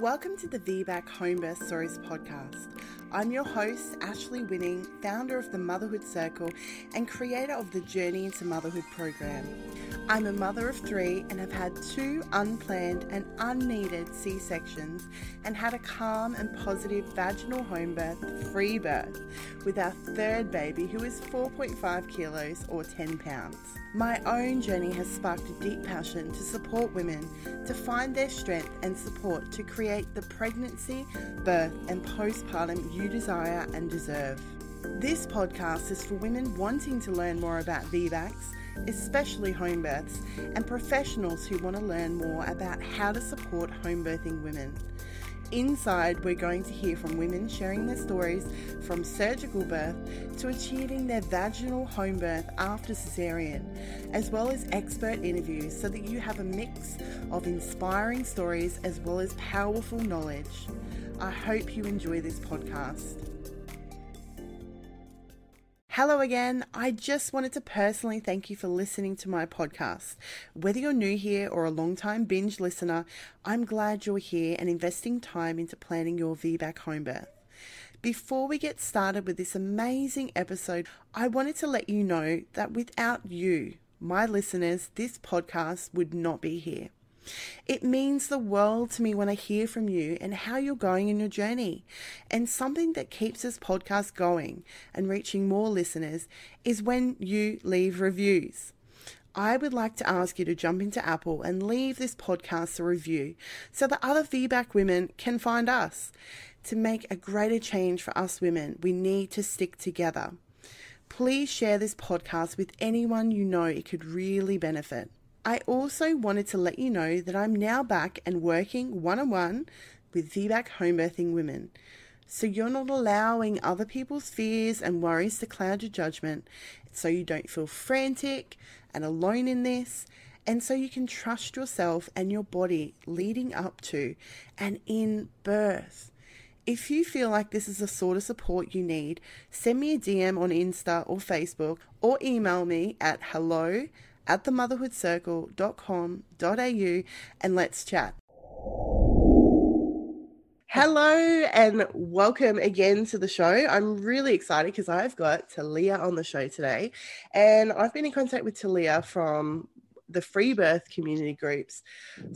Welcome to the VBAC Home Birth Stories podcast. I'm your host, Ashley Winning, founder of the Motherhood Circle and creator of the Journey into Motherhood program. I'm a mother of three and have had two unplanned and unneeded C sections and had a calm and positive vaginal home birth, free birth, with our third baby who is 4.5 kilos or 10 pounds. My own journey has sparked a deep passion to support women to find their strength and support to create the pregnancy, birth, and postpartum you desire and deserve. This podcast is for women wanting to learn more about VBACs especially home births, and professionals who want to learn more about how to support home birthing women. Inside, we're going to hear from women sharing their stories from surgical birth to achieving their vaginal home birth after cesarean, as well as expert interviews so that you have a mix of inspiring stories as well as powerful knowledge. I hope you enjoy this podcast. Hello again. I just wanted to personally thank you for listening to my podcast. Whether you're new here or a long-time binge listener, I'm glad you're here and investing time into planning your VBAC home birth. Before we get started with this amazing episode, I wanted to let you know that without you, my listeners, this podcast would not be here. It means the world to me when I hear from you and how you're going in your journey. And something that keeps this podcast going and reaching more listeners is when you leave reviews. I would like to ask you to jump into Apple and leave this podcast a review so that other VBAC women can find us. To make a greater change for us women, we need to stick together. Please share this podcast with anyone you know it could really benefit. I also wanted to let you know that I'm now back and working one on one with VBAC home birthing women. So you're not allowing other people's fears and worries to cloud your judgment, so you don't feel frantic and alone in this, and so you can trust yourself and your body leading up to and in birth. If you feel like this is the sort of support you need, send me a DM on Insta or Facebook or email me at hello at themotherhoodcircle.com.au and let's chat. Hello and welcome again to the show. I'm really excited because I've got Tahlia on the show today, and I've been in contact with Tahlia from the free birth community groups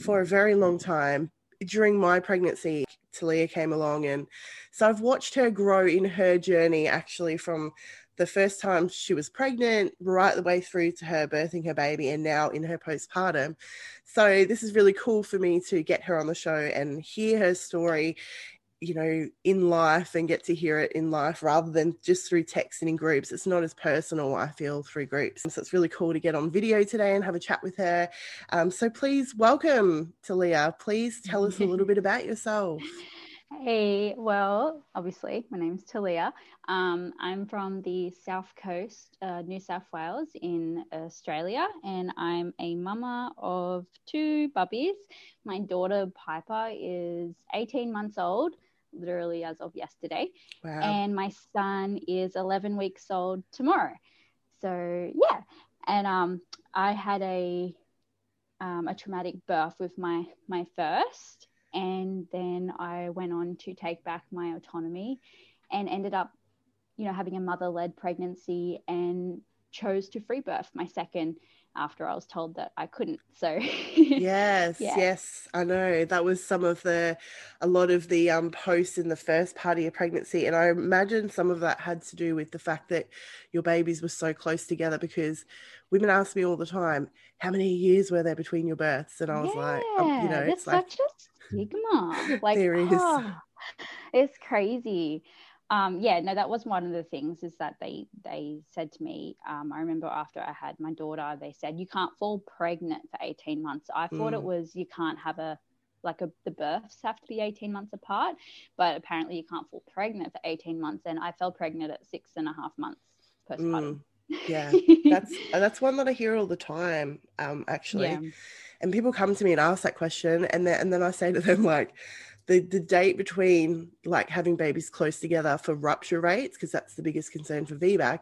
for a very long time. During my pregnancy, Tahlia came along, and so I've watched her grow in her journey actually from the first time she was pregnant, right the way through to her birthing her baby, and now in her postpartum. So, this is really cool for me to get her on the show and hear her story, you know, in life and get to hear it in life rather than just through text and in groups. It's not as personal, I feel, through groups. So, it's really cool to get on video today and have a chat with her. Um, so, please welcome Tahlia. Please tell us a little bit about yourself. Hey, well, obviously, my name's Tahlia. Um, I'm from the South Coast, uh, New South Wales in Australia, and I'm a mama of two puppies. My daughter Piper is 18 months old, literally as of yesterday, wow. and my son is 11 weeks old tomorrow. So yeah, and um, I had a um, a traumatic birth with my my first and then I went on to take back my autonomy and ended up, you know, having a mother led pregnancy and chose to free birth my second after I was told that I couldn't. So yes, yeah. yes, I know that was some of the a lot of the um posts in the first part of your pregnancy, and I imagine some of that had to do with the fact that your babies were so close together because women ask me all the time, how many years were there between your births? And I was yeah, like, um, you know, it's like such stigma. Like, there is. Oh, it's crazy. Um, yeah, no, that was one of the things is that they they said to me. Um, I remember after I had my daughter, they said you can't fall pregnant for eighteen months. I thought mm. it was you can't have a like a, the births have to be 18 months apart but apparently you can't fall pregnant for 18 months and i fell pregnant at six and a half months postpartum mm. Yeah that's that's one that i hear all the time um actually yeah and people come to me and ask that question and then and then I say to them like the the date between like having babies close together for rupture rates because that's the biggest concern for VBAC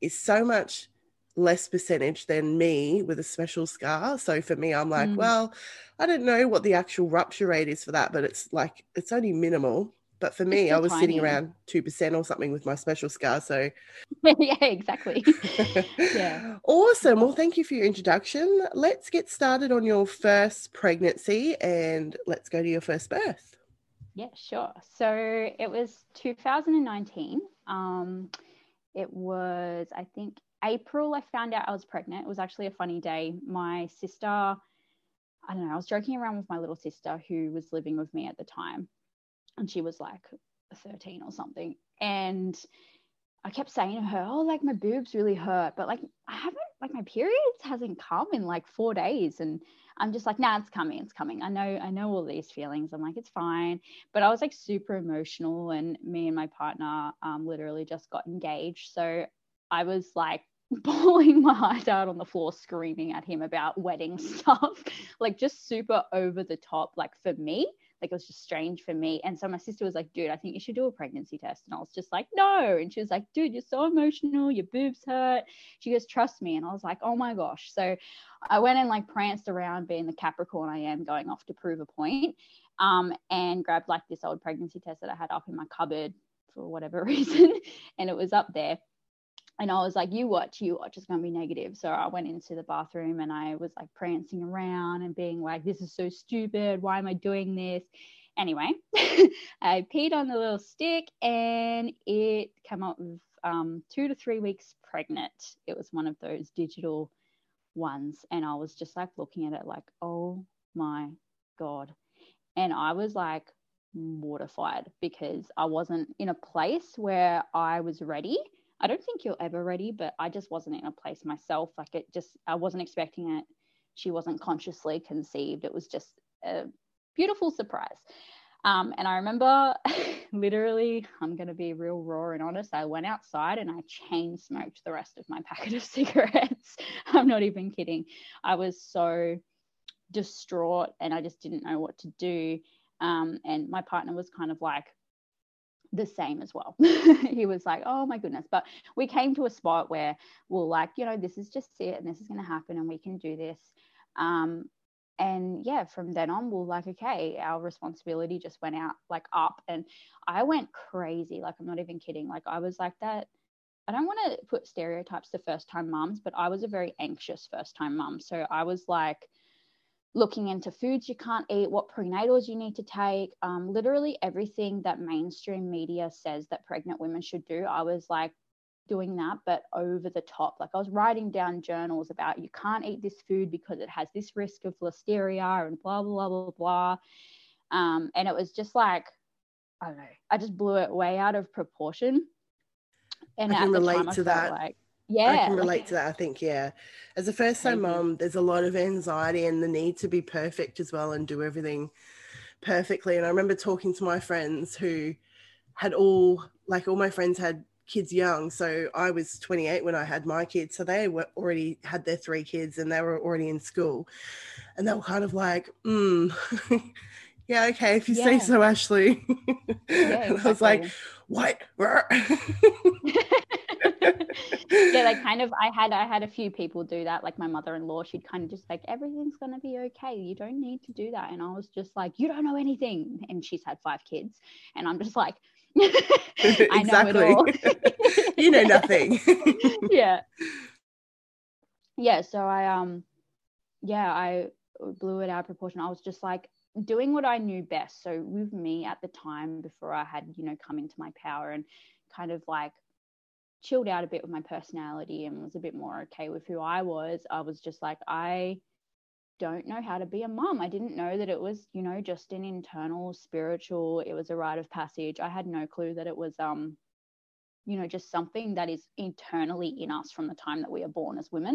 is so much less percentage than me with a special scar. So for me, I'm like, Mm. well, I don't know what the actual rupture rate is for that, but it's like it's only minimal. But for me, I was sitting around two percent or something with my special scar. So yeah, exactly. Yeah. awesome. Well, thank you for your introduction. Let's get started on your first pregnancy and let's go to your first birth. Yeah, sure. So it was 2019. Um, it was, I think, April. I found out I was pregnant. It was actually a funny day. My sister, I don't know, I was joking around with my little sister who was living with me at the time, and she was like 13 or something. And I kept saying to her, "Oh, like my boobs really hurt," but like I haven't, like my periods hasn't come in like four days, and I'm just like, "Nah, it's coming, it's coming." I know, I know all these feelings. I'm like, it's fine, but I was like super emotional, and me and my partner um, literally just got engaged, so I was like bawling my heart out on the floor, screaming at him about wedding stuff, like just super over the top, like for me like it was just strange for me. And so my sister was like, dude, I think you should do a pregnancy test. And I was just like, no. And she was like, dude, you're so emotional. Your boobs hurt. She goes, trust me. And I was like, oh my gosh. So I went and like pranced around being the Capricorn I am going off to prove a point. Um, and grabbed like this old pregnancy test that I had up in my cupboard for whatever reason. and it was up there and I was like, you watch, you watch, it's going to be negative. So I went into the bathroom and I was like prancing around and being like, this is so stupid. Why am I doing this? Anyway, I peed on the little stick and it came up with um, two to three weeks pregnant. It was one of those digital ones. And I was just like looking at it like, oh my God. And I was like mortified because I wasn't in a place where I was ready. I don't think you're ever ready, but I just wasn't in a place myself. Like it just, I wasn't expecting it. She wasn't consciously conceived. It was just a beautiful surprise. Um, and I remember literally, I'm going to be real raw and honest. I went outside and I chain smoked the rest of my packet of cigarettes. I'm not even kidding. I was so distraught and I just didn't know what to do. Um, and my partner was kind of like, the same as well. he was like, oh my goodness. But we came to a spot where we're like, you know, this is just it and this is going to happen and we can do this. Um, and yeah, from then on, we're like, okay, our responsibility just went out like up. And I went crazy. Like, I'm not even kidding. Like, I was like that. I don't want to put stereotypes to first time moms, but I was a very anxious first time mom. So I was like, looking into foods you can't eat, what prenatals you need to take, um, literally everything that mainstream media says that pregnant women should do. I was like doing that, but over the top. Like I was writing down journals about you can't eat this food because it has this risk of listeria and blah, blah, blah, blah, blah. Um, and it was just like, I don't know, I just blew it way out of proportion. And I can at the relate to that. Like, yeah, I can relate to that. I think, yeah. As a first time mom, there's a lot of anxiety and the need to be perfect as well and do everything perfectly. And I remember talking to my friends who had all, like, all my friends had kids young. So I was 28 when I had my kids. So they were already had their three kids and they were already in school. And they were kind of like, mm, yeah, okay, if you say so, Ashley. Yeah, and I was like, what? yeah, like kind of I had I had a few people do that. Like my mother-in-law, she'd kind of just like everything's gonna be okay. You don't need to do that. And I was just like, you don't know anything. And she's had five kids, and I'm just like, I know it all. you know nothing. yeah, yeah. So I um, yeah, I blew it out of proportion. I was just like doing what I knew best. So with me at the time, before I had you know come into my power and kind of like chilled out a bit with my personality and was a bit more okay with who I was, I was just like, I don't know how to be a mom. I didn't know that it was, you know, just an internal spiritual, it was a rite of passage. I had no clue that it was um, you know, just something that is internally in us from the time that we are born as women.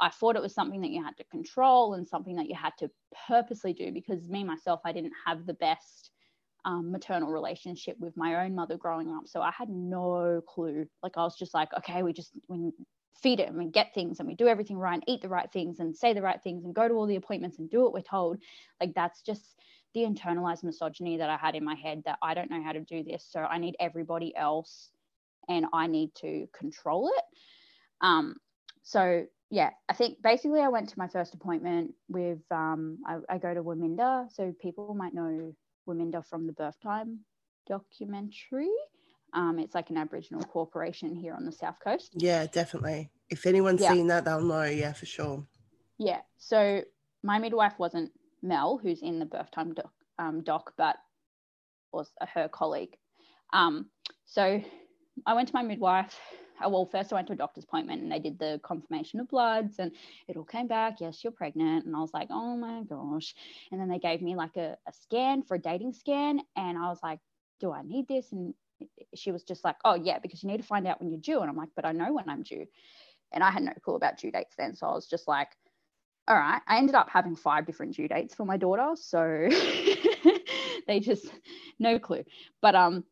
I thought it was something that you had to control and something that you had to purposely do because me myself, I didn't have the best um, maternal relationship with my own mother growing up. So I had no clue. Like I was just like, okay, we just we feed it and we get things and we do everything right and eat the right things and say the right things and go to all the appointments and do what we're told. Like that's just the internalized misogyny that I had in my head that I don't know how to do this. So I need everybody else and I need to control it. Um, so yeah, I think basically I went to my first appointment with um, I, I go to Waminda, so people might know Waminda from the Birth Time documentary. Um, it's like an Aboriginal corporation here on the south coast. Yeah, definitely. If anyone's Yeah. seen that, they'll know. Yeah, for sure. Yeah. So my midwife wasn't Mel, who's in the birth time doc, um, doc but was her colleague. Um, so I went to my midwife. Uh, Well, first I went to a doctor's appointment and they did the confirmation of bloods and it all came back. Yes, you're pregnant. And I was like, oh my gosh. And then they gave me like a, a scan for a dating scan. And I was like, do I need this? And she was just like, oh, yeah, because you need to find out when you're due. And I'm like, but I know when I'm due. And I had no clue about due dates then. So I was just like, all right. I ended up having five different due dates for my daughter. So they just, no clue. But um,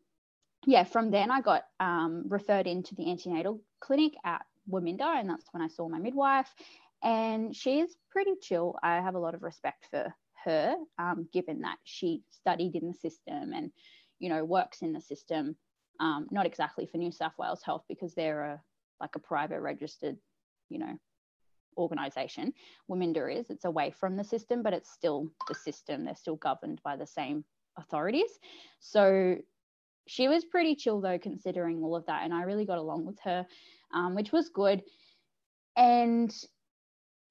yeah, from then I got um, referred into the antenatal clinic at Waminda. And that's when I saw my midwife. And she's pretty chill. I have a lot of respect for her, um, given that she studied in the system and, you know, works in the system. Um, not exactly for New South Wales Health because they're a like a private registered, you know, organization. Waminda is. It's away from the system, but it's still the system. They're still governed by the same authorities. So she was pretty chill though, considering all of that, and I really got along with her, um, which was good. And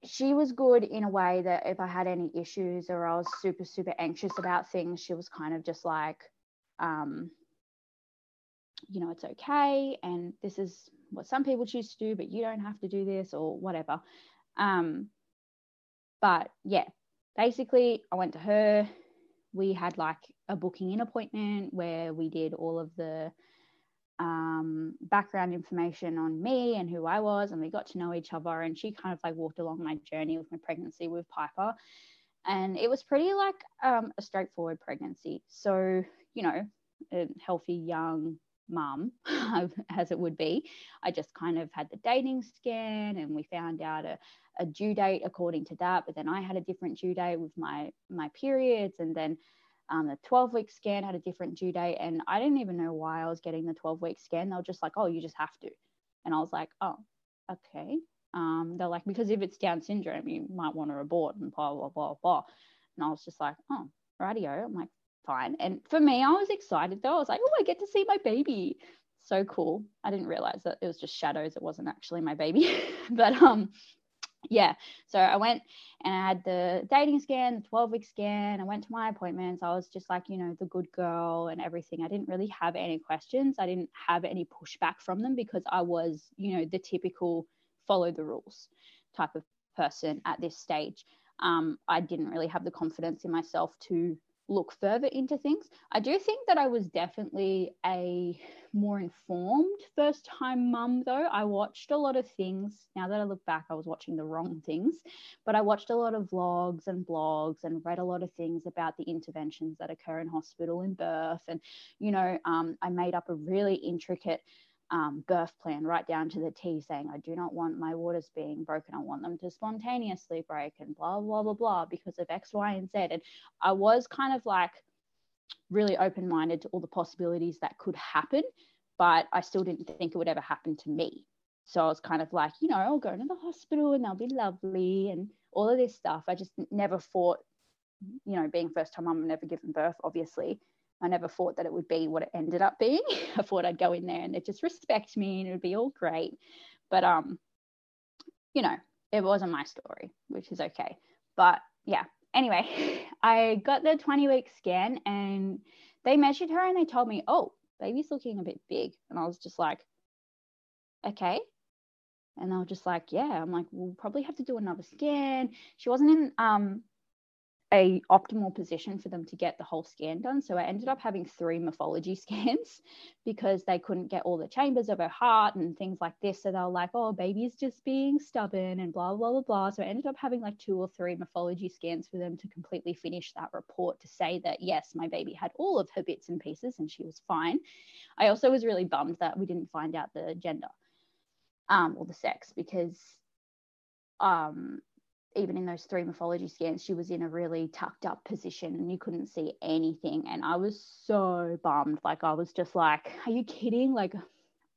she was good in a way that if I had any issues or I was super super anxious about things, she was kind of just like, um, you know, it's okay, and this is what some people choose to do, but you don't have to do this or whatever. Um, but yeah, basically, I went to her. We had like a booking in appointment where we did all of the um, background information on me and who I was, and we got to know each other. And she kind of like walked along my journey with my pregnancy with Piper. And it was pretty like um, a straightforward pregnancy. So, you know, a healthy young mum, as it would be. I just kind of had the dating scan and we found out a, a due date according to that. But then I had a different due date with my my periods, and then um, the 12 week scan had a different due date. And I didn't even know why I was getting the 12 week scan. They were just like, oh, you just have to. And I was like, oh, okay. Um, they're like, because if it's Down syndrome, you might want to abort and blah, blah, blah, blah. And I was just like, oh, radio. I'm like, fine. And for me, I was excited though. I was like, oh, I get to see my baby. So cool. I didn't realize that it was just shadows. It wasn't actually my baby. but um, yeah. So I went and I had the dating scan, the 12 week scan. I went to my appointments. I was just like, you know, the good girl and everything. I didn't really have any questions. I didn't have any pushback from them because I was, you know, the typical follow the rules type of person at this stage. Um, I didn't really have the confidence in myself to look further into things. I do think that I was definitely a more informed first time mum, though. I watched a lot of things. Now that I look back, I was watching the wrong things, but I watched a lot of vlogs and blogs and read a lot of things about the interventions that occur in hospital in birth. And, you know, um, I made up a really intricate um, birth plan right down to the T, saying, I do not want my waters being broken. I want them to spontaneously break and blah, blah, blah, blah, because of X, Y, and Z. And I was kind of like really open minded to all the possibilities that could happen, but I still didn't think it would ever happen to me. So I was kind of like, you know, I'll go to the hospital and they'll be lovely and all of this stuff. I just never thought, you know, being first time mum, never given birth, obviously. I never thought that it would be what it ended up being. I thought I'd go in there and they'd just respect me and it would be all great. But um, you know, it wasn't my story, which is okay. But yeah. Anyway, I got the 20 week scan and they measured her and they told me, oh, baby's looking a bit big. And I was just like, okay. And they were just like, yeah. I'm like, we'll probably have to do another scan. She wasn't in um a optimal position for them to get the whole scan done. So I ended up having three morphology scans because they couldn't get all the chambers of her heart and things like this. So they were like, oh, baby's just being stubborn and blah, blah, blah, blah. So I ended up having like two or three morphology scans for them to completely finish that report to say that, yes, my baby had all of her bits and pieces and she was fine. I also was really bummed that we didn't find out the gender um, or the sex because um, even in those three morphology scans, she was in a really tucked up position and you couldn't see anything. And I was so bummed. Like, I was just like, are you kidding? Like,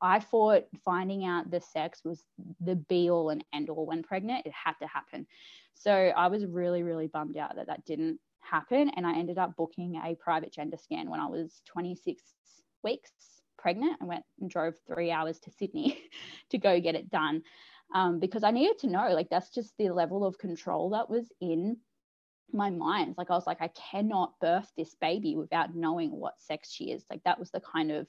I thought finding out the sex was the be all and end all when pregnant. It had to happen. So I was really, really bummed out that that didn't happen. And I ended up booking a private gender scan when I was 26 weeks pregnant. I went and drove three hours to Sydney to go get it done um, because I needed to know like that's just the level of control that was in my mind. Like I was like, I cannot birth this baby without knowing what sex she is. Like that was the kind of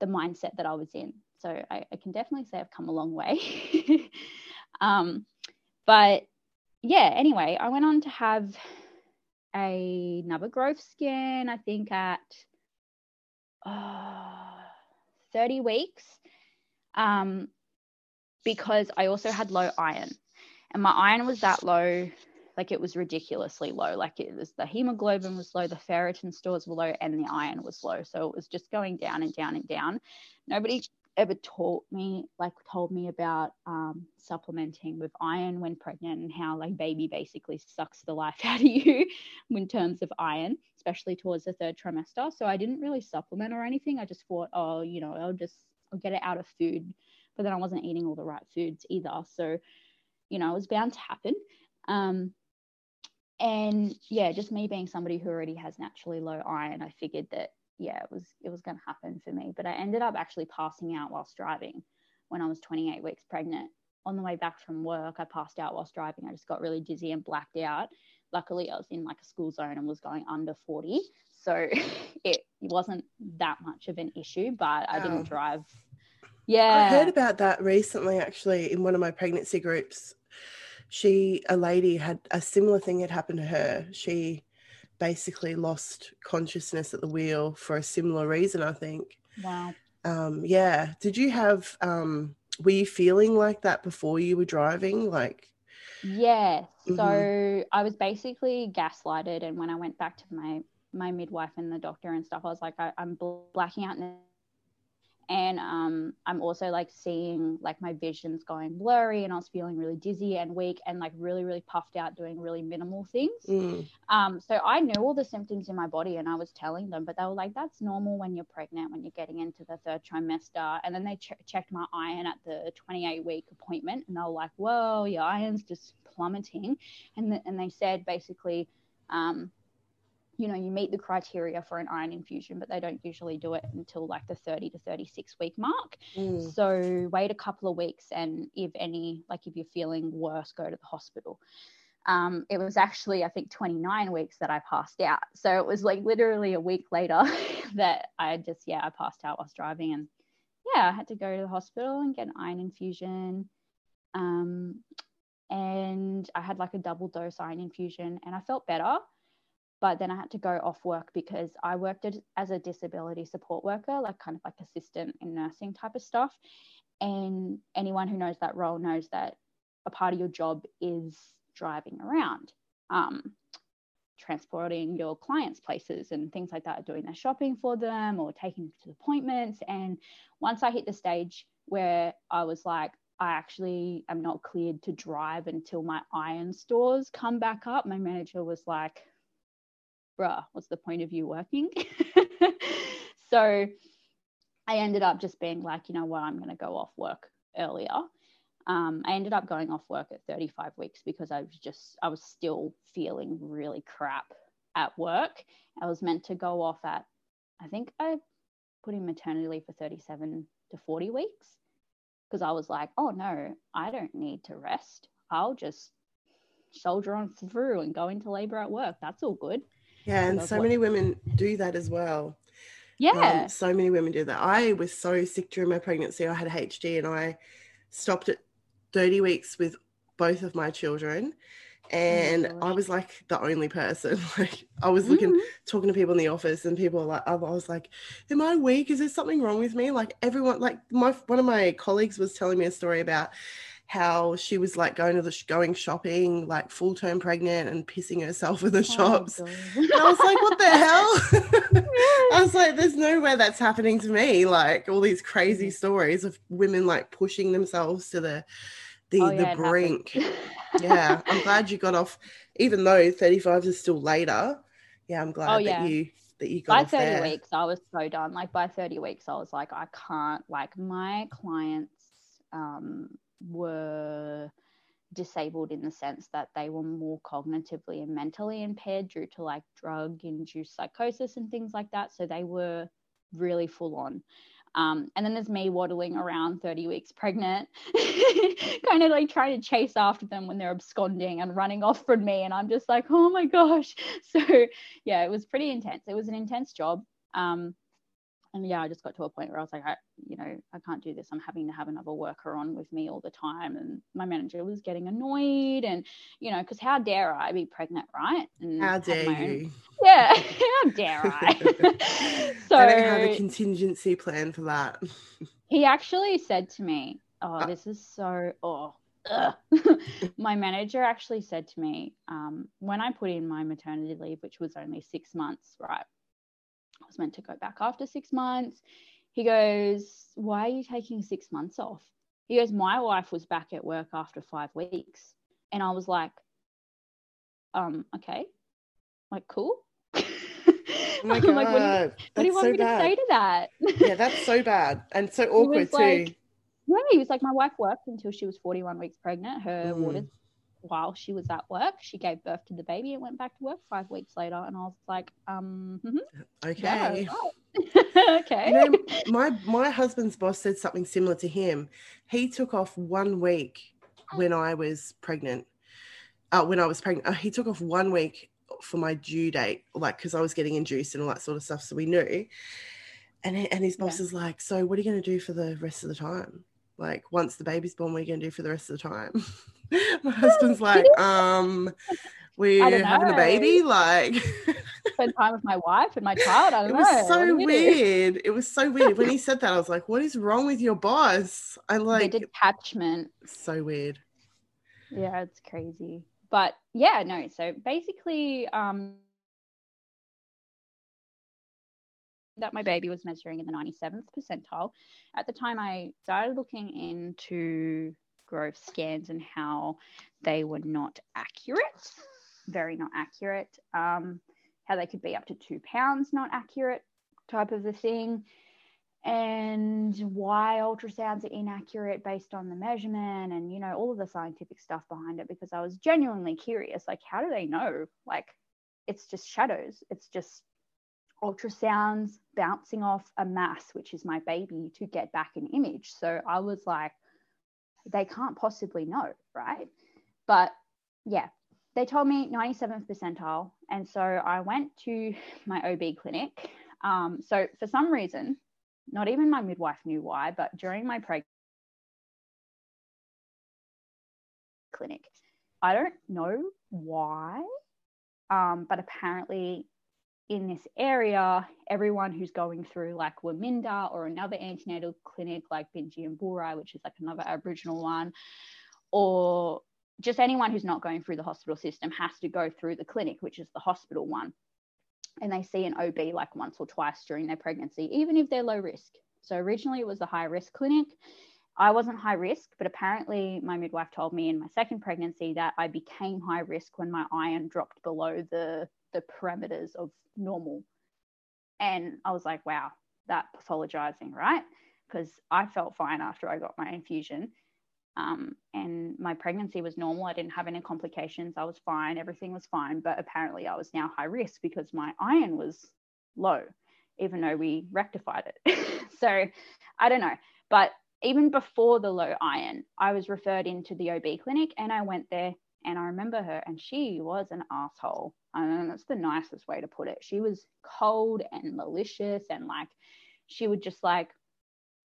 the mindset that I was in. So I, I can definitely say I've come a long way. um, but yeah, anyway, I went on to have a, another growth scan, I think at uh, 30 weeks, um, because I also had low iron. And my iron was that low like it was ridiculously low. Like it was the hemoglobin was low, the ferritin stores were low, and the iron was low. So it was just going down and down and down. Nobody ever taught me, like told me about um, supplementing with iron when pregnant and how like baby basically sucks the life out of you in terms of iron, especially towards the third trimester. So I didn't really supplement or anything. I just thought, oh, you know, I'll just I'll get it out of food. But then I wasn't eating all the right foods either. So, you know, it was bound to happen. Um, and yeah, just me being somebody who already has naturally low iron, I figured that yeah, it was it was going to happen for me. But I ended up actually passing out whilst driving when I was 28 weeks pregnant. On the way back from work, I passed out whilst driving. I just got really dizzy and blacked out. Luckily, I was in like a school zone and was going under 40, so it wasn't that much of an issue. But I didn't drive. Yeah, I heard about that recently, actually, in one of my pregnancy groups. She a lady had a similar thing had happened to her. She basically lost consciousness at the wheel for a similar reason i think. Wow. Um yeah. Did you have um were you feeling like that before you were driving? Like yeah so mm-hmm. i was basically gaslighted and when i went back to my my midwife and the doctor and stuff i was like I, am blacking out and um, i'm also like seeing like my visions going blurry and i was feeling really dizzy and weak and like really really puffed out doing really minimal things. Mm. um, so i knew all the symptoms in my body and i was telling them but they were like that's normal when you're pregnant when you're getting into the third trimester. And then they ch- checked my iron at the 28 week appointment and they were like whoa your iron's just plummeting. And, th- and they said basically um, you know you meet the criteria for an iron infusion but they don't usually do it until like the 30 to 36 week mark. Mm. so wait a couple of weeks and if any like if you're feeling worse go to the hospital. Um, it was actually i think 29 weeks that i passed out. So it was like literally a week later that i just yeah i passed out whilst driving and yeah i had to go to the hospital and get an iron infusion. Um, and i had like a double dose iron infusion and i felt better but then I had to go off work because I worked as a disability support worker, like kind of like assistant in nursing type of stuff. And anyone who knows that role knows that a part of your job is driving around, um, transporting your clients places and things like that, doing their shopping for them or taking them to appointments. And once I hit the stage where I was like, I actually am not cleared to drive until my iron stores come back up. My manager was like, bruh, what's the point of you working? so I ended up just being like, you know what, I'm going to go off work earlier. Um, I ended up going off work at 35 weeks because I was just, I was still feeling really crap at work. I was meant to go off at, I think I put in maternity leave for 37 to 40 weeks because I was like, oh no, I don't need to rest. I'll just soldier on through and go into labor at work. That's all good. Yeah, and so what... many women do that as well. Yeah. Um, so many women do that. I was so sick during my pregnancy. I had HD and I stopped at 30 weeks with both of my children. Oh and oh I was like the only person. Like I was looking, mm-hmm. talking to people in the office, and people were like, I was like, "Am I weak? Is there something wrong with me?" Like everyone, like my one of my colleagues was telling me a story about how she was like going to the going shopping like full term pregnant and pissing herself in the oh shops. and I was like, what the hell? I was like, there's nowhere that's happening to me. Like all these crazy mm-hmm. stories of women like pushing themselves to the the, oh, yeah, the brink. yeah, I'm glad you got off, even though 35 is still later. Yeah, I'm glad oh, that yeah. you that you got by off 30 there? weeks i was so done like by 30 weeks i was like i can't like my clients um, were disabled in the sense that they were more cognitively and mentally impaired due to like drug induced psychosis and things like that so they were really full on um, and then there's me waddling around 30 weeks pregnant, kind of like trying to chase after them when they're absconding and running off from me. And I'm just like, oh my gosh. So, yeah, it was pretty intense. It was an intense job. Um, and yeah, I just got to a point where I was like, I, you know, I can't do this. I'm having to have another worker on with me all the time. And my manager was getting annoyed. And, you know, because how dare I be pregnant, right? And How dare own- you? Yeah, how dare I? so I don't have a contingency plan for that. he actually said to me, "Oh, Uh, this is so oh." my manager actually said to me um, when I put in my maternity leave, which was only six months, right? I was meant to go back after six months. He goes, Why are you taking six months off? He goes, My wife was back at work after five weeks. And I was like, Um, okay. Like, cool. Oh my god, like, what do you, what do you want so me to say to that? yeah, that's so bad and so awkward too. like- Yeah, he was like, my wife worked until she was 41 weeks pregnant. Her Mm. waters while she was at work. She gave birth to the baby and went back to work five weeks later. And I was like, um, mhm, yeah, okay. right. okay. You know, my my husband's boss said something similar to him. He took off one week when I was pregnant. Uh, when I was pregnant, uh, he took off one week for my due date, like because I was getting induced and all that sort of stuff. So we knew. And and his boss Yeah. is like, "So what are you going to do for the rest of the time? Like once the baby's born, what are you going to do for the rest of the time?" my husband's like, "Um, we're having a baby, like." Spend time with my wife and my child. I don't know. It know. was so do? weird. It was so weird. When he said that, I was like, what is wrong with your boss? I like the detachment. so weird. Yeah, it's crazy. But yeah, no. So basically, um, that my baby was measuring in the 97th percentile. At the time, I started looking into growth scans and how they were not accurate, very not accurate. Um, how they could be up to two pounds not accurate, type of a thing. And why ultrasounds are inaccurate based on the measurement and you know all of the scientific stuff behind it because I was genuinely curious like how do they know? Like it's just shadows. It's just ultrasounds bouncing off a mass which is my baby to get back an image. So I was like they can't possibly know right? But yeah they told me 97th percentile. And so I went to my OB clinic. Um, so for some reason not even my midwife knew why, but during my preg clinic, I don't know why, um, but apparently in this area, everyone who's going through like Waminda or another antenatal clinic like Binji and Burai, which is like another Aboriginal one, or just anyone who's not going through the hospital system has to go through the clinic, which is the hospital one and they see an OB like once or twice during their pregnancy, even if they're low risk. So originally it was a high risk clinic. I wasn't high risk, but apparently my midwife told me in my second pregnancy that I became high risk when my iron dropped below the the parameters of normal. And I was like, wow, that pathologizing, right? Because I felt fine after I got my infusion. Um, and my pregnancy was normal. I didn't have any complications. I was fine. Everything was fine. But apparently, I was now high risk because my iron was low, even though we rectified it. so I don't know. But even before the low iron, I was referred into the OB clinic and I went there and I remember her and she was an asshole. And that's the nicest way to put it. She was cold and malicious and like she would just like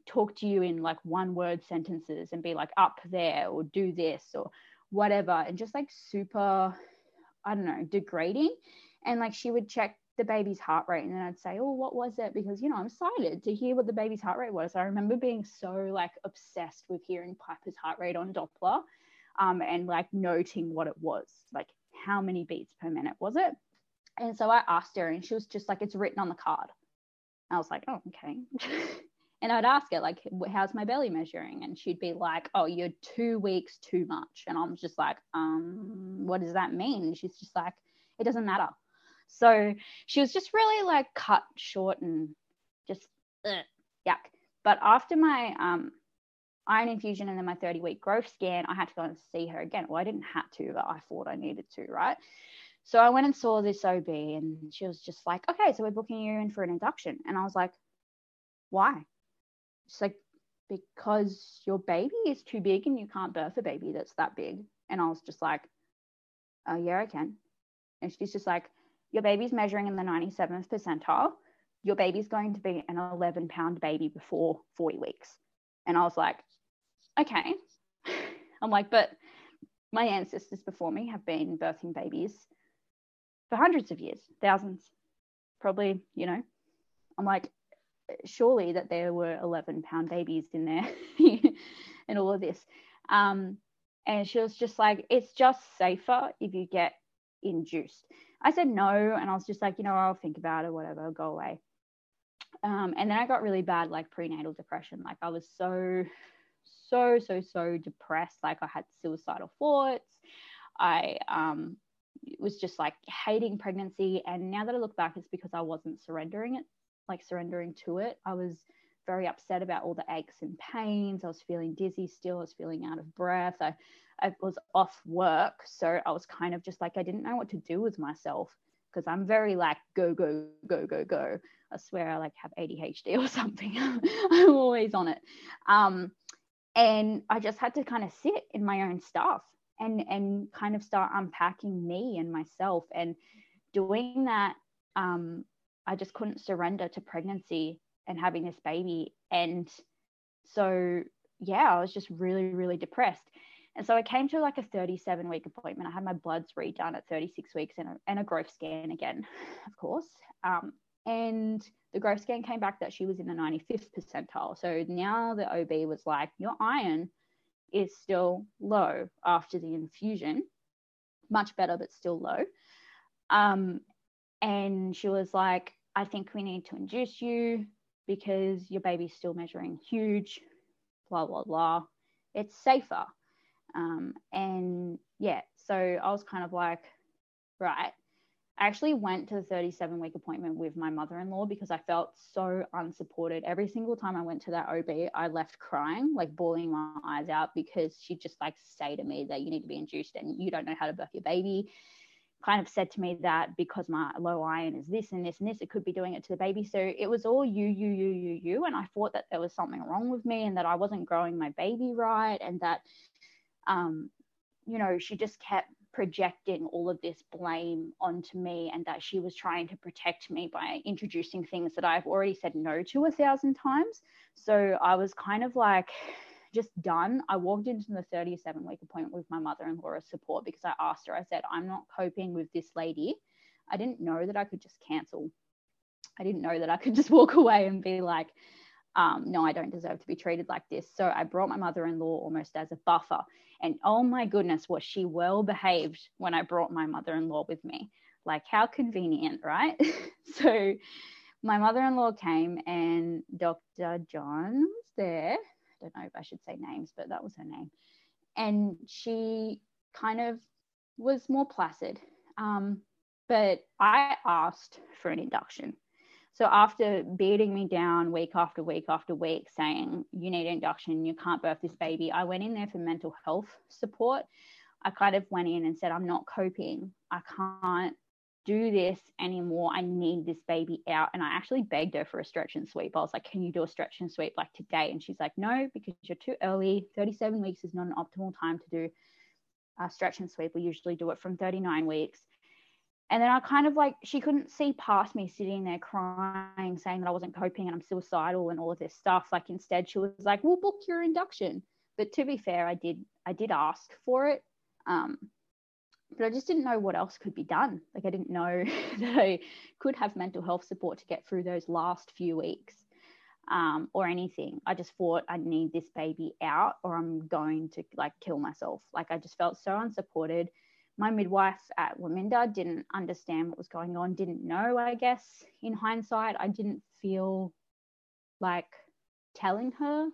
talk to you in like one word sentences and be like up there or do this or whatever and just like super i don't know degrading. And like she would check the baby's heart rate and then i'd say oh what was it? Because you know i'm excited to hear what the baby's heart rate was. I remember being so like obsessed with hearing piper's heart rate on doppler um, and like noting what it was like how many beats per minute was it and so i asked her and she was just like it's written on the card i was like oh okay And I'd ask her, like, how's my belly measuring? And she'd be like, oh, you're two weeks too much. And I'm just like, um, what does that mean? And she's just like, it doesn't matter. So she was just really like cut short and just ugh, yuck. But after my um, iron infusion and then my 30 week growth scan, I had to go and see her again. Well, I didn't have to, but I thought I needed to, right? So I went and saw this OB and she was just like, okay, so we're booking you in for an induction. And I was like, why? She's like, because your baby is too big and you can't birth a baby that's that big. And I was just like, oh, yeah, I can. And she's just like, your baby's measuring in the 97th percentile. Your baby's going to be an 11 pound baby before 40 weeks. And I was like, okay. I'm like, but my ancestors before me have been birthing babies for hundreds of years, thousands, probably, you know. I'm like, surely that there were 11 pound babies in there and all of this. Um, and she was just like, it's just safer if you get induced. I said no. And I was just like, you know, I'll think about it, whatever, go away. Um, and then I got really bad, like prenatal depression. Like I was so, so, so, so depressed. Like I had suicidal thoughts. I um, was just like hating pregnancy. And now that I look back, it's because I wasn't surrendering it, like surrendering to it. I was very upset about all the aches and pains. I was feeling dizzy still. I was feeling out of breath. I, I was off work. So I was kind of just like, I didn't know what to do with myself because I'm very like, go, go, go, go, go. I swear I like have ADHD or something. I'm always on it. Um, and I just had to kind of sit in my own stuff and and kind of start unpacking me and myself. And doing that um, i just couldn't surrender to pregnancy and having this baby. And so yeah i was just really really depressed. And so i came to like a 37 week appointment. I had my bloods redone at 36 weeks and a, and a growth scan again of course. Um, and the growth scan came back that she was in the 95th percentile so now the ob was like your iron is still low after the infusion, much better, but still low. Um, and she was like, I think we need to induce you because your baby's still measuring huge, blah, blah, blah. It's safer. Um, and yeah, so I was kind of like, right, I actually went to the 37 week appointment with my mother in law because I felt so unsupported. Every single time I went to that OB, I left crying, like bawling my eyes out because she just like say to me that you need to be induced and you don't know how to birth your baby. Kind of said to me that because my low iron is this and this and this, it could be doing it to the baby. So it was all you, you, you, you, you. And I thought that there was something wrong with me and that I wasn't growing my baby right and that, um, you know, she just kept projecting all of this blame onto me and that she was trying to protect me by introducing things that I've already said no to a thousand times. So I was kind of like just done. I walked into the 37 week appointment with my mother in law as support because I asked her, I said, I'm not coping with this lady. I didn't know that I could just cancel. I didn't know that I could just walk away and be like, um, no, I don't deserve to be treated like this. So I brought my mother in law almost as a buffer. And oh my goodness, was she well behaved when I brought my mother in law with me? Like, how convenient, right? so my mother in law came and Dr. John was there. I don't know if I should say names, but that was her name. And she kind of was more placid. Um, but I asked for an induction so after beating me down week after week after week, saying you need induction, you can't birth this baby, I went in there for mental health support. I kind of went in and said, I'm not coping. I can't do this anymore. I need this baby out. And I actually begged her for a stretch and sweep. I was like, Can you do a stretch and sweep like today? And she's like, No, because you're too early. 37 weeks is not an optimal time to do a stretch and sweep. We usually do it from 39 weeks. And then I kind of like, she couldn't see past me sitting there crying, saying that I wasn't coping and I'm suicidal and all of this stuff. Like instead, she was like, we'll book your induction. But to be fair, I did, I did ask for it. Um, but I just didn't know what else could be done. Like I didn't know that I could have mental health support to get through those last few weeks um, or anything. I just thought I need this baby out or I'm going to like kill myself. Like I just felt so unsupported my midwife at Waminda didn't understand what was going on, didn't know, I guess, in hindsight. I didn't feel like telling her.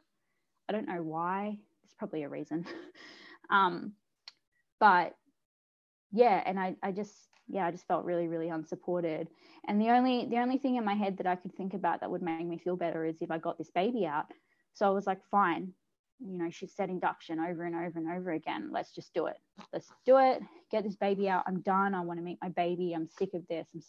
I don't know why. There's probably a reason. um, but yeah, and I, I just yeah, I just felt really, really unsupported. And the only the only thing in my head that I could think about that would make me feel better is if I got this baby out. So I was like, fine, you know, she said induction over and over and over again. Let's just do it. Let's do it. Get this baby out. I'm done. I want to meet my baby. I'm sick of this. I'm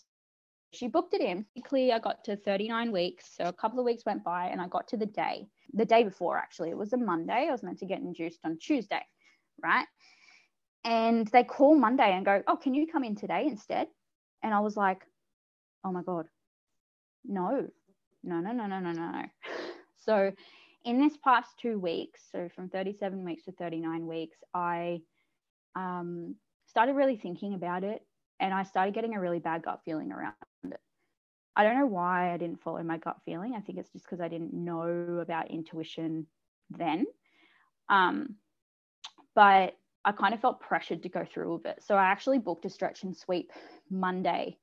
she booked it in. Quickly, I got to 39 weeks. So a couple of weeks went by and I got to the day, the day before actually. It was a Monday. I was meant to get induced on Tuesday, right? And they call Monday and go, Oh, can you come in today instead? And I was like, Oh my God, no, no, no, no, no, no, no. So in this past two weeks, so from 37 weeks to 39 weeks, I um, started really thinking about it and I started getting a really bad gut feeling around it. I don't know why I didn't follow my gut feeling. I think it's just because I didn't know about intuition then. Um, but I kind of felt pressured to go through with it. So I actually booked a stretch and sweep Monday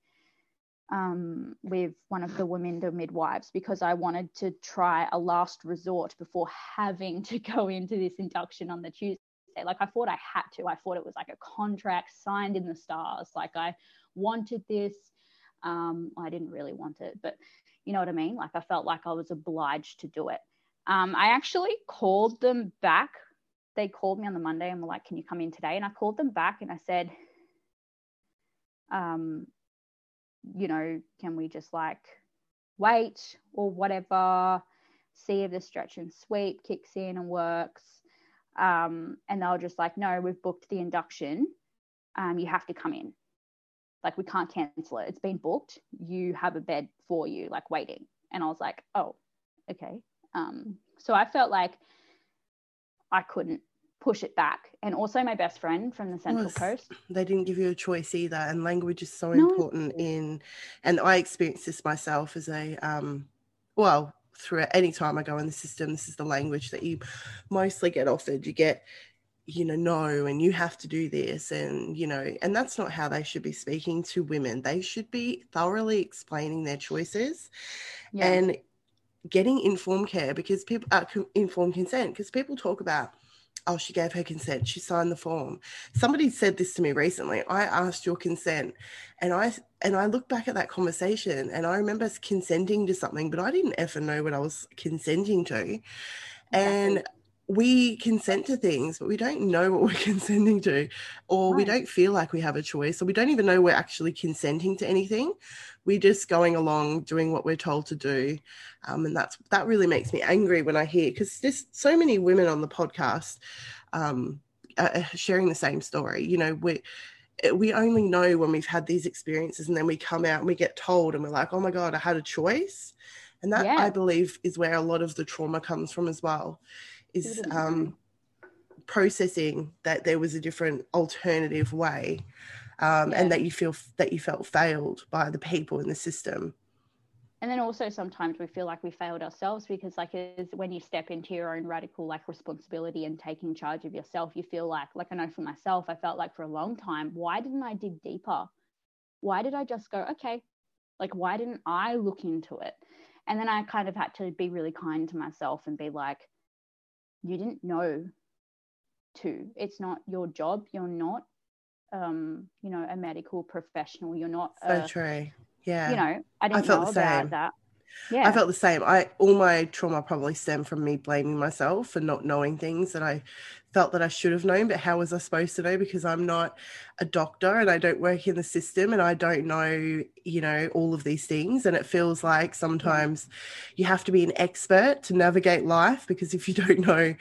um, with one of the women, the midwives, because I wanted to try a last resort before having to go into this induction on the Tuesday. Like I thought I had to. I thought it was like a contract signed in the stars. Like I wanted this. Um, I didn't really want it, but you know what I mean? Like I felt like I was obliged to do it. Um, I actually called them back. They called me on the Monday and were like, "Can you come in today?" And I called them back and I said, um, you know, can we just like wait or whatever, see if the stretch and sweep kicks in and works? Um, and they'll just like, no, we've booked the induction. Um, you have to come in. Like, we can't cancel it. It's been booked. You have a bed for you, like waiting. And I was like, oh, okay. Um, so I felt like I couldn't push it back. And also my best friend from the Central Coast. They didn't give you a choice either. And language is so no. important in and I experienced this myself as a um well, through any time I go in the system, this is the language that you mostly get offered. You get you know no and you have to do this and you know and that's not how they should be speaking to women they should be thoroughly explaining their choices yeah. and getting informed care because people uh, informed consent because people talk about oh, she gave her consent. She signed the form. Somebody said this to me recently. I asked your consent, and I and I look back at that conversation, and I remember consenting to something, but I didn't ever know what I was consenting to, exactly. and we consent to things, but we don't know what we're consenting to, or right. we don't feel like we have a choice, or we don't even know we're actually consenting to anything. We're just going along doing what we're told to do, um, and that's that really makes me angry when I hear because there's so many women on the podcast um, uh, sharing the same story. You know, we we only know when we've had these experiences, and then we come out and we get told, and we're like, oh my god, I had a choice, and that yeah. I believe is where a lot of the trauma comes from as well is um, processing that there was a different alternative way um, yeah. and that you feel that you felt failed by the people in the system. And then also sometimes we feel like we failed ourselves because like is when you step into your own radical like responsibility and taking charge of yourself you feel like like i know for myself i felt like for a long time why didn't i dig deeper? Why did i just go okay like why didn't i look into it? And then i kind of had to be really kind to myself and be like you didn't know to. It's not your job. You're not, um, you know, a medical professional. You're not. So a, true. Yeah. You know, I didn't I know the same. about that. Yeah. I felt the same. I all my trauma probably stemmed from me blaming myself for not knowing things that I felt that I should have known, but how was I supposed to know? Because I'm not a doctor and I don't work in the system and I don't know, you know, all of these things. And it feels like sometimes you have to be an expert to navigate life because if you don't know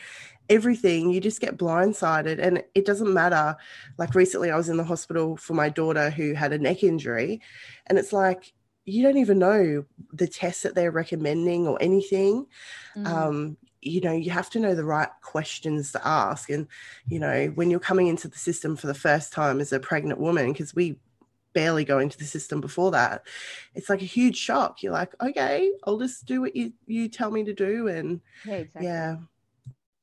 everything, you just get blindsided. And it doesn't matter. Like recently, I was in the hospital for my daughter who had a neck injury, and it's like, you don't even know the tests that they're recommending or anything. Mm. Um, you know, you have to know the right questions to ask. And, you know, when you're coming into the system for the first time as a pregnant woman, because we barely go into the system before that, it's like a huge shock. You're like, okay, I'll just do what you, you tell me to do. And yeah, exactly. yeah.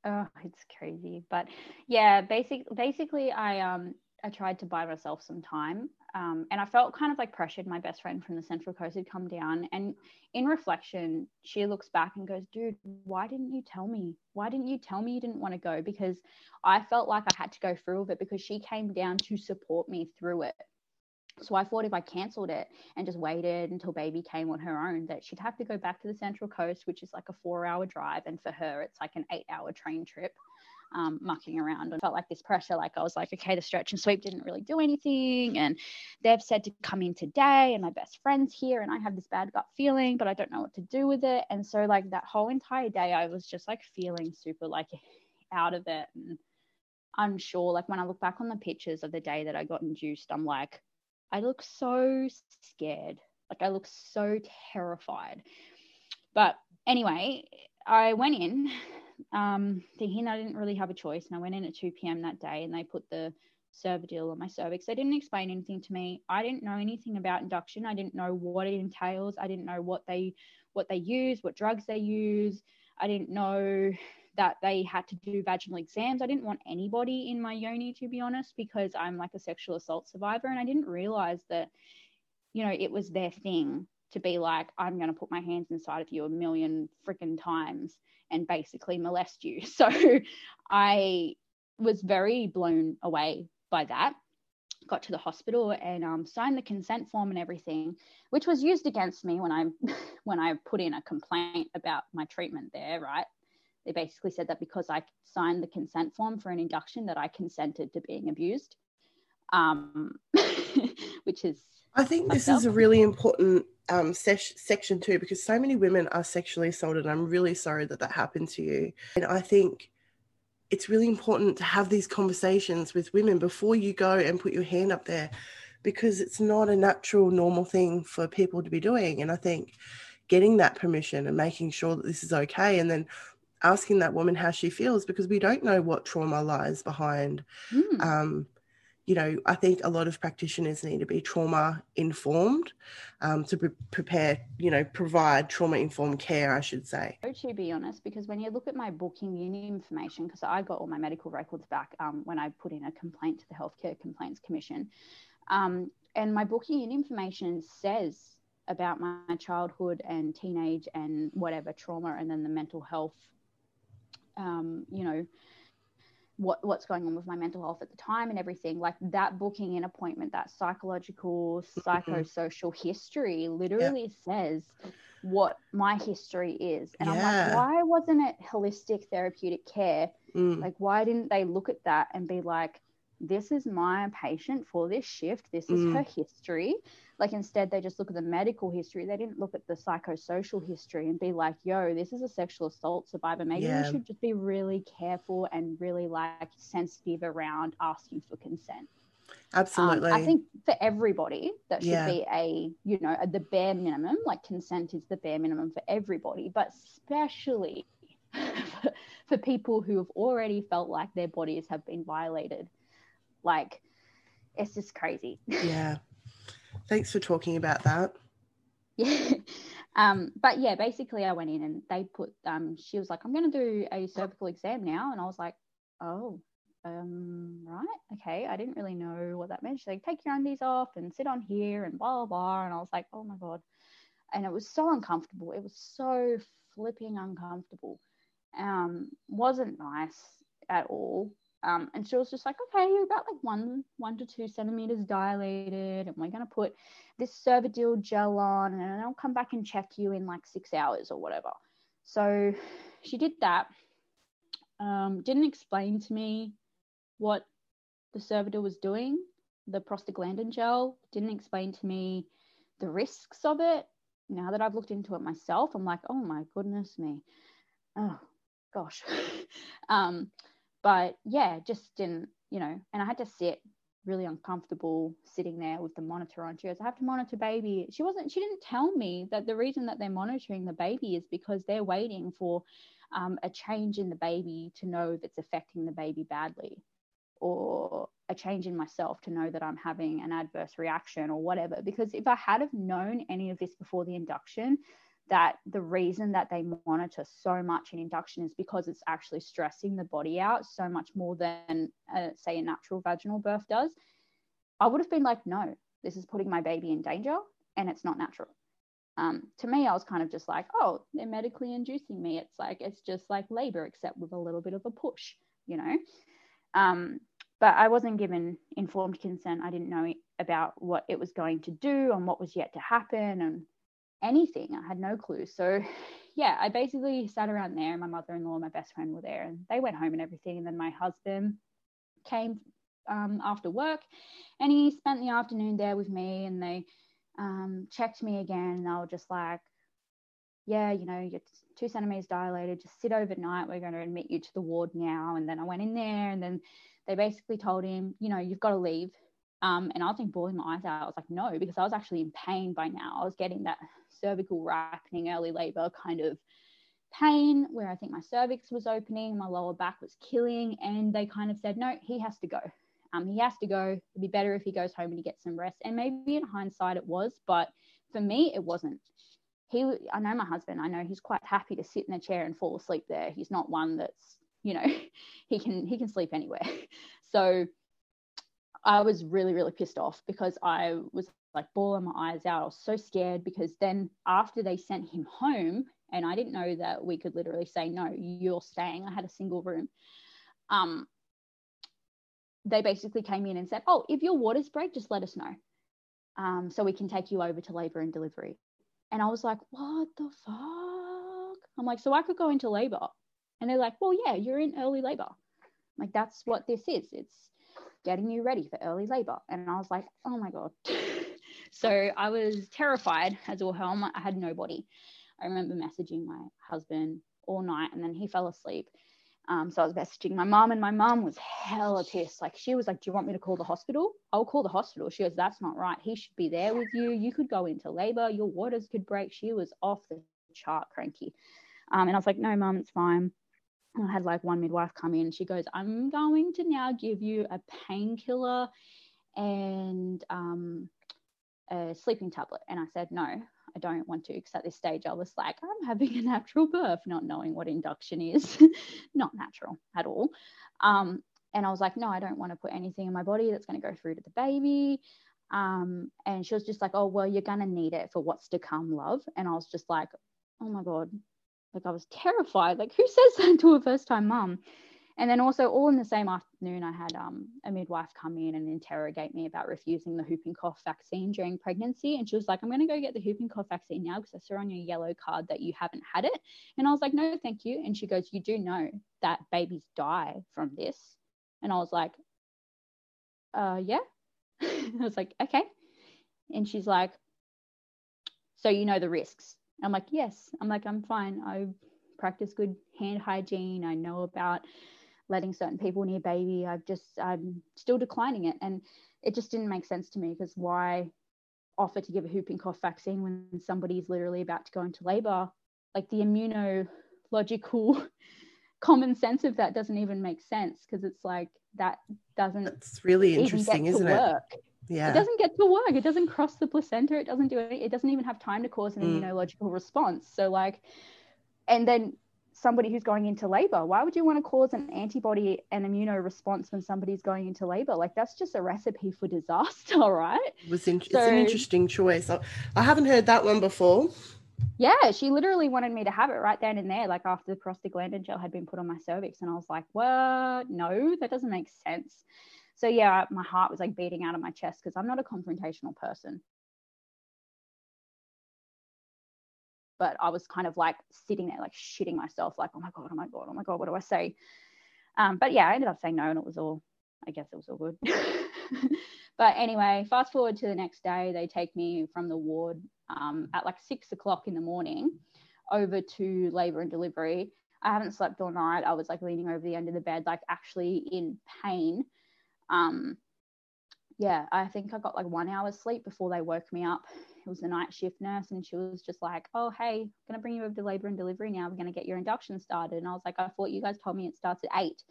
Oh, it's crazy. But yeah, basic basically I um I tried to buy myself some time. Um, and I felt kind of like pressured. My best friend from the Central Coast had come down. And in reflection, she looks back and goes, Dude, why didn't you tell me? Why didn't you tell me you didn't want to go? Because I felt like I had to go through with it because she came down to support me through it. So I thought if I cancelled it and just waited until baby came on her own, that she'd have to go back to the Central Coast, which is like a four hour drive. And for her, it's like an eight hour train trip um, mucking around and felt like this pressure. Like I was like, okay, the stretch and sweep didn't really do anything. And they've said to come in today, and my best friend's here, and I have this bad gut feeling, but I don't know what to do with it. And so, like, that whole entire day, I was just like feeling super like out of it and unsure. Like, when I look back on the pictures of the day that I got induced, I'm like, I look so scared. Like, I look so terrified. But anyway, I went in um, thinking I didn't really have a choice. And I went in at 2 p.m. that day and they put the Cervidil on my cervix. They didn't explain anything to me. I didn't know anything about induction. I didn't know what it entails. I didn't know what they what they use, what drugs they use. I didn't know that they had to do vaginal exams. I didn't want anybody in my yoni to be honest because I'm like a sexual assault survivor and I didn't realize that you know it was their thing to be like I'm going to put my hands inside of you a million freaking times and basically molest you. So I was very blown away by that. Got to the hospital and um, signed the consent form and everything, which was used against me when I when I put in a complaint about my treatment there. Right? They basically said that because I signed the consent form for an induction, that I consented to being abused, um, which is. I think this is a really important um, section too, because so many women are sexually assaulted. I'm really sorry that that happened to you. And I think it's really important to have these conversations with women before you go and put your hand up there because it's not a natural, normal thing for people to be doing. And I think getting that permission and making sure that this is okay and then asking that woman how she feels because we don't know what trauma lies behind mm. um, you know, I think a lot of practitioners need to be trauma informed um, to pre- prepare, you know, provide trauma informed care, I should say. To be honest, because when you look at my booking uni information, because I got all my medical records back um, when I put in a complaint to the Healthcare Complaints Commission, um, and my booking uni information says about my childhood and teenage and whatever trauma, and then the mental health, um, you know what what's going on with my mental health at the time and everything like that booking an appointment that psychological mm-hmm. psychosocial history literally says what my history is and yeah. i'm like why wasn't it holistic therapeutic care mm. like why didn't they look at that and be like this is my patient for this shift this is mm. her history like instead they just look at the medical history. They didn't look at the psychosocial history and be like yo this is a sexual assault survivor. Maybe yeah. we should just be really careful and really like sensitive around asking for consent. Absolutely. Um, i think for everybody that should yeah. be a you know a, the bare minimum. Like consent is the bare minimum for everybody but especially for, for people who have already felt like their bodies have been violated. Like it's just crazy. Yeah Thanks for talking about that. Yeah. Um, but yeah, basically I went in and they put um she was like, I'm gonna do a cervical exam now and I was like, Oh, um, right, okay. I didn't really know what that meant. She's like, take your undies off and sit on here and blah blah blah. And I was like, oh my god. And it was so uncomfortable. It was so flipping uncomfortable. Um, wasn't nice at all. Um, and she was just like, okay, you're about like one, one to two centimeters dilated, and we're gonna put this Cervidil gel on, and I'll come back and check you in like six hours or whatever. So she did that. Um, didn't explain to me what the Cervidil was doing. The prostaglandin gel didn't explain to me the risks of it. Now that I've looked into it myself, I'm like, oh my goodness me. Oh gosh. um, but yeah, just didn't, you know, and I had to sit really uncomfortable sitting there with the monitor on. She goes, I have to monitor baby. She wasn't, she didn't tell me that the reason that they're monitoring the baby is because they're waiting for um, a change in the baby to know if it's affecting the baby badly or a change in myself to know that I'm having an adverse reaction or whatever. Because if I had have known any of this before the induction, that the reason that they monitor so much in induction is because it's actually stressing the body out so much more than uh, say a natural vaginal birth does I would have been like, no, this is putting my baby in danger and it's not natural. Um, to me, I was kind of just like, oh, they're medically inducing me. It's like, it's just like labor, except with a little bit of a push, you know? Um, but I wasn't given informed consent. I didn't know about what it was going to do and what was yet to happen and anything. I had no clue. So, yeah, I basically sat around there. My mother in law, my best friend were there, and they went home and everything. And then my husband came um, after work and he spent the afternoon there with me and they um, checked me again and they were just like yeah you know you're two centimeters dilated just sit overnight we're going to admit you to the ward now and then i went in there and then they basically told him you know you've got to leave um, and i was like bawling my eyes out i was like no because i was actually in pain by now i was getting that cervical ripening early labor kind of pain where i think my cervix was opening my lower back was killing and they kind of said no he has to go um, he has to go. It'd be better if he goes home and he gets some rest. And maybe in hindsight it was, but for me it wasn't. He, I know my husband. I know he's quite happy to sit in a chair and fall asleep there. He's not one that's, you know, he can he can sleep anywhere. So I was really really pissed off because I was like bawling my eyes out. I was so scared because then after they sent him home, and I didn't know that we could literally say no, you're staying. I had a single room. Um, they basically came in and said, Oh, if your waters break, just let us know. Um, so we can take you over to labor and delivery. And I was like, What the fuck? I'm like, So I could go into labor. And they're like, Well, yeah, you're in early labor. I'm like, that's what this is. It's getting you ready for early labor. And I was like, Oh my God. so I was terrified as all hell. I had nobody. I remember messaging my husband all night and then he fell asleep. Um, so I was messaging my mom, and my mom was hella pissed. Like she was like, "Do you want me to call the hospital? I'll call the hospital." She goes, "That's not right. He should be there with you. You could go into labor. Your waters could break." She was off the chart cranky, um, and I was like, "No, mom, it's fine." I had like one midwife come in. She goes, "I'm going to now give you a painkiller and um, a sleeping tablet," and I said, "No." I don't want to because at this stage I was like, I'm having a natural birth, not knowing what induction is, not natural at all. Um, and I was like, no, I don't want to put anything in my body that's going to go through to the baby. Um, and she was just like, oh, well, you're going to need it for what's to come, love. And I was just like, oh my God. Like I was terrified. Like, who says that to a first time mum? And then also, all in the same afternoon, I had um, a midwife come in and interrogate me about refusing the whooping cough vaccine during pregnancy. And she was like, I'm going to go get the whooping cough vaccine now because I saw on your yellow card that you haven't had it. And I was like, no, thank you. And she goes, You do know that babies die from this. And I was like, uh, Yeah. I was like, Okay. And she's like, So you know the risks. I'm like, Yes. I'm like, I'm fine. I practice good hand hygiene. I know about letting certain people near baby. I've just I'm still declining it, and it just didn't make sense to me because why offer to give a whooping cough vaccine when somebody's literally about to go into labor? Like the immunological common sense of that doesn't even make sense because it's like that doesn't. It's really interesting, isn't it? Work. Yeah. It doesn't get to work. It doesn't cross the placenta. It doesn't do it. It doesn't even have time to cause an mm. immunological response. So like, and then somebody who's going into labor. Why would you want to cause an antibody and immuno response when somebody's going into labor? Like that's just a recipe for disaster, right? It was in- so, it's an interesting choice. I, I haven't heard that one before. Yeah, she literally wanted me to have it right then and there, like after the prostaglandin gel had been put on my cervix. And I was like, what? No, that doesn't make sense. So yeah, my heart was like beating out of my chest because I'm not a confrontational person. but I was kind of like sitting there, like shitting myself, like, oh my God, oh my God, oh my God, what do I say? Um, but yeah, I ended up saying no, and it was all, I guess it was all good. but anyway, fast forward to the next day, they take me from the ward um, at like six o'clock in the morning over to labor and delivery. I haven't slept all night. I was like leaning over the end of the bed, like actually in pain. Um, yeah, I think I got like one hour's sleep before they woke me up. It was a night shift nurse and she was just like oh hey I'm to bring you over to labor and delivery now. We're to get your induction started. And i was like i thought you guys told me it starts at eight.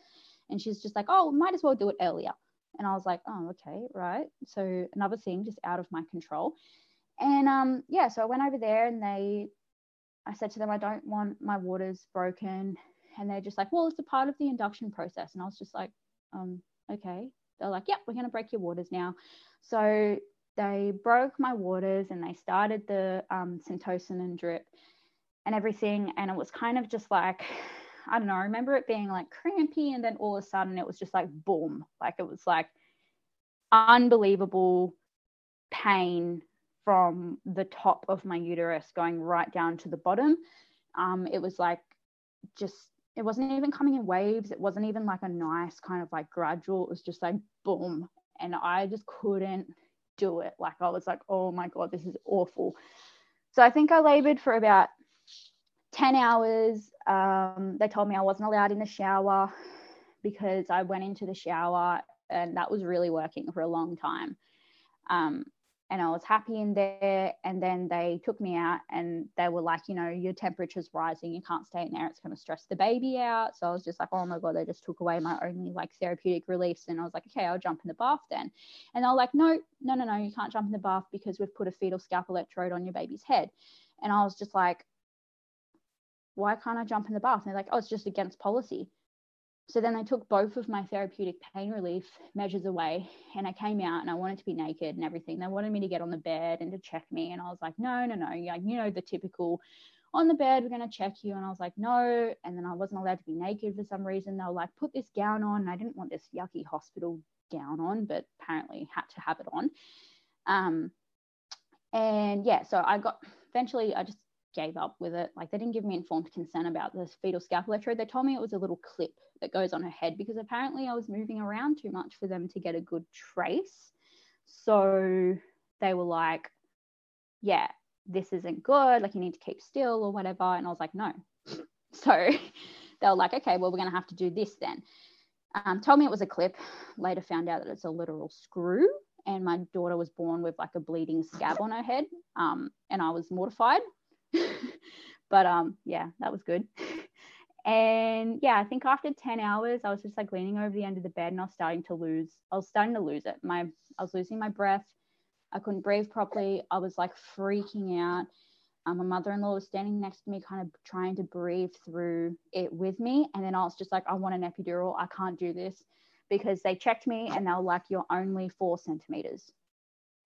And she's just like oh might as well do it earlier. And i was like oh okay right. So another thing just out of my control. And um yeah so i went over there and they i said to them i don't want my waters broken. And they're just like well it's a part of the induction process. And i was just like um okay they're like, yep, we're going to break your waters now. So they broke my waters and they started the um, Syntocinon drip and everything. And it was kind of just like, I don't know, I remember it being like crampy. And then all of a sudden it was just like boom, like it was like unbelievable pain from the top of my uterus going right down to the bottom. Um, it was like just, it wasn't even coming in waves. It wasn't even like a nice kind of like gradual. It was just like boom. And I just couldn't do it. Like I was like, oh my God, this is awful. So I think I labored for about 10 hours. Um, they told me I wasn't allowed in the shower because I went into the shower and that was really working for a long time. Um, and I was happy in there. And then they took me out and they were like, you know, your temperature's rising. You can't stay in there. It's going to stress the baby out. So I was just like, oh my God, they just took away my only like therapeutic release. And I was like, okay, I'll jump in the bath then. And they're like, no, no, no, no, you can't jump in the bath because we've put a fetal scalp electrode on your baby's head. And I was just like, why can't I jump in the bath? And they're like, oh, it's just against policy. So then they took both of my therapeutic pain relief measures away, and I came out and I wanted to be naked and everything. They wanted me to get on the bed and to check me, and I was like, no, no, no, like you know the typical on the bed, we're going to check you. And I was like, no. And then I wasn't allowed to be naked for some reason. They were like, put this gown on. And I didn't want this yucky hospital gown on, but apparently had to have it on. Um, and yeah, so I got eventually, I just gave up with it. Like they didn't give me informed consent about the fetal scalp electrode. They told me it was a little clip that goes on her head because apparently I was moving around too much for them to get a good trace. So they were like, yeah, this isn't good. Like you need to keep still or whatever. And I was like, no. So they were like, okay, well, we're going to have to do this then. Um, told me it was a clip. Later found out that it's a literal screw. And my daughter was born with like a bleeding scab on her head. Um, and I was mortified but um, yeah, that was good. and yeah, I think after 10 hours, I was just like leaning over the end of the bed and I was starting to lose, I was starting to lose it. My, I was losing my breath. I couldn't breathe properly. I was like freaking out. Um, my mother-in-law was standing next to me, kind of trying to breathe through it with me. And then I was just like, I want an epidural. I can't do this because they checked me and they were like, you're only four centimeters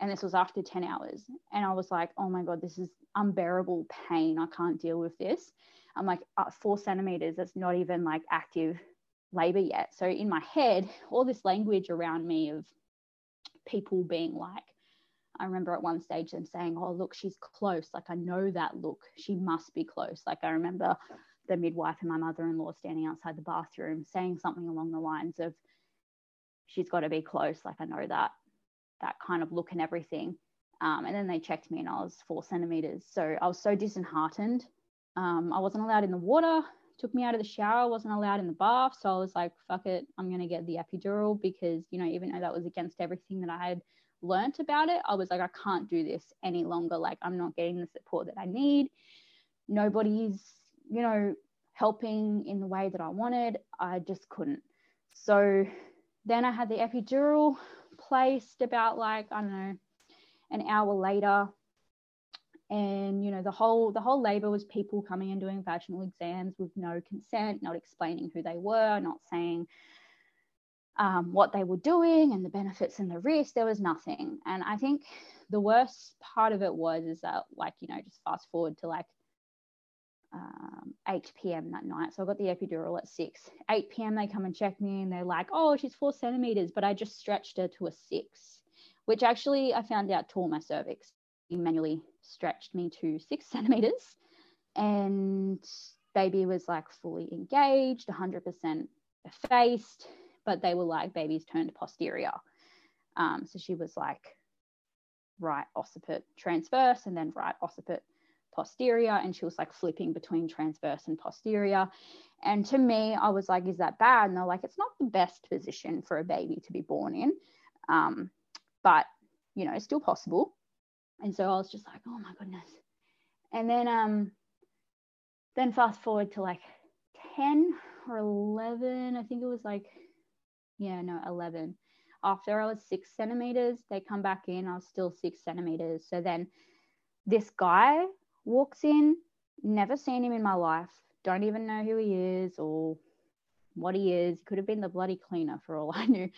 and this was after 10 hours and i was like oh my god this is unbearable pain. I can't deal with this. I'm like uh, four centimeters that's not even like active labor yet. So in my head all this language around me of people being like i remember at one stage them saying oh look she's close. Like i know that look. She must be close. Like i remember the midwife and my mother-in-law standing outside the bathroom saying something along the lines of she's got to be close. Like i know that that kind of look and everything. Um, and then they checked me and I was four centimeters. So I was so disheartened. Um, I wasn't allowed in the water, took me out of the shower, wasn't allowed in the bath. So I was like, fuck it, I'm going to get the epidural because, you know, even though that was against everything that I had learnt about it, I was like, I can't do this any longer. Like, I'm not getting the support that I need. Nobody's, you know, helping in the way that I wanted. I just couldn't. So then I had the epidural placed about like I don't know an hour later. And you know the whole the whole labor was people coming and doing vaginal exams with no consent not explaining who they were not saying um, what they were doing and the benefits and the risks there was nothing. And i think the worst part of it was is that like you know just fast forward to like um, 8 p.m. that night. So I got the epidural at 6. 8 p.m. they come and check me and they're like, oh, she's four centimeters, but I just stretched her to a six, which actually I found out tore my cervix. He manually stretched me to six centimeters and baby was like fully engaged, 100% effaced, but they were like, baby's turned posterior. Um, so she was like right occiput transverse and then right occiput posterior and she was like flipping between transverse and posterior. And to me i was like is that bad? And they're like it's not the best position for a baby to be born in. Um, but you know it's still possible. And so i was just like oh my goodness. And then um then fast forward to like 10 or 11 i think it was like yeah no 11 after i was six centimeters they come back in i was still six centimeters. So then this guy walks in, never seen him in my life, don't even know who he is or what he is. He could have been the bloody cleaner for all I knew.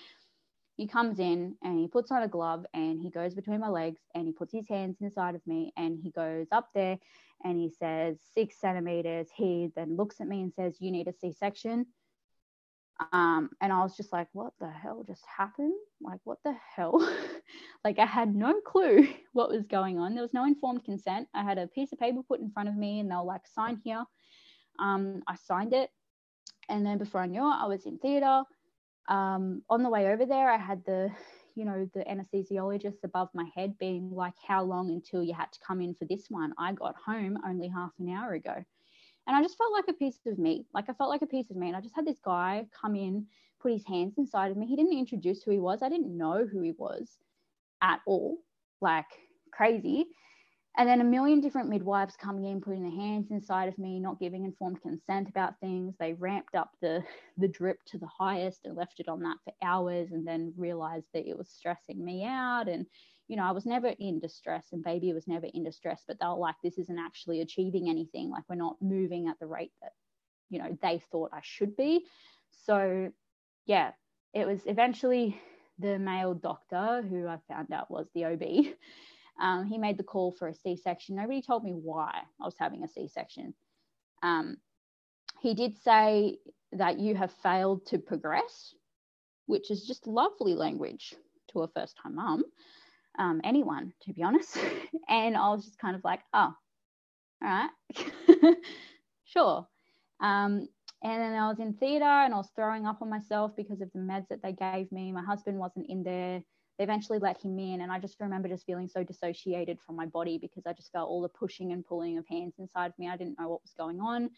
he comes in and he puts on a glove and he goes between my legs and he puts his hands inside of me and he goes up there and he says six centimeters. He then looks at me and says, You need a C section. Um, and I was just like, What the hell just happened? Like, what the hell? like, I had no clue what was going on. There was no informed consent. I had a piece of paper put in front of me and they were like, Sign here. Um, I signed it. And then before I knew it, I was in theatre. Um, on the way over there, I had the you know, the anesthesiologist above my head being like, How long until you had to come in for this one? I got home only half an hour ago. And I just felt like a piece of meat. Like I felt like a piece of me. And I just had this guy come in, put his hands inside of me. He didn't introduce who he was. I didn't know who he was at all. Like crazy. And then a million different midwives coming in putting their hands inside of me not giving informed consent about things. They ramped up the the drip to the highest and left it on that for hours and then realized that it was stressing me out. And you know i was never in distress and baby was never in distress but they were like this isn't actually achieving anything. Like we're not moving at the rate that you know they thought i should be. So yeah it was eventually the male doctor who i found out was the ob um, he made the call for a C section. Nobody told me why I was having a C section. Um, he did say that you have failed to progress, which is just lovely language to a first time mum, um, anyone, to be honest. and I was just kind of like, oh, all right, sure. Um, and then I was in theatre and I was throwing up on myself because of the meds that they gave me. My husband wasn't in there. They eventually let him in and i just remember just feeling so dissociated from my body because i just felt all the pushing and pulling of hands inside of me. I didn't know what was going on.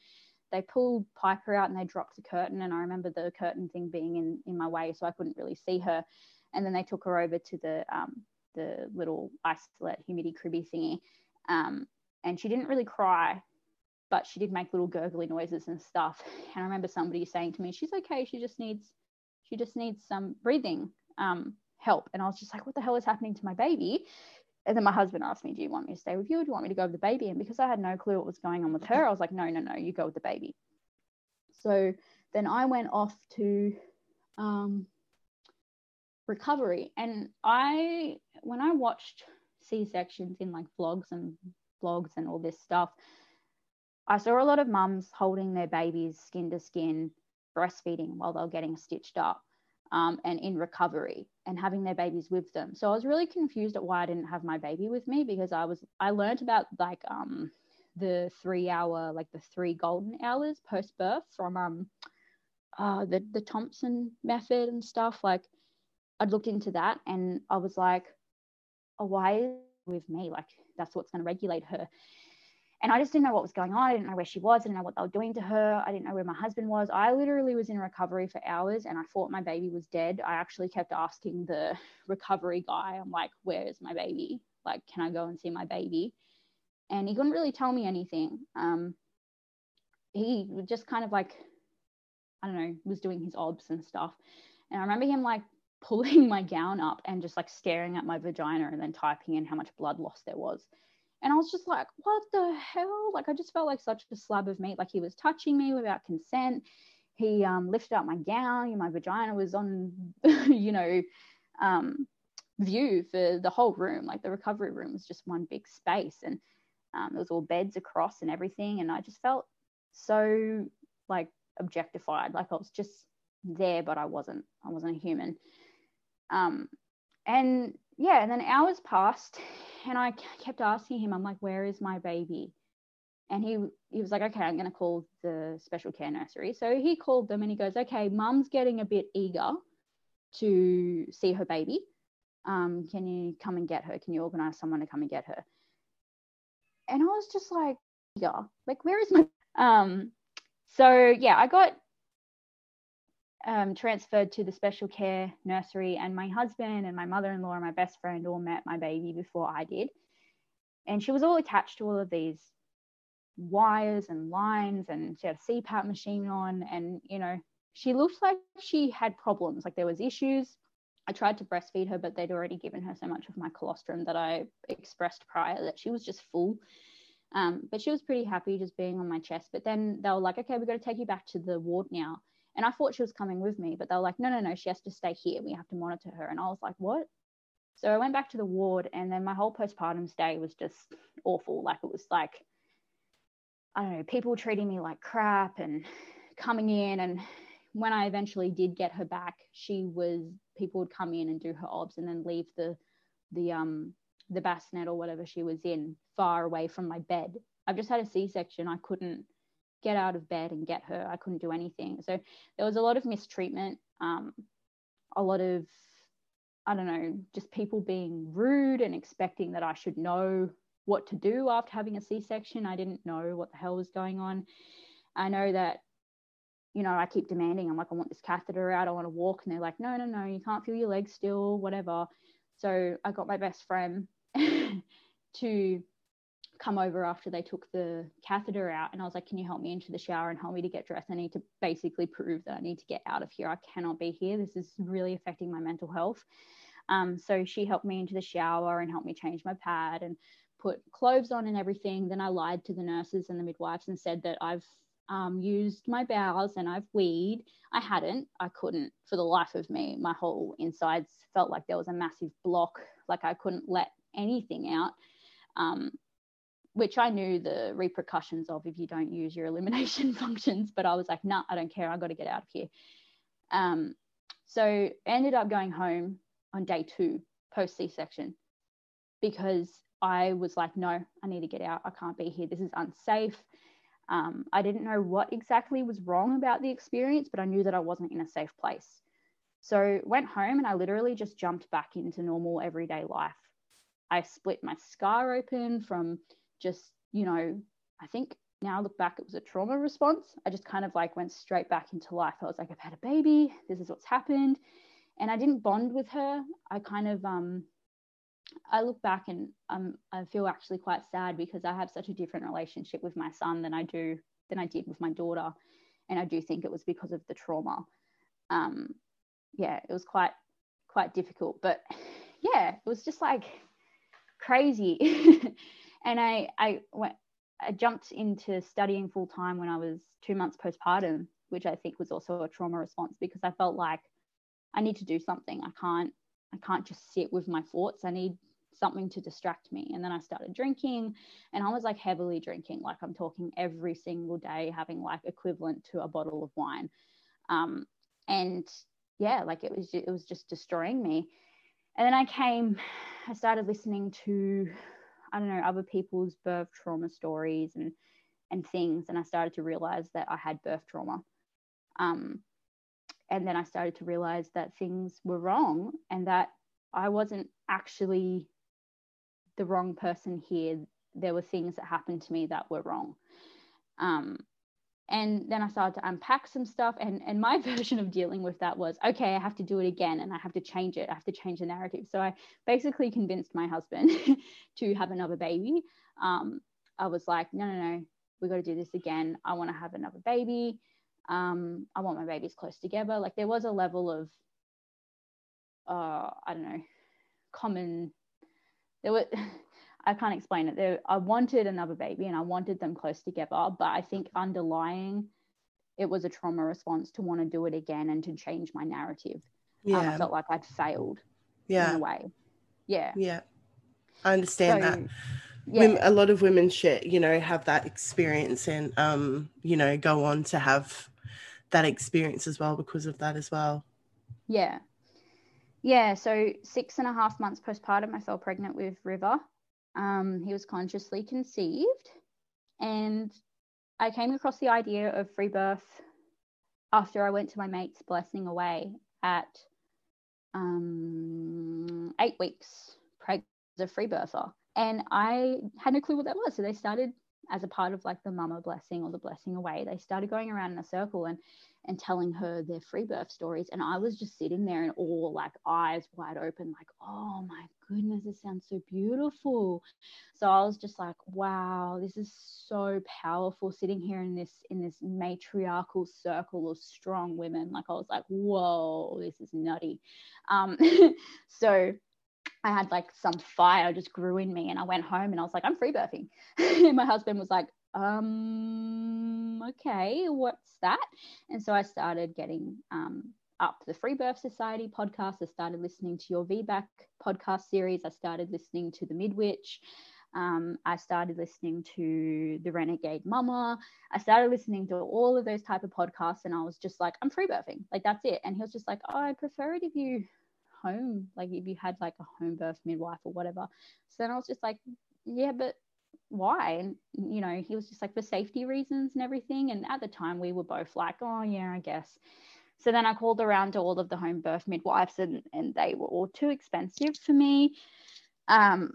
They pulled piper out and they dropped the curtain and i remember the curtain thing being in in my way so i couldn't really see her. And then they took her over to the um, the little isolette humidity cribby thingy. Um, and she didn't really cry but she did make little gurgly noises and stuff and i remember somebody saying to me she's okay she just needs she just needs some breathing um, help. And I was just like, what the hell is happening to my baby? And then my husband asked me, do you want me to stay with you? Or do you want me to go with the baby? And because I had no clue what was going on with her, I was like, no, no, no, you go with the baby. So then I went off to um, recovery. And I, when I watched C sections in like vlogs and blogs and all this stuff, I saw a lot of mums holding their babies skin to skin, breastfeeding while they're getting stitched up um, and in recovery and having their babies with them. So I was really confused at why I didn't have my baby with me because I was I learned about like um the three hour like the three golden hours post birth from um uh the the Thompson method and stuff. Like I'd looked into that and I was like, oh, why with me? Like that's what's going to regulate her. And I just didn't know what was going on. I didn't know where she was. I didn't know what they were doing to her. I didn't know where my husband was. I literally was in recovery for hours and I thought my baby was dead. I actually kept asking the recovery guy, I'm like, where's my baby? Like, can I go and see my baby? And he couldn't really tell me anything. Um, he just kind of like, I don't know, was doing his obs and stuff. And I remember him like pulling my gown up and just like staring at my vagina and then typing in how much blood loss there was. And I was just like, what the hell? Like, I just felt like such a slab of meat. Like, he was touching me without consent. He um, lifted up my gown. My vagina was on, you know, um, view for the whole room. Like, the recovery room was just one big space. And um, there was all beds across and everything. And I just felt so, like, objectified. Like, I was just there, but I wasn't. I wasn't a human. Um, and yeah, and then hours passed and I kept asking him, I'm like, where is my baby? And he he was like, okay, I'm going to call the special care nursery. So he called them and he goes, okay, mum's getting a bit eager to see her baby. Um, can you come and get her? Can you organize someone to come and get her? And I was just like, yeah, like where is my um? So yeah, I got um, transferred to the special care nursery, and my husband and my mother in law and my best friend all met my baby before I did. And she was all attached to all of these wires and lines, and she had a CPAP machine on, and you know, she looked like she had problems, like there was issues. I tried to breastfeed her, but they'd already given her so much of my colostrum that I expressed prior that she was just full. Um, but she was pretty happy just being on my chest. But then they were like, okay, we've got to take you back to the ward now And I thought she was coming with me, but they were like, no, no, no, she has to stay here. We have to monitor her. And I was like, what? So I went back to the ward, and then my whole postpartum stay was just awful. Like it was like, I don't know, people treating me like crap and coming in. And when I eventually did get her back, she was people would come in and do her obs and then leave the the um the bassinet or whatever she was in far away from my bed. I've just had a C-section. I couldn't get out of bed and get her. I couldn't do anything. So there was a lot of mistreatment, um, a lot of I don't know, just people being rude and expecting that I should know what to do after having a C section. I didn't know what the hell was going on. I know that, you know, I keep demanding, I'm like, I want this catheter out, I want to walk. And they're like, no, no, no, you can't feel your legs still, whatever. So I got my best friend to come over after they took the catheter out and I was like, Can you help me into the shower and help me to get dressed? I need to basically prove that I need to get out of here. I cannot be here. This is really affecting my mental health. Um, so she helped me into the shower and helped me change my pad and put clothes on and everything. Then I lied to the nurses and the midwives and said that I've um, used my bowels and I've weed. I hadn't. I couldn't for the life of me. My whole insides felt like there was a massive block, like I couldn't let anything out. Um, which I knew the repercussions of if you don't use your elimination functions. But I was like, nah, I don't care. I got to get out of here. Um, so ended up going home on day two post C section because I was like, no, I need to get out. I can't be here. This is unsafe. Um, I didn't know what exactly was wrong about the experience, but I knew that I wasn't in a safe place. So went home and I literally just jumped back into normal everyday life. I split my scar open from just, you know, I think now I look back, it was a trauma response. I just kind of like went straight back into life. I was like, I've had a baby. This is what's happened. And I didn't bond with her. I kind of, um, I look back and um, I feel actually quite sad because I have such a different relationship with my son than I do than I did with my daughter, and I do think it was because of the trauma. Um, yeah, it was quite quite difficult, but yeah, it was just like crazy. and I I went I jumped into studying full time when I was two months postpartum, which I think was also a trauma response because I felt like I need to do something. I can't I can't just sit with my thoughts. I need something to distract me. And then I started drinking and I was like heavily drinking, like I'm talking every single day, having like equivalent to a bottle of wine. Um, and yeah, like it was it was just destroying me. And then I came, I started listening to I don't know, other people's birth trauma stories and and things. And I started to realize that I had birth trauma. Um, and then I started to realize that things were wrong and that I wasn't actually the wrong person here. There were things that happened to me that were wrong. Um, and then I started to unpack some stuff. And, and my version of dealing with that was okay, I have to do it again and I have to change it. I have to change the narrative. So I basically convinced my husband to have another baby. Um, I was like, no, no, no, we got to do this again. I want to have another baby. Um, I want my babies close together. Like there was a level of, uh, I don't know, common. There were, I can't explain it. There, I wanted another baby and I wanted them close together, but I think underlying, it was a trauma response to want to do it again and to change my narrative. Yeah, um, I felt like I'd failed. Yeah, in a way. Yeah. Yeah, I understand so, that. Yeah. a lot of women share, you know, have that experience and um, you know, go on to have that experience as well because of that as well. Yeah. Yeah. So six and a half months postpartum, I fell pregnant with River. Um, he was consciously conceived. And I came across the idea of free birth after I went to my mate's blessing away at um, eight weeks pregnant as a free birther. And I had no clue what that was. So they started as a part of like the mama blessing or the blessing away, they started going around in a circle and and telling her their free birth stories. And I was just sitting there in awe, like eyes wide open, like, oh my goodness, this sounds so beautiful. So I was just like, wow, this is so powerful sitting here in this in this matriarchal circle of strong women. Like I was like, whoa, this is nutty. Um, so I had like some fire just grew in me and I went home and I was like, I'm free birthing. and my husband was like, um, okay, what's that? And so I started getting um, up the Free Birth Society podcast. I started listening to your VBAC podcast series. I started listening to the Midwitch. Um, I started listening to the Renegade Mama. I started listening to all of those type of podcasts, and I was just like, I'm free birthing, like that's it. And he was just like, oh, I prefer it if you home, like if you had like a home birth midwife or whatever. So then I was just like, yeah, but why? And you know, he was just like for safety reasons and everything. And at the time, we were both like, oh yeah, I guess. So then I called around to all of the home birth midwives, and and they were all too expensive for me. Um,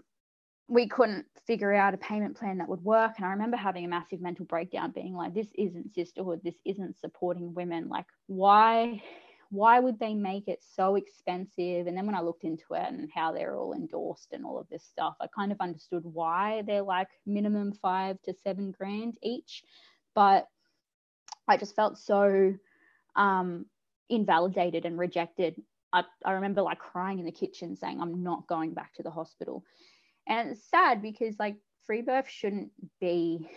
we couldn't figure out a payment plan that would work. And I remember having a massive mental breakdown, being like, this isn't sisterhood. This isn't supporting women. Like, why why would they make it so expensive? And then when I looked into it and how they're all endorsed and all of this stuff, I kind of understood why they're like minimum five to seven grand each. But I just felt so um, invalidated and rejected. I, I remember like crying in the kitchen saying, I'm not going back to the hospital. And it's sad because like free birth shouldn't be,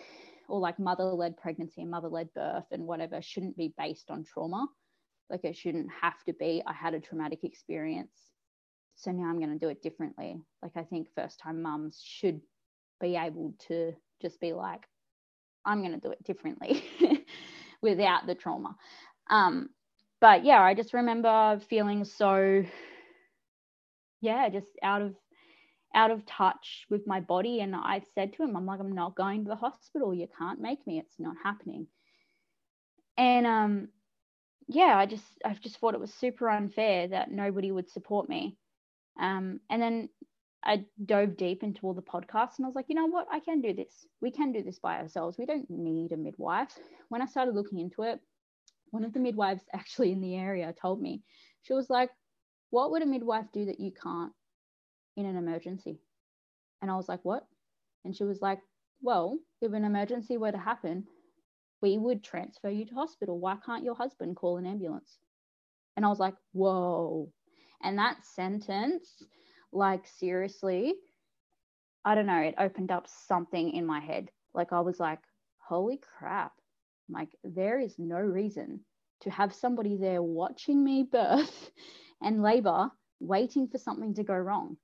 or like mother led pregnancy and mother led birth and whatever shouldn't be based on trauma. Like it shouldn't have to be, I had a traumatic experience. So now I'm going to do it differently. Like I think first time mums should be able to just be like, I'm going to do it differently without the trauma. Um, but yeah, I just remember feeling so, yeah, just out of out of touch with my body. And I said to him, I'm like, I'm not going to the hospital. You can't make me. It's not happening. And um, yeah, I just I just thought it was super unfair that nobody would support me. Um, and then I dove deep into all the podcasts and I was like, you know what? I can do this. We can do this by ourselves. We don't need a midwife. When I started looking into it, one of the midwives actually in the area told me, she was like, what would a midwife do that you can't in an emergency? And I was like, what? And she was like, well, if an emergency were to happen, we would transfer you to hospital. Why can't your husband call an ambulance? And I was like, whoa. And that sentence, like, seriously, I don't know, it opened up something in my head. Like, I was like, holy crap. Like, there is no reason to have somebody there watching me birth and labor, waiting for something to go wrong.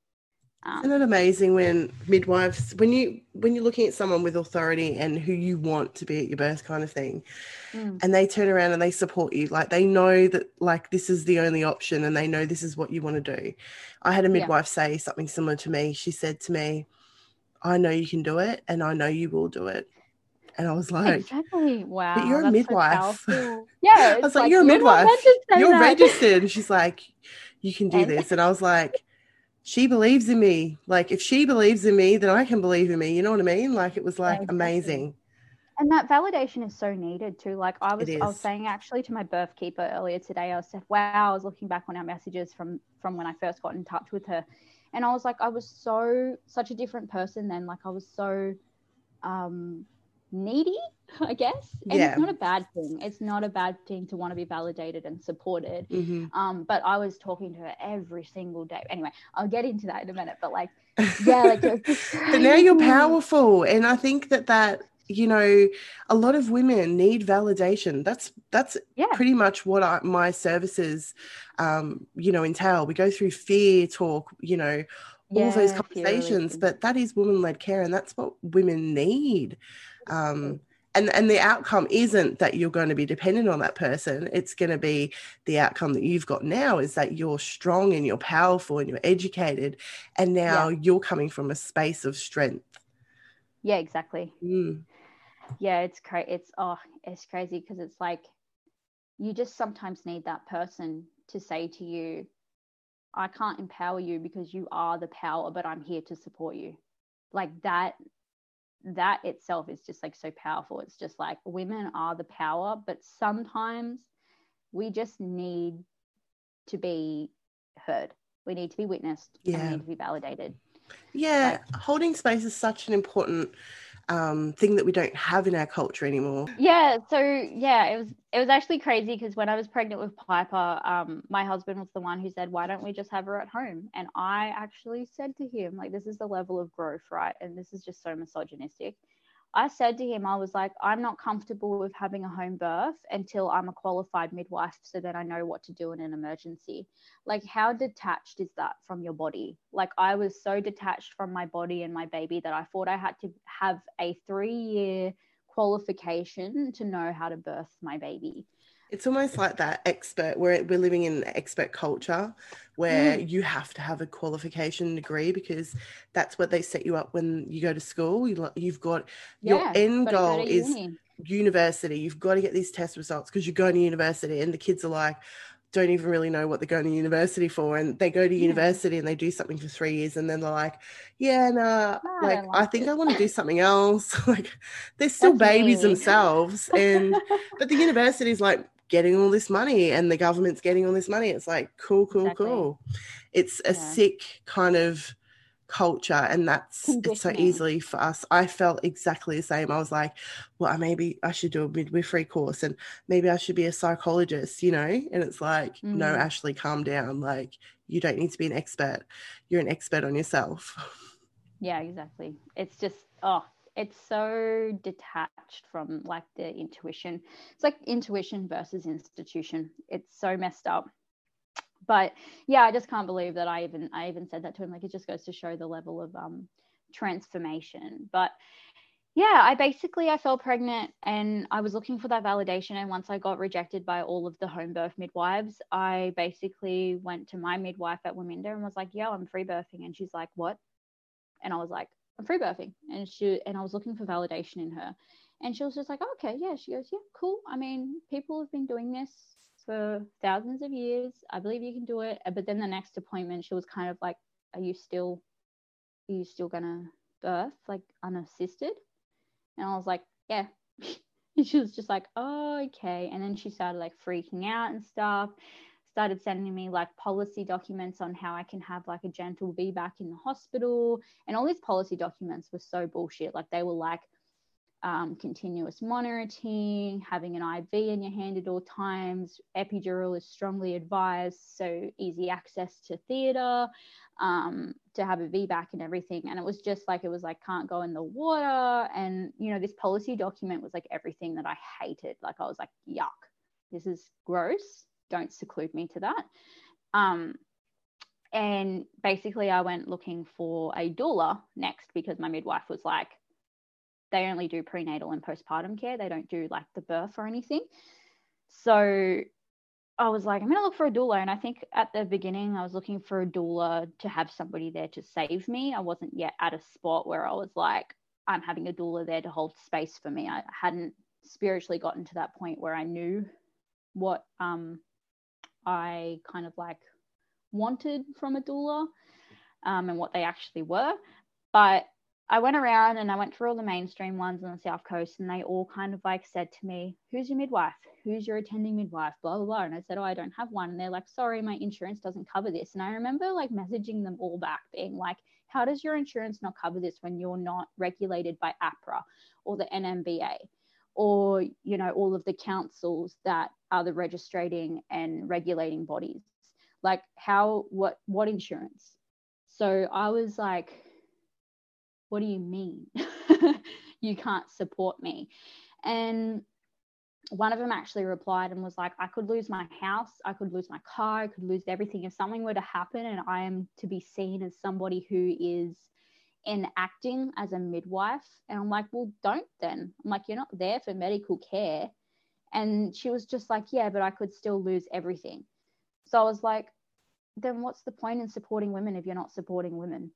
Um, Isn't it amazing when midwives, when you when you're looking at someone with authority and who you want to be at your birth kind of thing, mm. and they turn around and they support you, like they know that like this is the only option, and they know this is what you want to do. I had a midwife yeah. say something similar to me. She said to me, "I know you can do it, and I know you will do it." And I was like, exactly. Wow. But you're a midwife. So yeah. I was like, like you're a midwife. You're that. registered. And she's like, you can do this. And I was like, she believes in me. Like if she believes in me, then I can believe in me. You know what I mean? Like it was like exactly. amazing. And that validation is so needed too. Like I was, I was saying actually to my birth keeper earlier today. I was like, wow. I was looking back on our messages from from when I first got in touch with her, and I was like, I was so such a different person then. Like I was so um needy, I guess. And yeah. it's not a bad thing. It's not a bad thing to want to be validated and supported. Mm-hmm. Um, but I was talking to her every single day. Anyway, I'll get into that in a minute. But like, yeah, like. but now you're powerful, and I think that that you know a lot of women need validation that's that's yeah. pretty much what I, my services um you know entail we go through fear talk you know all yeah, those conversations but that is woman led care and that's what women need um, and and the outcome isn't that you're going to be dependent on that person it's going to be the outcome that you've got now is that you're strong and you're powerful and you're educated and now yeah. you're coming from a space of strength yeah exactly mm. yeah it's crazy it's oh it's crazy because it's like you just sometimes need that person to say to you i can't empower you because you are the power but i'm here to support you like that that itself is just like so powerful. It's just like women are the power, but sometimes we just need to be heard. We need to be witnessed. Yeah. we need to be validated. Yeah, like, holding space is such an important um, thing that we don't have in our culture anymore. Yeah, so yeah, it was it was actually crazy because when I was pregnant with Piper, um, my husband was the one who said, "Why don't we just have her at home?" And I actually said to him, like, "This is the level of growth, right? And this is just so misogynistic." I said to him, I was like, I'm not comfortable with having a home birth until I'm a qualified midwife so that I know what to do in an emergency. Like, how detached is that from your body? Like, I was so detached from my body and my baby that I thought I had to have a three year qualification to know how to birth my baby. It's almost like that expert where we're living in expert culture where mm. you have to have a qualification degree because that's what they set you up when you go to school. You, have got yeah, your end goal go is uni. university. You've got to get these test results because you're going to university, and the kids are like, don't even really know what they're going to university for and they go to university yeah. and they do something for three years and then they're like yeah nah, no, like, I, like I think I want to do something else like they're still That's babies me. themselves and but the university is like getting all this money and the government's getting all this money. It's like, cool, cool, exactly. cool. It's a yeah. sick kind of culture and that's it's so easily for us i felt exactly the same i was like well I maybe i should do a midwifery course and maybe i should be a psychologist you know and it's like mm. no ashley calm down like you don't need to be an expert you're an expert on yourself yeah exactly it's just oh it's so detached from like the intuition. It's like intuition versus institution. It's so messed up. But yeah, I just can't believe that I even I even said that to him. Like it just goes to show the level of um transformation. But yeah, I basically I fell pregnant and I was looking for that validation. And once I got rejected by all of the home birth midwives, I basically went to my midwife at Waminda and was like, yo I'm free birthing." And she's like, "What?" And I was like, I'm free birthing. And she and I was looking for validation in her. And she was just like, oh, okay, yeah. She goes, yeah, cool. I mean, people have been doing this for thousands of years. I believe you can do it. But then the next appointment, she was kind of like, are you still, are you still gonna birth like unassisted? And I was like, yeah. and she was just like, oh, okay. And then she started like freaking out and stuff started sending me like policy documents on how I can have like a gentle VBAC in the hospital. And all these policy documents were so bullshit. Like they were like um, continuous monitoring, having an IV in your hand at all times, epidural is strongly advised, so easy access to theatre, um, to have a VBAC and everything. And it was just like, it was like, can't go in the water. And, you know, this policy document was like everything that I hated. Like, I was like, yuck, this is gross don't seclude me to that. Um, and basically, I went looking for a doula next because my midwife was like, they only do prenatal and postpartum care. They don't do like the birth or anything. So I was like, I'm going to look for a doula. And I think at the beginning, I was looking for a doula to have somebody there to save me. I wasn't yet at a spot where I was like, I'm having a doula there to hold space for me. I hadn't spiritually gotten to that point where I knew what um, I kind of like wanted from a doula um, and what they actually were. But I went around and I went through all the mainstream ones on the South Coast, and they all kind of like said to me, Who's your midwife? Who's your attending midwife? Blah, blah, blah. And I said, Oh, I don't have one. And they're like, Sorry, my insurance doesn't cover this. And I remember like messaging them all back, being like, How does your insurance not cover this when you're not regulated by AHPRA or the NMBA? or you know all of the councils that are the registrating and regulating bodies like how what what insurance so i was like what do you mean you can't support me and one of them actually replied and was like i could lose my house i could lose my car i could lose everything if something were to happen and i am to be seen as somebody who is in acting as a midwife. And I'm like, well, don't then. I'm like, you're not there for medical care. And she was just like, yeah, but I could still lose everything. So I was like, then what's the point in supporting women if you're not supporting women?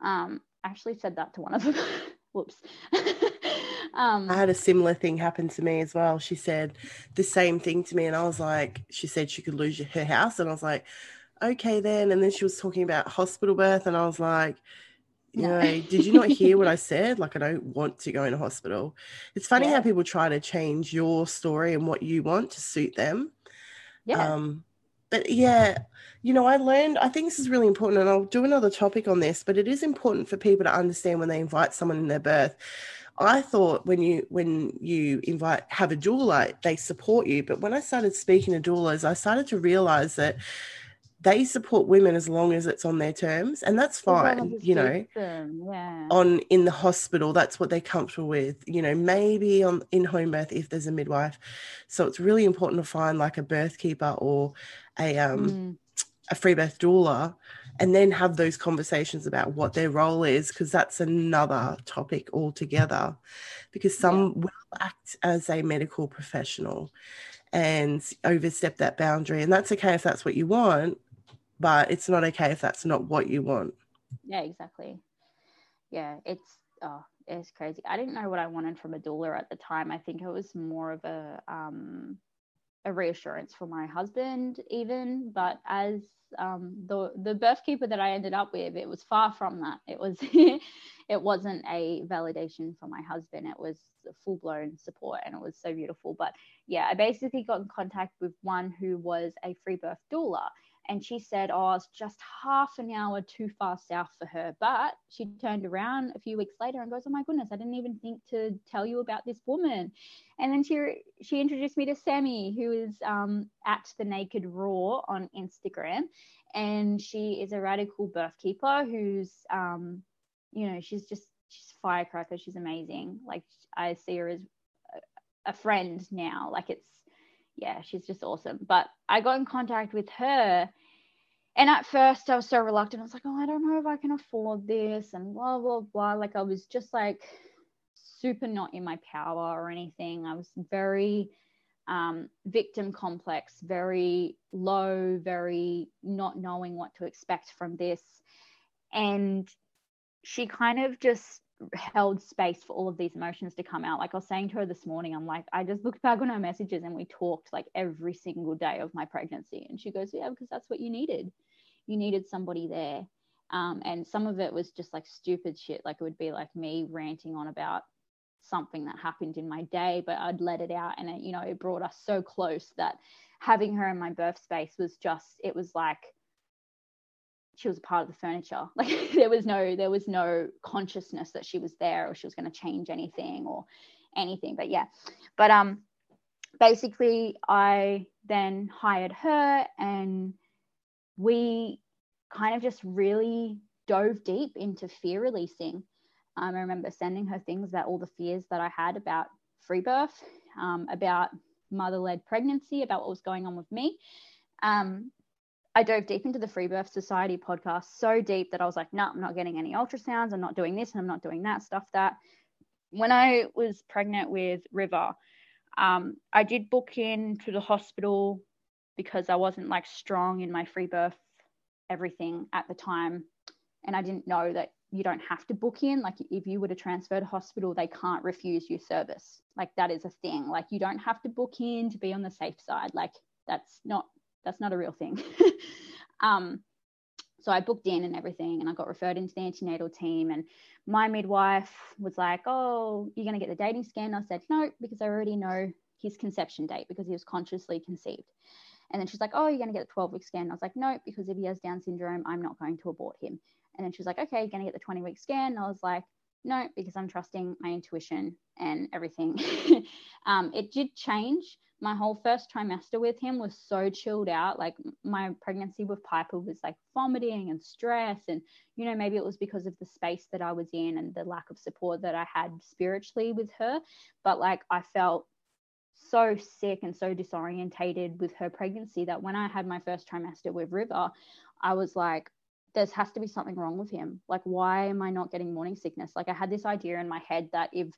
Um, I actually said that to one of them. Whoops. um, I had a similar thing happen to me as well. She said the same thing to me, and I was like, she said she could lose her house, and I was like, okay then. And then she was talking about hospital birth, and I was like, you no. know, did you not hear what I said? Like, I don't want to go in a hospital. It's funny yeah. how people try to change your story and what you want to suit them. Yeah. Um, but yeah, you know, I learned, I think this is really important, and I'll do another topic on this, but it is important for people to understand when they invite someone in their birth. I thought when you when you invite have a doula, they support you. But when I started speaking to doulas, I started to realize that they support women as long as it's on their terms and that's fine you know yeah. on in the hospital that's what they're comfortable with you know maybe on in home birth if there's a midwife so it's really important to find like a birth keeper or a um mm. a free birth doula and then have those conversations about what their role is because that's another topic altogether because some yeah. will act as a medical professional and overstep that boundary and that's okay if that's what you want but it's not okay if that's not what you want. Yeah, exactly. Yeah, it's oh, it's crazy. I didn't know what I wanted from a doula at the time. I think it was more of a um a reassurance for my husband even, but as um the the birth keeper that I ended up with, it was far from that. It was it wasn't a validation for my husband. It was full blown support and it was so beautiful. But yeah, I basically got in contact with one who was a free birth doula and she said, Oh, it's just half an hour too far south for her. But she turned around a few weeks later and goes, Oh my goodness, I didn't even think to tell you about this woman. And then she she introduced me to Sammy, who is um, at the Naked Raw on Instagram. And she is a radical birth keeper who's, um, you know, she's just, she's firecracker. She's amazing. Like, I see her as a friend now. Like, it's, yeah, she's just awesome. But I got in contact with her. And at first I was so reluctant. I was like, oh, I don't know if I can afford this and blah, blah, blah. Like I was just like super not in my power or anything. I was very um, victim complex, very low, very not knowing what to expect from this. And she kind of just held space for all of these emotions to come out. Like I was saying to her this morning, I'm like, I just looked back on our messages and we talked like every single day of my pregnancy. And she goes, Yeah, because that's what you needed. You needed somebody there. Um, and some of it was just like stupid shit. Like it would be like me ranting on about something that happened in my day, but I'd let it out. And it, you know, it brought us so close that having her in my birth space was just, it was like, she was a part of the furniture. Like there was no there was no consciousness that she was there or she was going to change anything or anything but yeah. But um basically i then hired her and we kind of just really dove deep into fear releasing. Um, i remember sending her things about all the fears that i had about free birth um, about mother-led pregnancy about what was going on with me. Um, I dove deep into the Free Birth Society podcast, so deep that I was like, no, nah, I'm not getting any ultrasounds. I'm not doing this and I'm not doing that stuff. That when I was pregnant with River, um, I did book in to the hospital because I wasn't like strong in my free birth everything at the time. And I didn't know that you don't have to book in. Like if you were to transfer to hospital, they can't refuse you service. Like that is a thing. Like you don't have to book in to be on the safe side. Like that's not that's not a real thing. um, so I booked in and everything, and I got referred into the antenatal team. And my midwife was like, "Oh, you're going to get the dating scan." I said, "No, because I already know his conception date because he was consciously conceived." And then she's like, "Oh, you're going to get the 12 week scan." I was like, "No, because if he has Down syndrome, I'm not going to abort him." And then she's like, "Okay, you're going to get the 20 week scan." I was like, "No, because I'm trusting my intuition and everything." um, it did change my whole first trimester with him was so chilled out. Like my pregnancy with Piper was like vomiting and stress. And, you know, maybe it was because of the space that I was in and the lack of support that I had spiritually with her. But like I felt so sick and so disorientated with her pregnancy that when I had my first trimester with River, I was like, there has to be something wrong with him. Like, why am I not getting morning sickness? Like, I had this idea in my head that if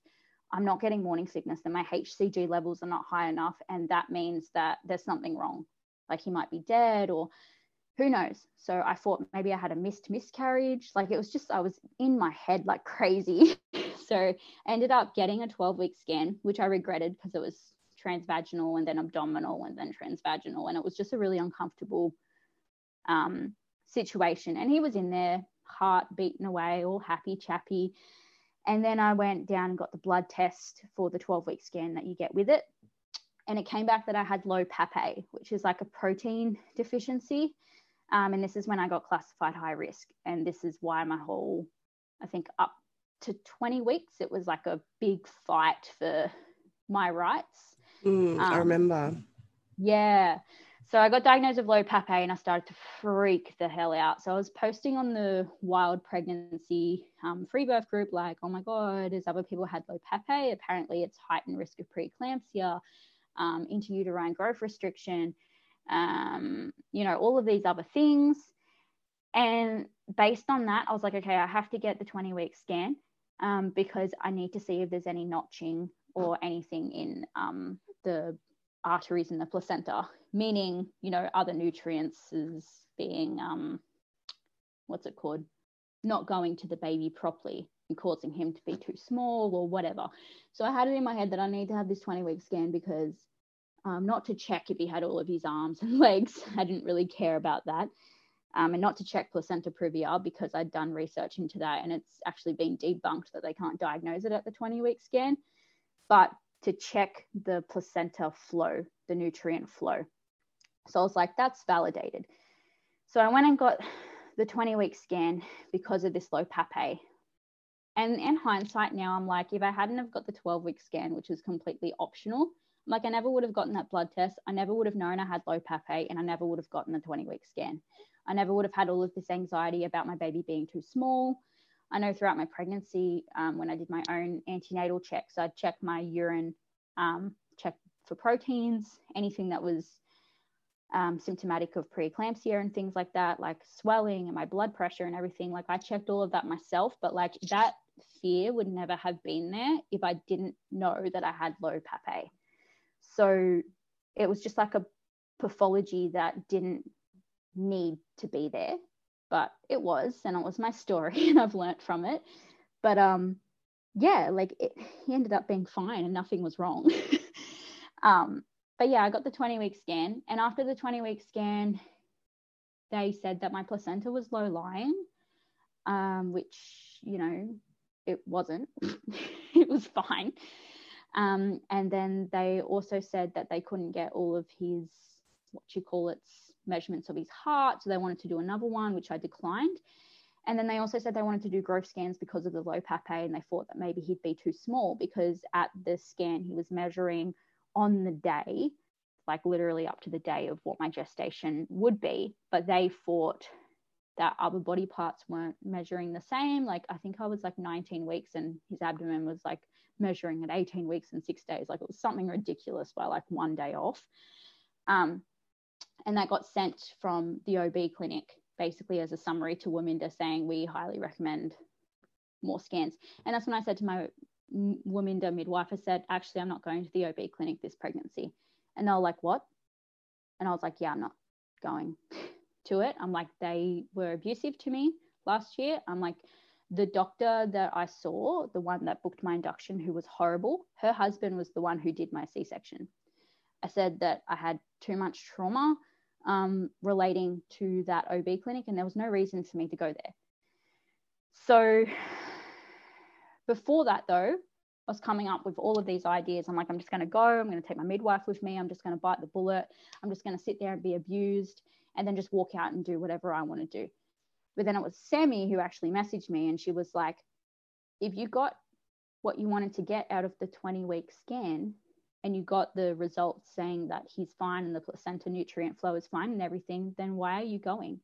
I'm not getting morning sickness then my HCG levels are not high enough. And that means that there's something wrong. Like he might be dead or who knows. So I thought maybe I had a missed miscarriage. Like it was just, I was in my head like crazy. so I ended up getting a 12 week scan, which I regretted because it was transvaginal and then abdominal and then transvaginal. And it was just a really uncomfortable um, situation. And he was in there, heart beating away, all happy, chappy. And then I went down and got the blood test for the 12 week scan that you get with it. And it came back that I had low PAPP-A, which is like a protein deficiency. Um, and this is when I got classified high risk. And this is why my whole, I think, up to 20 weeks, it was like a big fight for my rights. Mm, um, I remember. Yeah. So I got diagnosed with low PAPP-A and I started to freak the hell out. So I was posting on the wild pregnancy um, free birth group, like, oh my God, as other people had low PAPP-A, apparently it's heightened risk of preeclampsia, um, intrauterine growth restriction, um, you know, all of these other things. And based on that, I was like, okay, I have to get the 20 week scan um, because I need to see if there's any notching or anything in um, the arteries in the placenta, meaning, you know, other nutrients is being, um, what's it called, not going to the baby properly and causing him to be too small or whatever. So I had it in my head that I need to have this 20 week scan because um, not to check if he had all of his arms and legs. I didn't really care about that. Um, and not to check placenta previa because I'd done research into that and it's actually been debunked that they can't diagnose it at the 20 week scan. But to check the placenta flow, the nutrient flow. So I was like, that's validated. So I went and got the 20 week scan because of this low PAPP-A. And in hindsight now, I'm like, if I hadn't have got the 12 week scan, which was completely optional, I'm like I never would have gotten that blood test. I never would have known I had low PAPP-A and I never would have gotten the 20 week scan. I never would have had all of this anxiety about my baby being too small. I know throughout my pregnancy, um, when I did my own antenatal checks, I'd check my urine, um, check for proteins, anything that was um, symptomatic of preeclampsia and things like that, like swelling and my blood pressure and everything. Like I checked all of that myself, but like that fear would never have been there if I didn't know that I had low PAPP-A. So it was just like a pathology that didn't need to be there but it was and it was my story and i've learnt from it. But um yeah like it, he ended up being fine and nothing was wrong. Um but yeah i got the 20 week scan and after the 20 week scan they said that my placenta was low lying um which you know it wasn't. It was fine. Um and then they also said that they couldn't get all of his what you call it measurements of his heart. So they wanted to do another one, which I declined. And then they also said they wanted to do growth scans because of the low PAPP-A, and they thought that maybe he'd be too small because at the scan he was measuring on the day, like literally up to the day of what my gestation would be. But they thought that other body parts weren't measuring the same. Like I think I was like 19 weeks, and his abdomen was like measuring at 18 weeks and six days. Like it was something ridiculous by like one day off. Um, and that got sent from the OB clinic basically as a summary to Waminda saying we highly recommend more scans. And that's when I said to my Waminda midwife, I said, actually, I'm not going to the OB clinic this pregnancy. And they were like, what? And I was like, yeah, I'm not going to it. I'm like, they were abusive to me last year. I'm like, the doctor that I saw, the one that booked my induction, who was horrible, her husband was the one who did my C section. I said that I had too much trauma um, relating to that OB clinic, and there was no reason for me to go there. So before that, though, I was coming up with all of these ideas. I'm like, I'm just going to go. I'm going to take my midwife with me. I'm just going to bite the bullet. I'm just going to sit there and be abused and then just walk out and do whatever I want to do. But then it was Sammy who actually messaged me and she was like, if you got what you wanted to get out of the 20 week scan, and you got the results saying that he's fine and the placenta nutrient flow is fine and everything, then why are you going?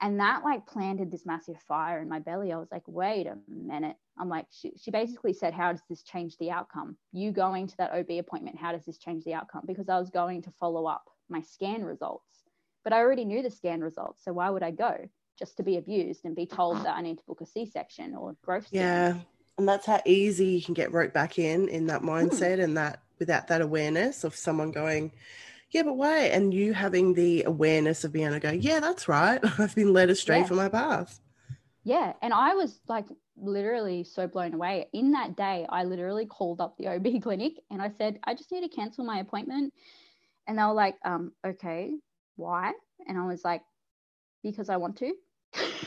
And that like planted this massive fire in my belly. I was like, wait a minute. I'm like, she, she basically said, how does this change the outcome? You going to that OB appointment, how does this change the outcome? Because I was going to follow up my scan results, but I already knew the scan results. So why would I go? Just to be abused and be told that I need to book a C section or growth. Yeah. And that's how easy you can get roped back in, in that hmm. mindset and that without that awareness of someone going, yeah, but why? And you having the awareness of being able to go, yeah, that's right. I've been led astray yeah. from my path. Yeah. And I was like literally so blown away. In that day, I literally called up the OB clinic and I said, I just need to cancel my appointment. And they were like, um, okay, why? And I was like, because I want to.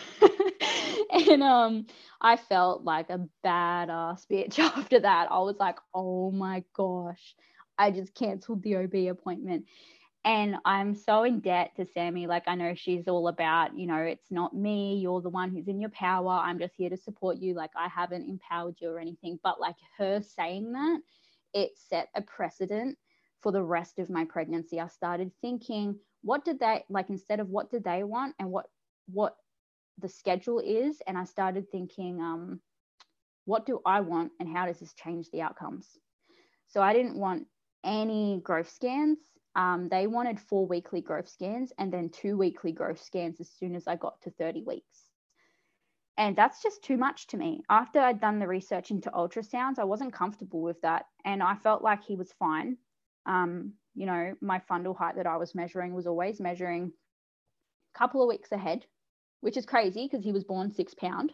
and um I felt like a badass bitch after that. I was like, oh my gosh, I just cancelled the OB appointment. And I'm so in debt to Sammy. Like, I know she's all about, you know, it's not me. You're the one who's in your power. I'm just here to support you. Like, I haven't empowered you or anything. But like her saying that, it set a precedent for the rest of my pregnancy. I started thinking, what did they like instead of what did they want and what what the schedule is? And I started thinking, um, what do I want and how does this change the outcomes? So I didn't want any growth scans. Um, they wanted four weekly growth scans and then two weekly growth scans as soon as I got to 30 weeks. And that's just too much to me. After I'd done the research into ultrasounds, I wasn't comfortable with that. And I felt like he was fine. Um, you know, my fundal height that I was measuring was always measuring a couple of weeks ahead, which is crazy because he was born six pound.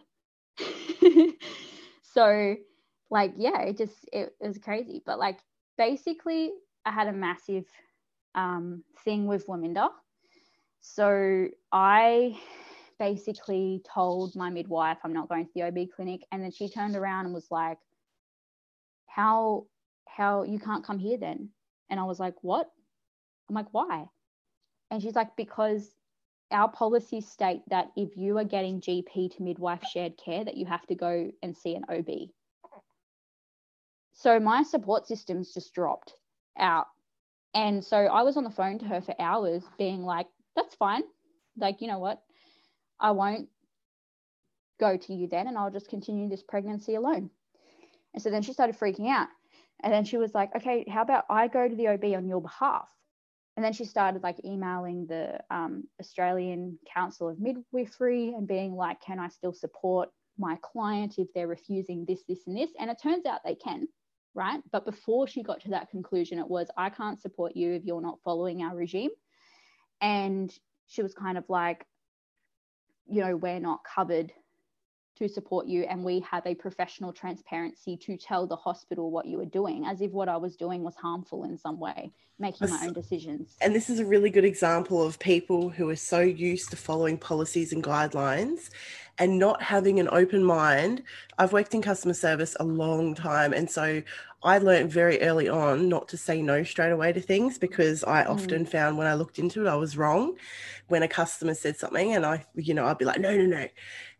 so, like, yeah, it just, it, it was crazy. But like, basically, I had a massive um, thing with Waminda. So I basically told my midwife I'm not going to the OB clinic, and then she turned around and was like, "How how you can't come here then?" And I was like, "What?" I'm like, "Why?" And she's like, "Because our policies state that if you are getting GP to midwife shared care, that you have to go and see an OB." So my support systems just dropped out. And so I was on the phone to her for hours being like, that's fine. Like, you know what? I won't go to you then and I'll just continue this pregnancy alone. And so then she started freaking out. And then she was like, okay, how about I go to the OB on your behalf? And then she started like emailing the um, Australian Council of Midwifery and being like, can I still support my client if they're refusing this, this, and this? And it turns out they can right? But before she got to that conclusion, it was, I can't support you if you're not following our regime. And she was kind of like, you know, we're not covered to support you and we have a professional transparency to tell the hospital what you were doing as if what i was doing was harmful in some way making my own decisions and this is a really good example of people who are so used to following policies and guidelines and not having an open mind i've worked in customer service a long time and so I learned very early on not to say no straight away to things because I mm. often found when I looked into it, I was wrong. When a customer said something and I, you know, I'd be like, no, no, no.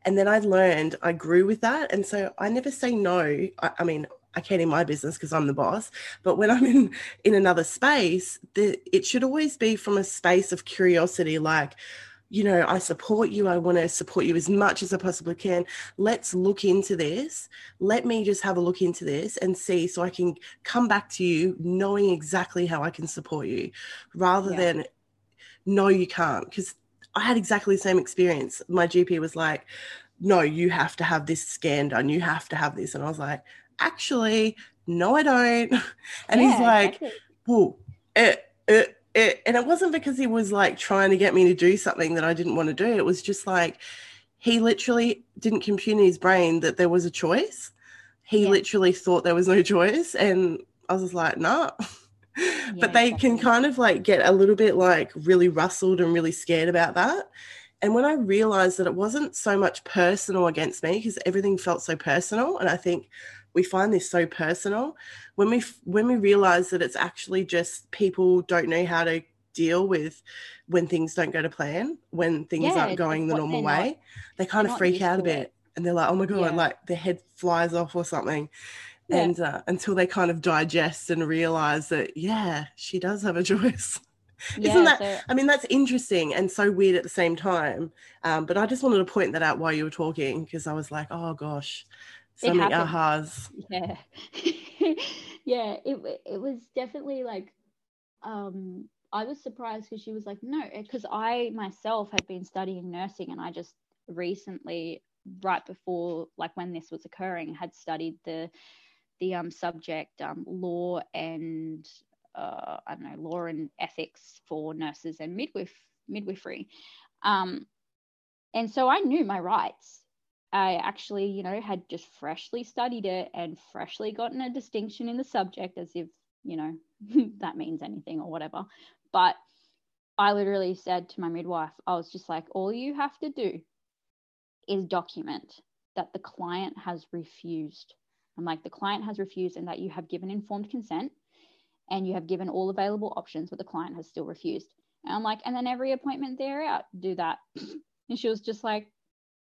And then I learned, I grew with that. And so I never say no. I, I mean, I can't in my business because I'm the boss. But when I'm in in another space, the, it should always be from a space of curiosity, like, you know, I support you. I want to support you as much as I possibly can. Let's look into this. Let me just have a look into this and see so I can come back to you knowing exactly how I can support you rather yeah. than no, you can't. Because I had exactly the same experience. My GP was like, no, you have to have this scan done. You have to have this. And I was like, actually, no, I don't. And yeah, he's like, exactly. well, it, it, it, and it wasn't because he was like trying to get me to do something that I didn't want to do. It was just like he literally didn't compute in his brain that there was a choice. He yeah. literally thought there was no choice. And I was like, nah. Yeah, but they can kind of like get a little bit like really rustled and really scared about that. And when I realized that it wasn't so much personal against me, because everything felt so personal, and I think we find this so personal when we when we realize that it's actually just people don't know how to deal with when things don't go to plan, when things yeah, aren't going the normal way, not, they kind of freak out a bit, it. and they're like, "Oh my god!" Yeah. Like their head flies off or something. Yeah. And uh, until they kind of digest and realize that, yeah, she does have a choice. Yeah, Isn't that? So, I mean, that's interesting and so weird at the same time. Um, but I just wanted to point that out while you were talking because I was like, oh gosh, so many ahas. Yeah, yeah. It it was definitely like, um, I was surprised because she was like, no, because I myself had been studying nursing and I just recently, right before like when this was occurring, had studied the the um subject um law and uh, I don't know, law and ethics for nurses and midwife midwifery. Um, and so I knew my rights. I actually, you know, had just freshly studied it and freshly gotten a distinction in the subject as if, you know, that means anything or whatever. But I literally said to my midwife, I was just like, all you have to do is document that the client has refused. I'm like, the client has refused and that you have given informed consent and you have given all available options, but the client has still refused. And I'm like, and then every appointment they're out, do that. And she was just like,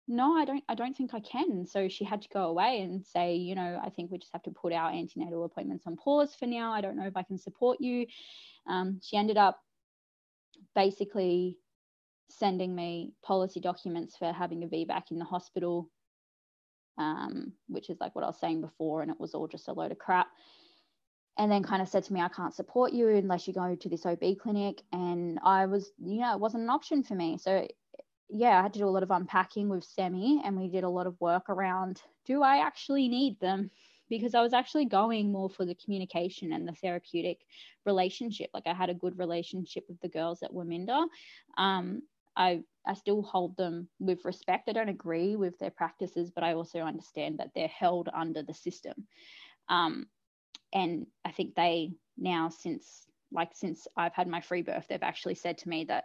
no i don't i don't think i can so she had to go away and say you know i think we just have to put our antenatal appointments on pause for now i don't know if i can support you um, she ended up basically sending me policy documents for having a VBAC in the hospital, um, which is like what I was saying before, and it was all just a load of crap. And then kind of said to me, I can't support you unless you go to this OB clinic. And I was, you know, it wasn't an option for me. So, yeah, I had to do a lot of unpacking with Sammy, and we did a lot of work around do I actually need them? Because I was actually going more for the communication and the therapeutic relationship. Like I had a good relationship with the girls at Waminda. Um, I I still hold them with respect. I don't agree with their practices, but I also understand that they're held under the system. Um, and I think they now, since like since I've had my free birth, they've actually said to me that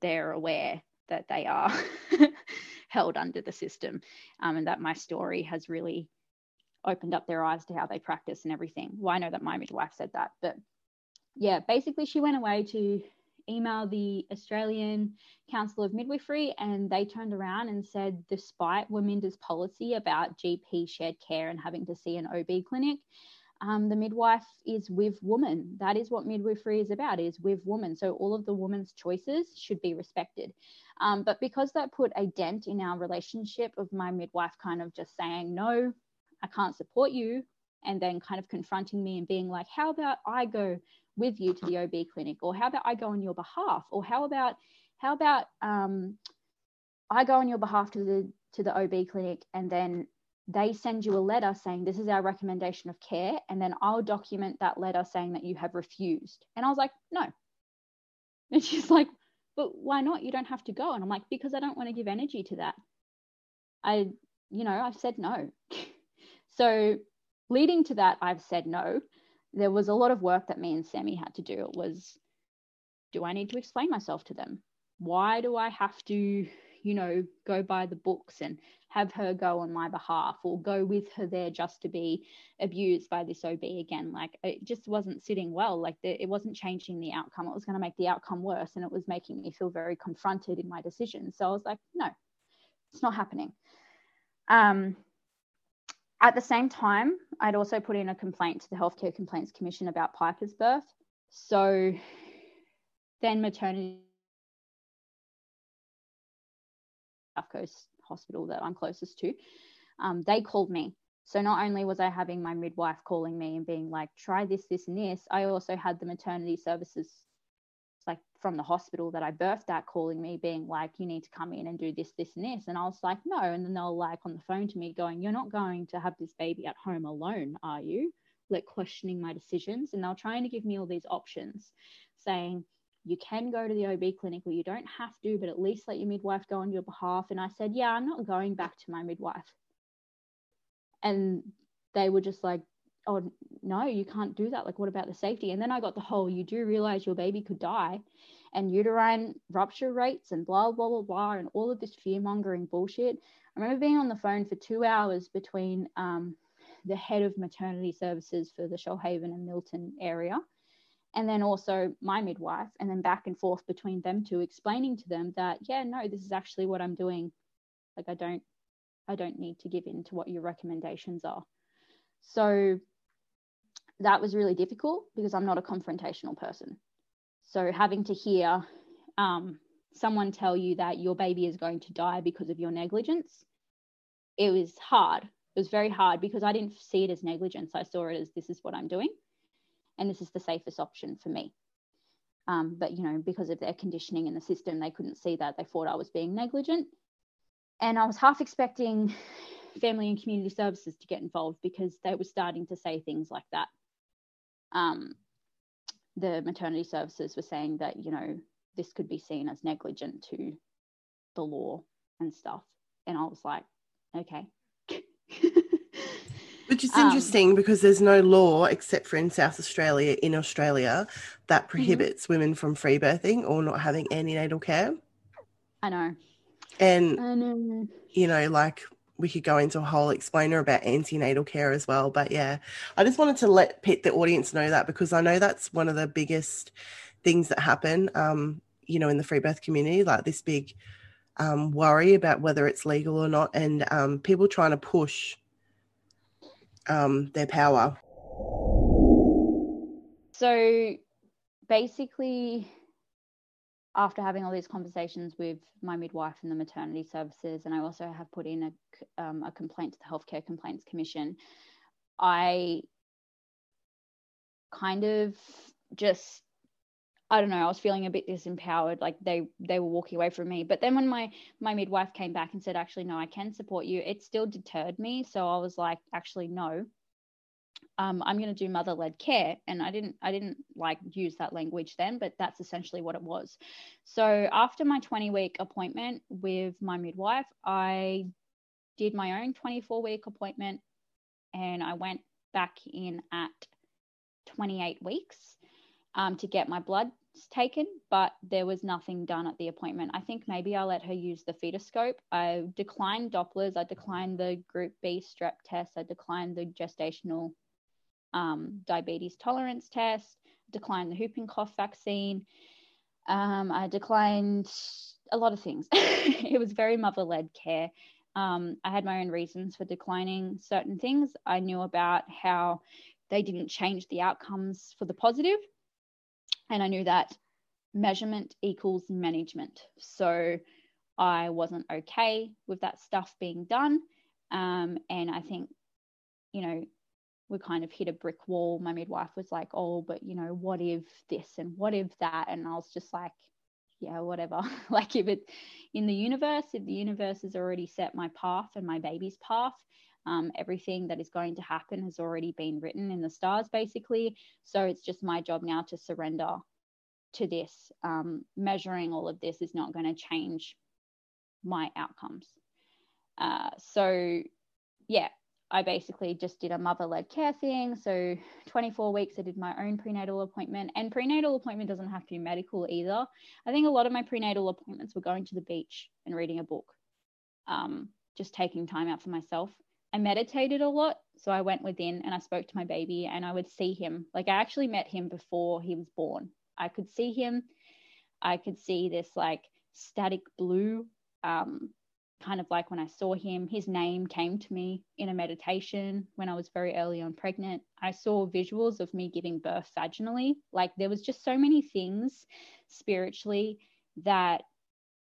they're aware that they are held under the system, um, and that my story has really opened up their eyes to how they practice and everything. Well, I know that my midwife said that, but yeah, basically she went away to email the Australian Council of Midwifery, and they turned around and said, despite Waminda's policy about GP shared care and having to see an OB clinic, um, the midwife is with woman. That is what midwifery is about, is with woman. So all of the woman's choices should be respected. Um, but because that put a dent in our relationship of my midwife kind of just saying, no, I can't support you, and then kind of confronting me and being like, how about I go with you to the OB clinic? Or how about I go on your behalf? Or how about how about um, I go on your behalf to the to the OB clinic and then they send you a letter saying this is our recommendation of care and then I'll document that letter saying that you have refused. And I was like, no. And she's like, but why not? You don't have to go. And I'm like, because I don't want to give energy to that. I, you know, I've said no. so leading to that, I've said no there was a lot of work that me and Sammy had to do. It was, do I need to explain myself to them? Why do I have to, you know, go by the books and have her go on my behalf or go with her there just to be abused by this OB again? Like it just wasn't sitting well. Like the, it wasn't changing the outcome. It was going to make the outcome worse and it was making me feel very confronted in my decision. So I was like, no, it's not happening. Um, at the same time, I'd also put in a complaint to the Healthcare Complaints Commission about Piper's birth. So then maternity South Coast Hospital that I'm closest to, um, they called me. So not only was I having my midwife calling me and being like, try this, this, and this, I also had the maternity services like from the hospital that I birthed at calling me, being like, you need to come in and do this, this, and this. And I was like, no. And then they'll like on the phone to me going, you're not going to have this baby at home alone, are you? Like questioning my decisions. And they're trying to give me all these options saying, you can go to the OB clinic or you don't have to, but at least let your midwife go on your behalf. And I said, yeah, I'm not going back to my midwife. And they were just like, oh no you can't do that like what about the safety? And then i got the whole you do realize your baby could die and uterine rupture rates and blah blah blah blah and all of this fear mongering bullshit. I remember being on the phone for two hours between um, the head of maternity services for the shoalhaven and milton area and then also my midwife and then back and forth between them two explaining to them that yeah no this is actually what i'm doing. Like i don't i don't need to give in to what your recommendations are. So that was really difficult because I'm not a confrontational person. So having to hear um, someone tell you that your baby is going to die because of your negligence, it was hard. It was very hard because I didn't see it as negligence. I saw it as this is what I'm doing, and this is the safest option for me. Um, but you know, because of their conditioning in the system, they couldn't see that. They thought I was being negligent, and I was half expecting family and community services to get involved because they were starting to say things like that um, the maternity services were saying that you know this could be seen as negligent to the law and stuff and i was like okay which is interesting um, because there's no law except for in south australia in australia that mm-hmm. prohibits mm-hmm. women from free birthing or not having antenatal care i know and I know. you know like we could go into a whole explainer about antenatal care as well. But yeah, I just wanted to let Pete, the audience know that because I know that's one of the biggest things that happen, um, you know, in the free birth community, like this big um, worry about whether it's legal or not, and um, people trying to push um, their power. So basically, after having all these conversations with my midwife and the maternity services, and I also have put in a, um, a complaint to the Healthcare Complaints Commission, I kind of just I don't know, I was feeling a bit disempowered, like they they were walking away from me. But then when my my midwife came back and said, actually, no, I can support you, it still deterred me. So I was like, actually, no, um, I'm going to do mother led care, and I didn't I didn't like use that language then, but that's essentially what it was. So after my 20 week appointment with my midwife, I did my own 24 week appointment, and I went back in at 28 weeks um, to get my blood taken, but there was nothing done at the appointment. I think maybe I let her use the fetoscope. I declined Dopplers. I declined the Group B strep test. I declined the gestational um, diabetes tolerance test. Declined the whooping cough vaccine. Um, I declined a lot of things. it was very mother led care. Um, I had my own reasons for declining certain things. I knew about how they didn't change the outcomes for the positive and I knew that measurement equals management. So I wasn't okay with that stuff being done. Um, and I think, you know, we kind of hit a brick wall. My midwife was like, oh, but, you know, what if this and what if that? And I was just like, yeah, whatever. like if it in the universe, if the universe has already set my path and my baby's path, um, everything that is going to happen has already been written in the stars, basically. So it's just my job now to surrender to this. Um, measuring all of this is not going to change my outcomes. Uh, so, yeah, I basically just did a mother led care thing. So, 24 weeks, I did my own prenatal appointment. And prenatal appointment doesn't have to be medical either. I think a lot of my prenatal appointments were going to the beach and reading a book, um, just taking time out for myself. I meditated a lot. So I went within and I spoke to my baby and I would see him. Like I actually met him before he was born. I could see him. I could see this like static blue, um, kind of like when I saw him. His name came to me in a meditation when I was very early on pregnant. I saw visuals of me giving birth vaginally. Like there was just so many things spiritually that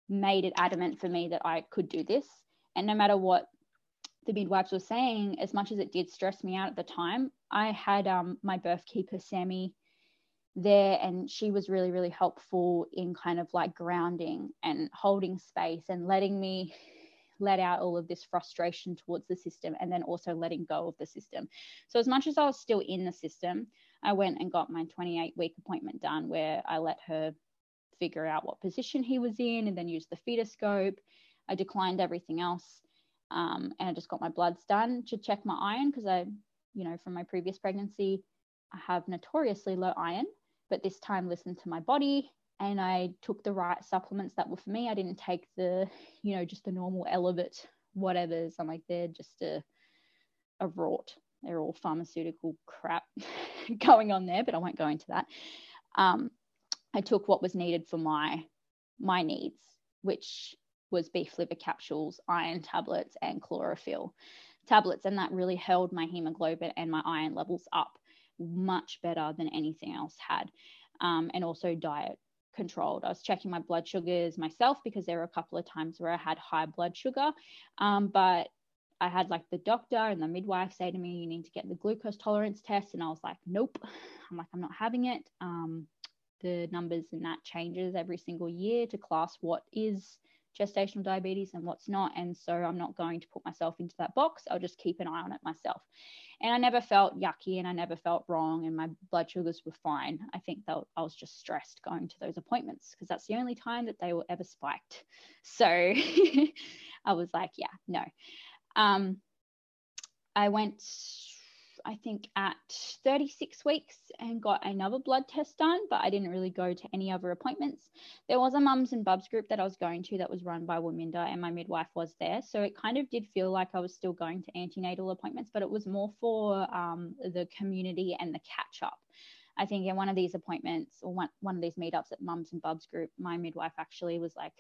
made it adamant for me that I could do this. And no matter what the midwives were saying, as much as it did stress me out at the time, I had um, my birth keeper, Sammy, there, and she was really, really helpful in kind of like grounding and holding space and letting me let out all of this frustration towards the system and then also letting go of the system. So, as much as I was still in the system, I went and got my 28 week appointment done where I let her figure out what position he was in and then use the fetoscope. I declined everything else um, and I just got my bloods done to check my iron because I, you know, from my previous pregnancy, I have notoriously low iron, but this time listened to my body and I took the right supplements that were for me. I didn't take the, you know, just the normal Elevit whatever's. I'm like, they're just a, a rort. They're all pharmaceutical crap going on there, but I won't go into that. Um, I took what was needed for my my needs, which was beef liver capsules, iron tablets, and chlorophyll tablets. And that really held my hemoglobin and my iron levels up much better than anything else had. Um, and also diet controlled. I was checking my blood sugars myself because there were a couple of times where I had high blood sugar. Um, but I had like the doctor and the midwife say to me, you need to get the glucose tolerance test. And I was like, nope. I'm like, I'm not having it. Um, the numbers in that changes every single year to class what is gestational diabetes and what's not. And so I'm not going to put myself into that box. I'll just keep an eye on it myself. And I never felt yucky and I never felt wrong, and my blood sugars were fine. I think that I was just stressed going to those appointments because that's the only time that they were ever spiked. So I was like, yeah, no. Um, I went I think, at 36 weeks and got another blood test done, but I didn't really go to any other appointments. There was a mums and bubs group that I was going to that was run by Waminda, and my midwife was there. So it kind of did feel like I was still going to antenatal appointments, but it was more for um, the community and the catch up. I think in one of these appointments or one, one of these meetups at Mums and Bubs group, my midwife actually was like,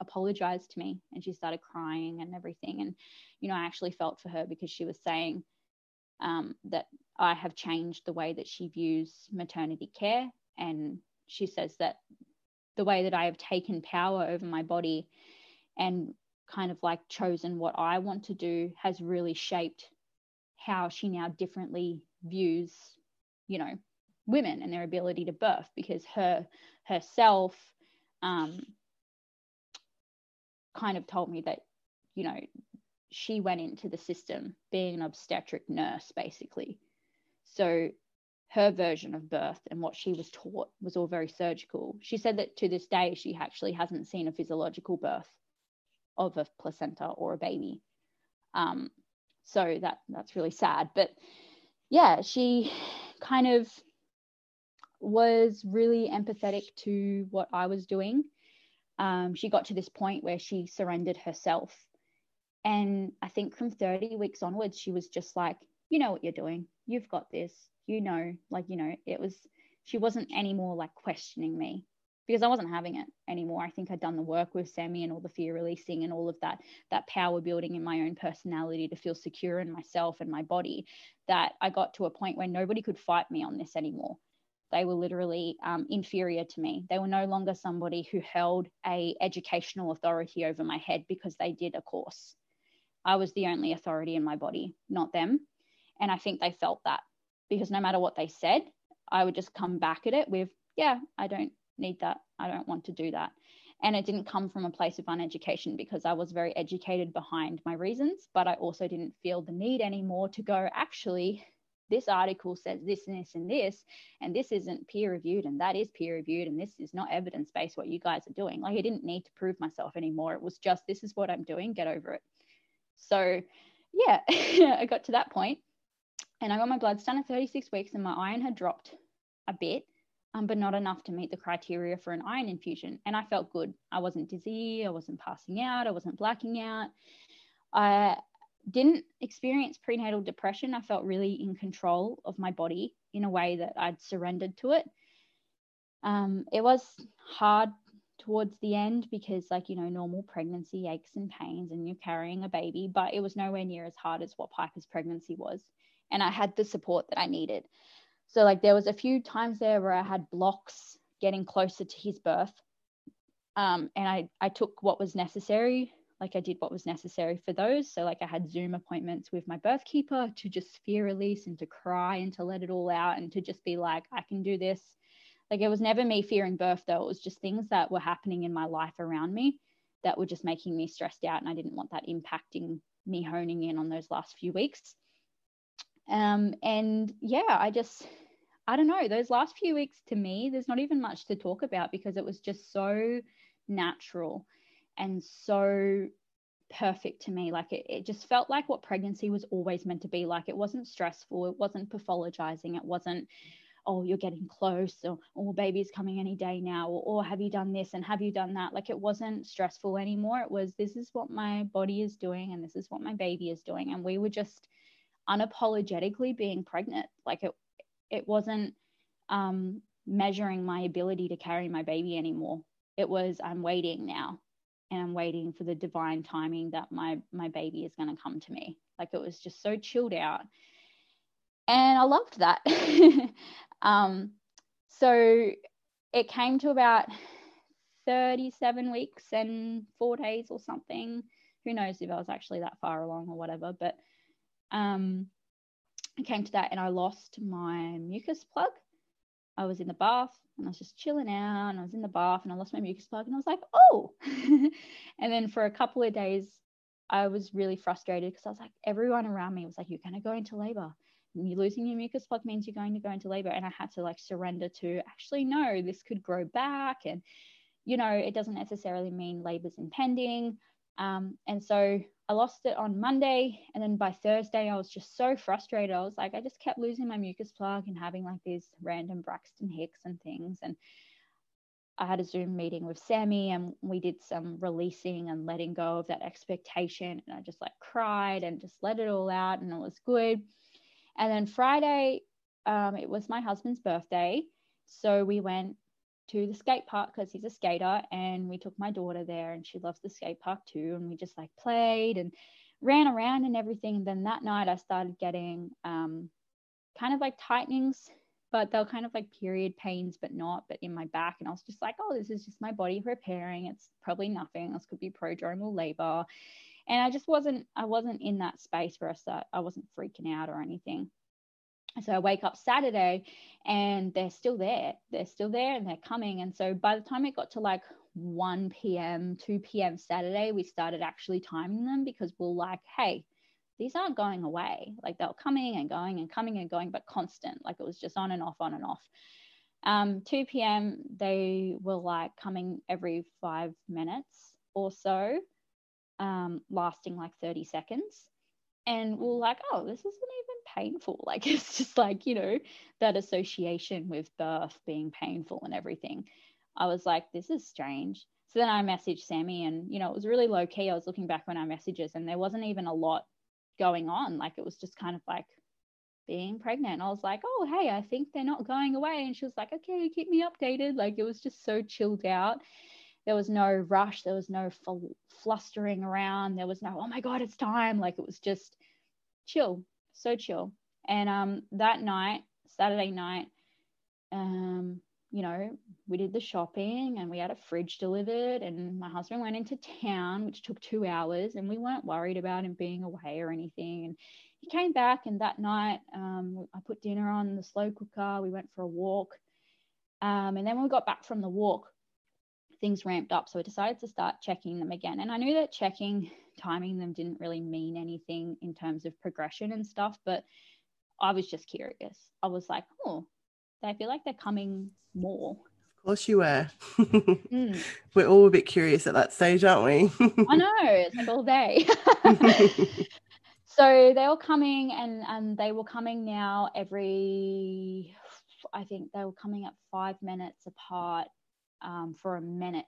apologized to me and she started crying and everything. And, you know, I actually felt for her because she was saying um, that I have changed the way that she views maternity care. And she says that the way that I have taken power over my body and kind of like chosen what I want to do has really shaped how she now differently views, you know, women and their ability to birth because her herself um, kind of told me that, you know, she went into the system being an obstetric nurse basically. So her version of birth and what she was taught was all very surgical. She said that to this day, she actually hasn't seen a physiological birth of a placenta or a baby. Um, so that that's really sad. But yeah, she kind of was really empathetic to what I was doing. Um, she got to this point where she surrendered herself. And I think from 30 weeks onwards, she was just like, you know what you're doing. You've got this. You know, like, you know, it was, she wasn't anymore like questioning me because I wasn't having it anymore. I think I'd done the work with Sammy and all the fear releasing and all of that that power building in my own personality to feel secure in myself and my body that I got to a point where nobody could fight me on this anymore. They were literally um, inferior to me. They were no longer somebody who held a educational authority over my head because they did a course. I was the only authority in my body, not them. And I think they felt that because no matter what they said, I would just come back at it with, yeah, I don't need that. I don't want to do that. And it didn't come from a place of uneducation because I was very educated behind my reasons, but I also didn't feel the need anymore to go, actually, this article says this and this and this, and this isn't peer reviewed, and that is peer reviewed, and this is not evidence based what you guys are doing. Like, I didn't need to prove myself anymore. It was just, this is what I'm doing, get over it. So, yeah, I got to that point and I got my bloods done at 36 weeks, and my iron had dropped a bit um, but not enough to meet the criteria for an iron infusion. And I felt good. I wasn't dizzy, I wasn't passing out, I wasn't blacking out. I didn't experience prenatal depression. I felt really in control of my body in a way that I'd surrendered to it. Um, it was hard towards the end because, like, you know, normal pregnancy aches and pains, and you're carrying a baby, but it was nowhere near as hard as what Piper's pregnancy was. And I had the support that I needed. So like there was a few times there where I had blocks getting closer to his birth. Um, and I, I took what was necessary, like I did what was necessary for those. So like I had Zoom appointments with my birth keeper to just fear release and to cry and to let it all out and to just be like, I can do this. Like it was never me fearing birth though. It was just things that were happening in my life around me that were just making me stressed out. And I didn't want that impacting me honing in on those last few weeks. Um, and yeah, I just I don't know, those last few weeks to me, there's not even much to talk about because it was just so natural and so perfect to me. Like it, it just felt like what pregnancy was always meant to be like. It wasn't stressful, it wasn't pathologizing, it wasn't, oh, you're getting close, or oh, baby's coming any day now, or, or have you done this and have you done that? Like it wasn't stressful anymore. It was, this is what my body is doing and this is what my baby is doing. And we were just unapologetically being pregnant. Like it, it wasn't um, measuring my ability to carry my baby anymore. It was I'm waiting now, and I'm waiting for the divine timing that my my baby is going to come to me. Like it was just so chilled out, and I loved that. um, so it came to about 37 weeks and four days or something. Who knows if I was actually that far along or whatever, but um, I came to that and I lost my mucus plug. I was in the bath and I was just chilling out and I was in the bath and I lost my mucus plug and I was like, oh. and then for a couple of days, I was really frustrated because I was like, everyone around me was like, you're going to go into labor. Losing your mucus plug means you're going to go into labor. And I had to like surrender to actually, no, this could grow back. And, you know, it doesn't necessarily mean labor's impending. Um, and so I lost it on Monday. And then by Thursday, I was just so frustrated. I was like, I just kept losing my mucus plug and having like these random Braxton Hicks and things. And I had a Zoom meeting with Sammy and we did some releasing and letting go of that expectation. And I just like cried and just let it all out and it was good. And then Friday, um, it was my husband's birthday. So we went to the skate park because he's a skater and we took my daughter there and she loves the skate park too. And we just like played and ran around and everything. And then that night i started getting um, kind of like tightenings but they were kind of like period pains but not but in my back. And i was just like oh this is just my body preparing it's probably nothing. This could be prodromal labor and i just wasn't i wasn't in that space where i start i wasn't freaking out or anything so I wake up Saturday and they're still there. They're still there and they're coming. And so by the time it got to like 1 p.m., 2 p.m. Saturday, we started actually timing them because we're like, hey, these aren't going away. Like they were coming and going and coming and going, but constant. Like it was just on and off, on and off. Um, 2 p.m., they were like coming every five minutes or so, um, lasting like 30 seconds. And we're like, oh, this isn't even painful. Like it's just like, you know, that association with birth being painful and everything. I was like, this is strange. So then I messaged Sammy and, you know, it was really low key. I was looking back on our messages and there wasn't even a lot going on. Like it was just kind of like being pregnant. I was like, oh, hey, I think they're not going away. And she was like, okay, keep me updated. Like it was just so chilled out. There was no rush. There was no flustering around. There was no, oh my God, it's time. Like it was just chill so chill. And um, that night, Saturday night, um, you know, we did the shopping and we had a fridge delivered, and my husband went into town, which took two hours, and we weren't worried about him being away or anything. And he came back, and that night, um, I put dinner on the slow cooker. We went for a walk, um, and then when we got back from the walk, things ramped up. So I decided to start checking them again. And I knew that checking, timing them didn't really mean anything in terms of progression and stuff, but I was just curious. I was like, oh, they feel like they're coming more. Of course you were. mm. We're all a bit curious at that stage, aren't we? I know, it's like all day. so they were coming and and they were coming now every I think they were coming at five minutes apart um, for a minute.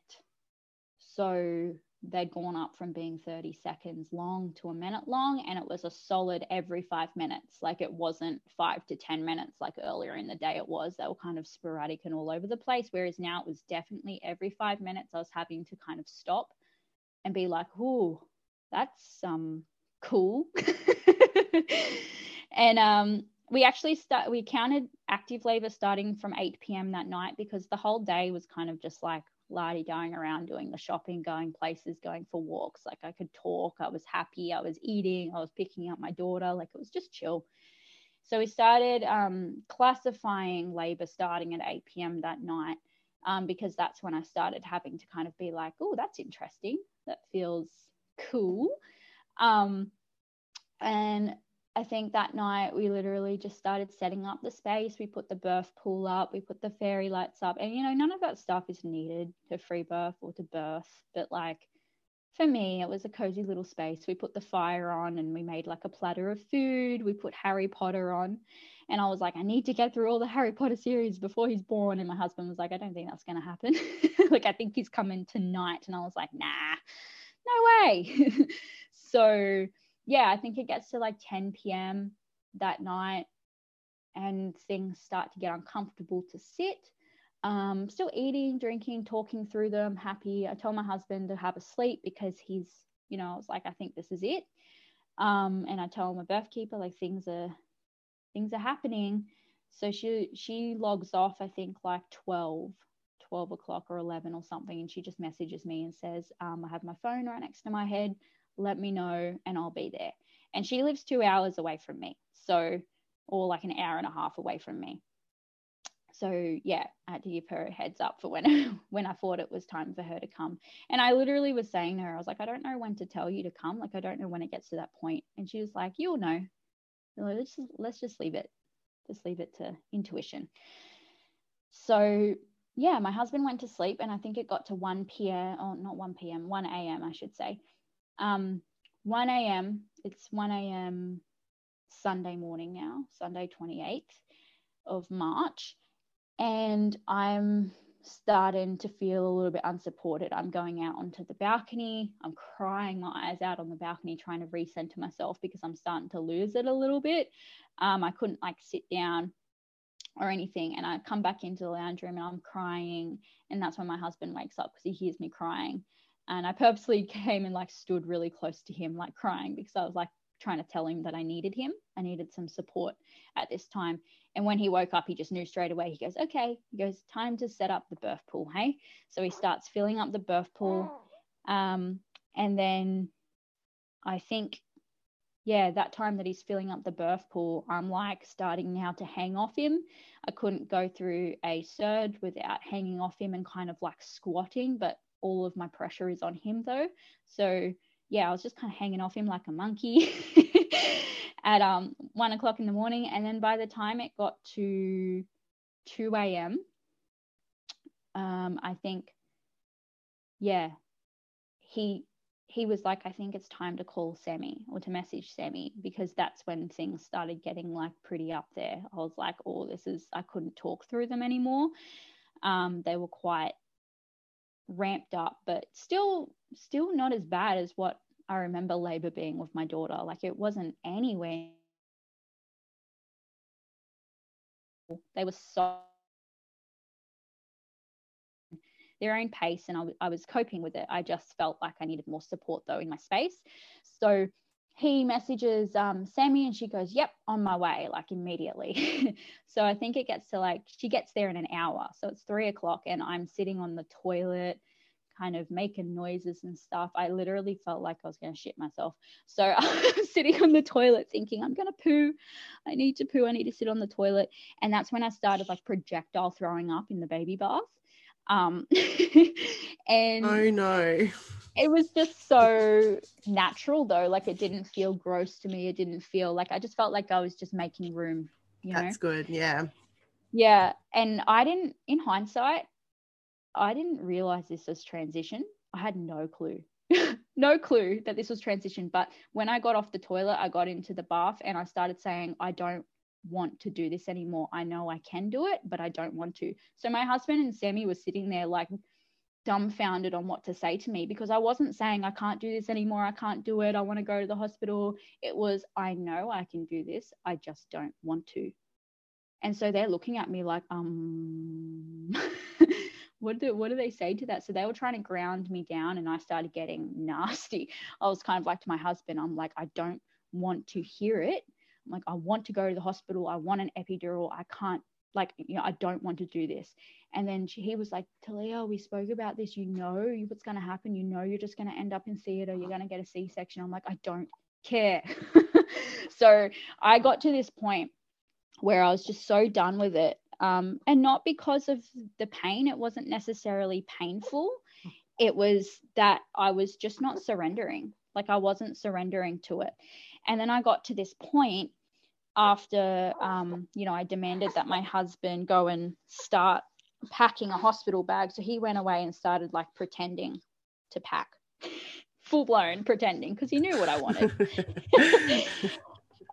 So they'd gone up from being 30 seconds long to a minute long, and it was a solid every five minutes. Like it wasn't five to 10 minutes like earlier in the day it was. They were kind of sporadic and all over the place. Whereas now it was definitely every five minutes I was having to kind of stop and be like, oh, that's um cool. and um we actually start we counted active labor starting from 8 p.m that night because the whole day was kind of just like lardy going around doing the shopping going places going for walks. Like i could talk i was happy i was eating i was picking up my daughter. Like it was just chill. So we started um, classifying labor starting at 8 p.m that night um, because that's when i started having to kind of be like oh that's interesting. That feels cool. Um, and I think that night we literally just started setting up the space. We put the birth pool up, we put the fairy lights up, and you know, none of that stuff is needed to free birth or to birth. But like for me, it was a cozy little space. We put the fire on and we made like a platter of food. We put Harry Potter on. And I was like, I need to get through all the Harry Potter series before he's born. And my husband was like, I don't think that's going to happen. like, I think he's coming tonight. And I was like, nah, no way. so, yeah, I think it gets to like 10 p.m. that night and things start to get uncomfortable to sit. Um, still eating, drinking, talking through them, happy. I told my husband to have a sleep because he's, you know, I was like, I think this is it. Um, and I told my birth keeper like things are things are happening. So she she logs off, I think like 12, 12 o'clock or 11 or something, and she just messages me and says, um, I have my phone right next to my head let me know and I'll be there. And she lives two hours away from me. So, or like an hour and a half away from me. So yeah, I had to give her a heads up for when when I thought it was time for her to come. And I literally was saying to her, I was like, I don't know when to tell you to come. Like I don't know when it gets to that point. And she was like, You'll know. Let's just, let's just leave it. Just leave it to intuition. So yeah, my husband went to sleep and I think it got to 1 p.m. or not 1 p.m., 1 a.m. I should say. Um, 1 a.m. It's 1 a.m. Sunday morning now, Sunday 28th of March. And I'm starting to feel a little bit unsupported. I'm going out onto the balcony. I'm crying my eyes out on the balcony, trying to recenter myself because I'm starting to lose it a little bit. Um, I couldn't like sit down or anything. And I come back into the lounge room and I'm crying. And that's when my husband wakes up because he hears me crying. And I purposely came and like stood really close to him, like crying, because I was like trying to tell him that I needed him. I needed some support at this time. And when he woke up, he just knew straight away. He goes, okay. He goes, time to set up the birth pool. Hey. So he starts filling up the birth pool. Um, and then I think yeah, that time that he's filling up the birth pool, I'm like starting now to hang off him. I couldn't go through a surge without hanging off him and kind of like squatting, but all of my pressure is on him though. So yeah, I was just kind of hanging off him like a monkey at um one o'clock in the morning. And then by the time it got to 2 a.m., um, I think, yeah, he he was like, I think it's time to call Sammy or to message Sammy because that's when things started getting like pretty up there. I was like, oh, this is, I couldn't talk through them anymore. Um, they were quite ramped up, but still, still not as bad as what I remember labor being with my daughter. Like it wasn't anywhere. They were so their own pace and I, w- I was coping with it. I just felt like I needed more support though in my space. So he messages um, Sammy and she goes, Yep, on my way, like immediately. so I think it gets to like, she gets there in an hour. So it's three o'clock and I'm sitting on the toilet, kind of making noises and stuff. I literally felt like I was going to shit myself. So I'm sitting on the toilet thinking, I'm going to poo. I need to poo. I need to sit on the toilet. And that's when I started like projectile throwing up in the baby bath. Um, and oh no, it was just so natural though. Like it didn't feel gross to me. It didn't feel like I just felt like I was just making room. You know? That's good. Yeah. Yeah. And I didn't, in hindsight, I didn't realize this was transition. I had no clue. no clue that this was transition. But when I got off the toilet, I got into the bath and I started saying, I don't want to do this anymore. I know I can do it, but I don't want to. So my husband and Sammy were sitting there like dumbfounded on what to say to me because I wasn't saying I can't do this anymore. I can't do it. I want to go to the hospital. It was I know I can do this. I just don't want to. And so they're looking at me like, um, what do what do they say to that? So they were trying to ground me down, and I started getting nasty. I was kind of like to my husband, I'm like, I don't want to hear it. I'm like, I want to go to the hospital. I want an epidural. I can't, like, you know, I don't want to do this. And then she, he was like, Tahlia, we spoke about this. You know what's going to happen. You know, you're just going to end up in theater. You're going to get a C section. I'm like, I don't care. so I got to this point where I was just so done with it. Um, and not because of the pain, it wasn't necessarily painful. It was that I was just not surrendering. Like I wasn't surrendering to it. And then I got to this point after, um, you know, I demanded that my husband go and start packing a hospital bag. So he went away and started like pretending to pack, full blown pretending because he knew what I wanted.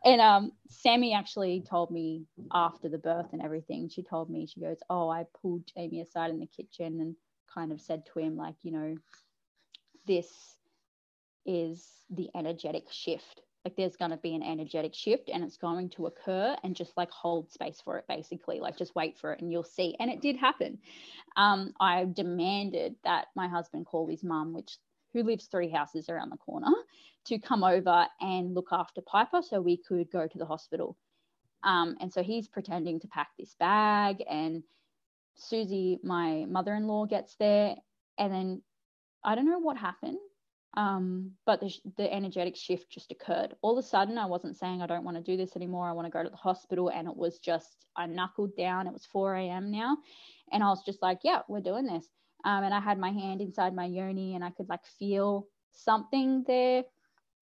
and um, Sammy actually told me after the birth and everything, she told me, she goes, Oh, I pulled Jamie aside in the kitchen and kind of said to him, like, you know, this is the energetic shift like there's going to be an energetic shift and it's going to occur and just like hold space for it basically. Like just wait for it and you'll see. And it did happen. Um, i demanded that my husband call his mum which who lives three houses around the corner to come over and look after piper so we could go to the hospital. Um, and so he's pretending to pack this bag and susie my mother-in-law gets there. And then i don't know what happened um, but the, the energetic shift just occurred. All of a sudden, I wasn't saying I don't want to do this anymore. I want to go to the hospital. And it was just, I knuckled down. It was 4 a.m. now. And I was just like, yeah, we're doing this. Um, and I had my hand inside my yoni and I could like feel something there.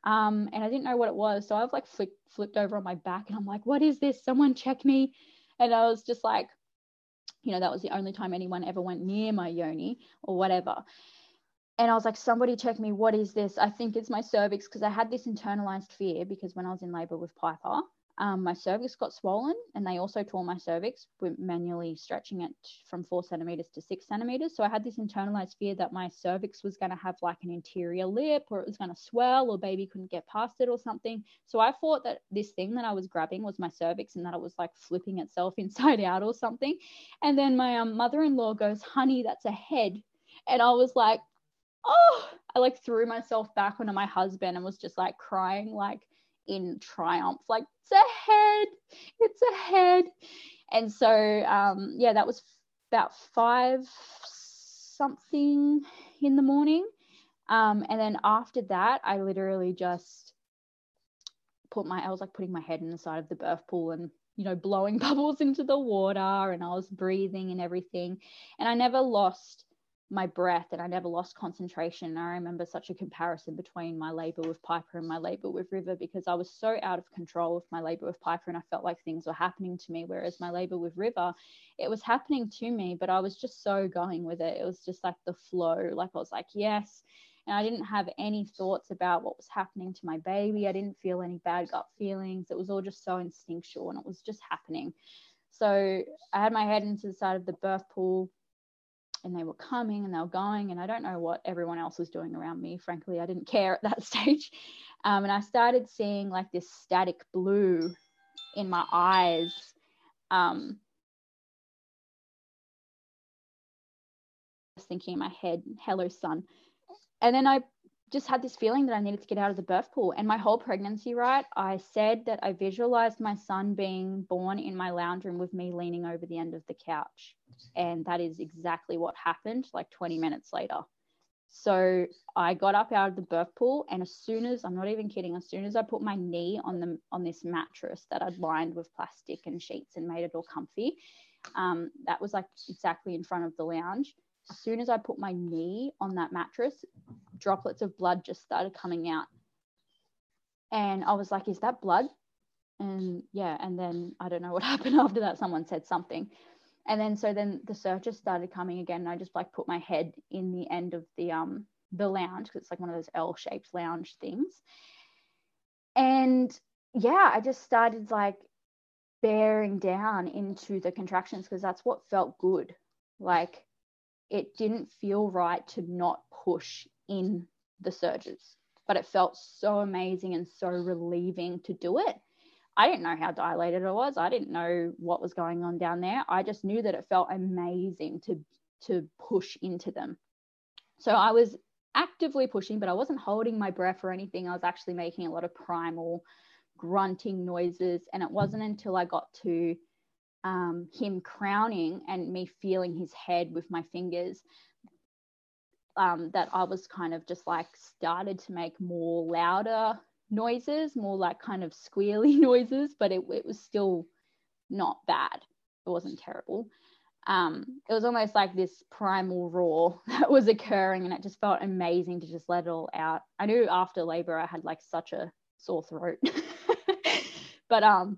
Um, and I didn't know what it was. So I've like flipped, flipped over on my back and I'm like, what is this? Someone check me. And I was just like, you know, that was the only time anyone ever went near my yoni or whatever and I was like, somebody check me. What is this? I think it's my cervix because I had this internalized fear because when I was in labor with Piper, um, my cervix got swollen and they also tore my cervix with manually stretching it from four centimeters to six centimeters. So I had this internalized fear that my cervix was going to have like an anterior lip or it was going to swell or baby couldn't get past it or something. So I thought that this thing that I was grabbing was my cervix and that it was like flipping itself inside out or something. And then my um, mother in law goes, honey, that's a head. And I was like, oh, I like threw myself back onto my husband and was just like crying, like, in triumph like it's a head it's a head and so um, yeah that was about five something in the morning. Um, and then after that i literally just put my i was like putting my head in the side of the birth pool and you know blowing bubbles into the water and i was breathing and everything. And i never lost my breath and I never lost concentration. And I remember such a comparison between my labor with Piper and my labor with River because I was so out of control with my labor with Piper and I felt like things were happening to me. Whereas my labor with River, it was happening to me, but I was just so going with it. It was just like the flow. Like I was like, yes. And I didn't have any thoughts about what was happening to my baby. I didn't feel any bad gut feelings. It was all just so instinctual and it was just happening. So I had my head into the side of the birth pool and they were coming and they were going and i don't know what everyone else was doing around me frankly i didn't care at that stage. Um, and i started seeing like this static blue in my eyes um, thinking in my head hello son. And then i just had this feeling that I needed to get out of the birth pool. And my whole pregnancy, right, I said that I visualized my son being born in my lounge room with me leaning over the end of the couch. And that is exactly what happened like 20 minutes later. So I got up out of the birth pool, and as soon as I'm not even kidding, as soon as I put my knee on the on this mattress that I'd lined with plastic and sheets and made it all comfy, um, that was like exactly in front of the lounge. As soon as I put my knee on that mattress, droplets of blood just started coming out. And I was like, is that blood? And yeah, and then I don't know what happened after that. Someone said something. And then so then the surges started coming again. And I just like put my head in the end of the um the lounge because it's like one of those L-shaped lounge things. And yeah, I just started like bearing down into the contractions because that's what felt good. Like it didn't feel right to not push in the surges, but it felt so amazing and so relieving to do it. I didn't know how dilated it was. I didn't know what was going on down there. I just knew that it felt amazing to to push into them. So I was actively pushing, but I wasn't holding my breath or anything. I was actually making a lot of primal grunting noises. And it wasn't until I got to um, him crowning and me feeling his head with my fingers um, that I was kind of just like started to make more louder noises, more like kind of squealy noises, but it, it was still not bad. It wasn't terrible. Um, it was almost like this primal roar that was occurring, and it just felt amazing to just let it all out. I knew after labor I had like such a sore throat, but um,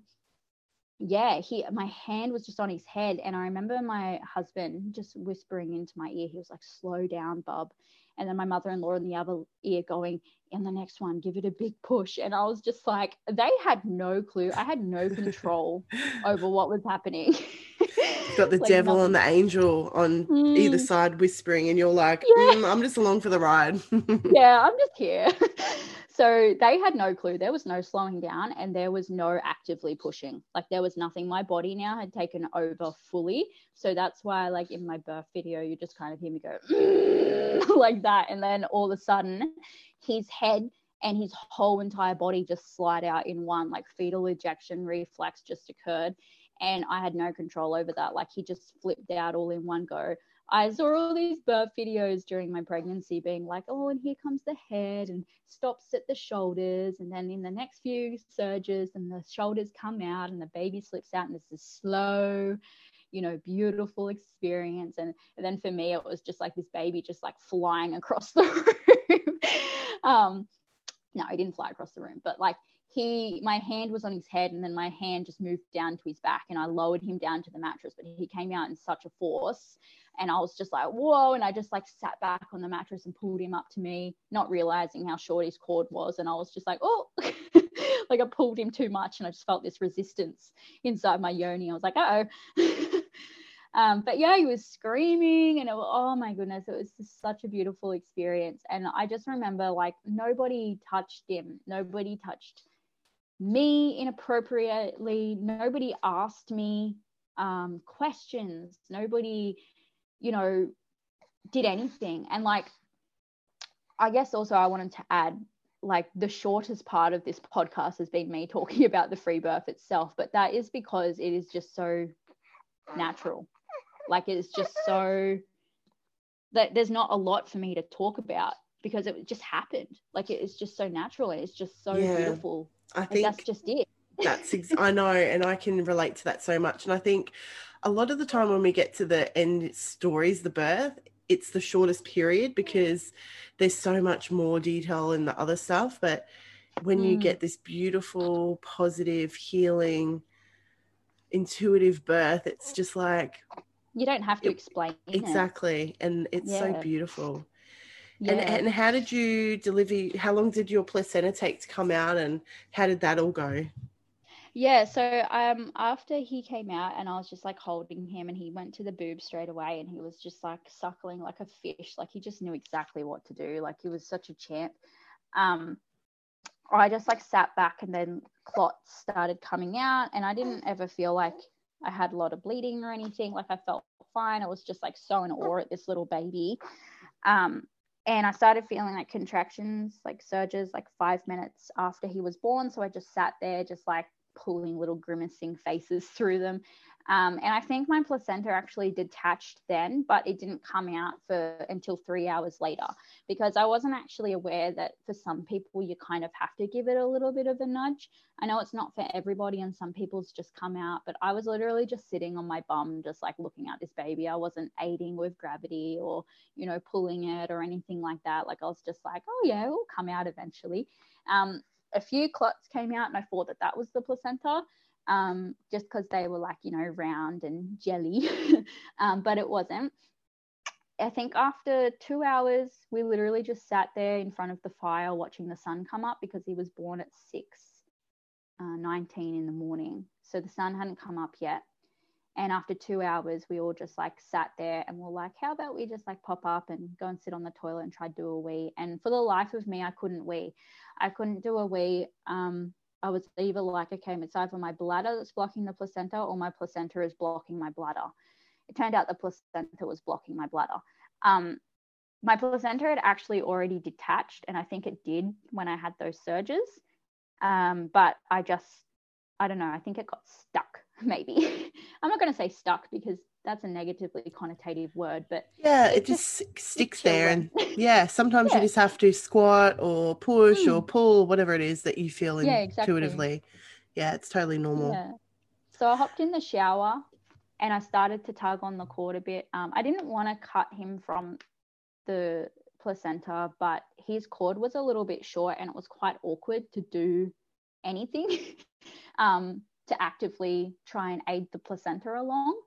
yeah, he my hand was just on his head, and I remember my husband just whispering into my ear. He was like, "Slow down, bub." And then my mother-in-law in the other ear going, "In the next one, give it a big push." And I was just like, they had no clue. I had no control over what was happening. Got the like devil nothing. and the angel on mm. either side whispering, and you're like, yeah. mm, "I'm just along for the ride." yeah, I'm just here. So they had no clue. There was no slowing down and there was no actively pushing. Like there was nothing. My body now had taken over fully. So that's why, like in my birth video, you just kind of hear me go like that. And then all of a sudden, his head and his whole entire body just slide out in one, like fetal ejection reflex just occurred. And I had no control over that. Like he just flipped out all in one go. I saw all these birth videos during my pregnancy being like, oh, and here comes the head and stops at the shoulders. And then in the next few surges, and the shoulders come out and the baby slips out, and it's a slow, you know, beautiful experience. And, and then for me, it was just like this baby just like flying across the room. um, no, he didn't fly across the room, but like he my hand was on his head and then my hand just moved down to his back and I lowered him down to the mattress but he came out in such a force and I was just like, whoa. And I just like sat back on the mattress and pulled him up to me, not realizing how short his cord was. And I was just like, oh, like I pulled him too much and I just felt this resistance inside my yoni. I was like, oh. um, but yeah, he was screaming and it was, oh my goodness, it was just such a beautiful experience. And I just remember like nobody touched him, nobody touched me inappropriately, nobody asked me um, questions, nobody, you know, did anything. And like, I guess also I wanted to add like the shortest part of this podcast has been me talking about the free birth itself, but that is because it is just so natural. Like it's just so that there's not a lot for me to talk about because it just happened. Like it is just so natural and it's just so yeah, beautiful. I think that's just it. that's ex- I know, and I can relate to that so much. And I think a lot of the time when we get to the end stories, the birth, it's the shortest period because there's so much more detail in the other stuff. But when mm. you get this beautiful, positive, healing, intuitive birth, it's just like you don't have to it, explain exactly, it. and it's yeah. so beautiful. Yeah. And, and how did you deliver? How long did your placenta take to come out, and how did that all go? Yeah, so um after he came out and I was just like holding him and he went to the boob straight away and he was just like suckling like a fish, like he just knew exactly what to do. Like he was such a champ. Um I just like sat back and then clots started coming out and I didn't ever feel like I had a lot of bleeding or anything. Like I felt fine. I was just like so in awe at this little baby. Um and I started feeling like contractions, like surges, like five minutes after he was born. So I just sat there, just like pulling little grimacing faces through them. Um, and I think my placenta actually detached then, but it didn't come out for until three hours later because I wasn't actually aware that for some people you kind of have to give it a little bit of a nudge. I know it's not for everybody, and some people's just come out, but I was literally just sitting on my bum, just like looking at this baby. I wasn't aiding with gravity or, you know, pulling it or anything like that. Like I was just like, oh yeah, it will come out eventually. Um, a few clots came out and I thought that that was the placenta um, just because they were like, you know, round and jelly, um, but it wasn't. I think after two hours, we literally just sat there in front of the fire watching the sun come up because he was born at 6, uh, 19 in the morning. So the sun hadn't come up yet. And after two hours, we all just like sat there and we're like, how about we just like pop up and go and sit on the toilet and try to do a wee? And for the life of me, I couldn't wee. I couldn't do a wee. Um, I was either like, okay, it's either my bladder that's blocking the placenta or my placenta is blocking my bladder. It turned out the placenta was blocking my bladder. Um, my placenta had actually already detached, and I think it did when I had those surges. Um, but I just, I don't know, I think it got stuck maybe. I'm not going to say stuck because that's a negatively connotative word, but yeah, it, just, just, sticks there. And yeah, sometimes yeah. you just have to squat or push mm. or pull, whatever it is that you feel yeah, intuitively. Exactly. Yeah, it's totally normal. Yeah. So I hopped in the shower and I started to tug on the cord a bit. Um, I didn't want to cut him from the placenta, but his cord was a little bit short and it was quite awkward to do anything. um, to actively try and aid the placenta along.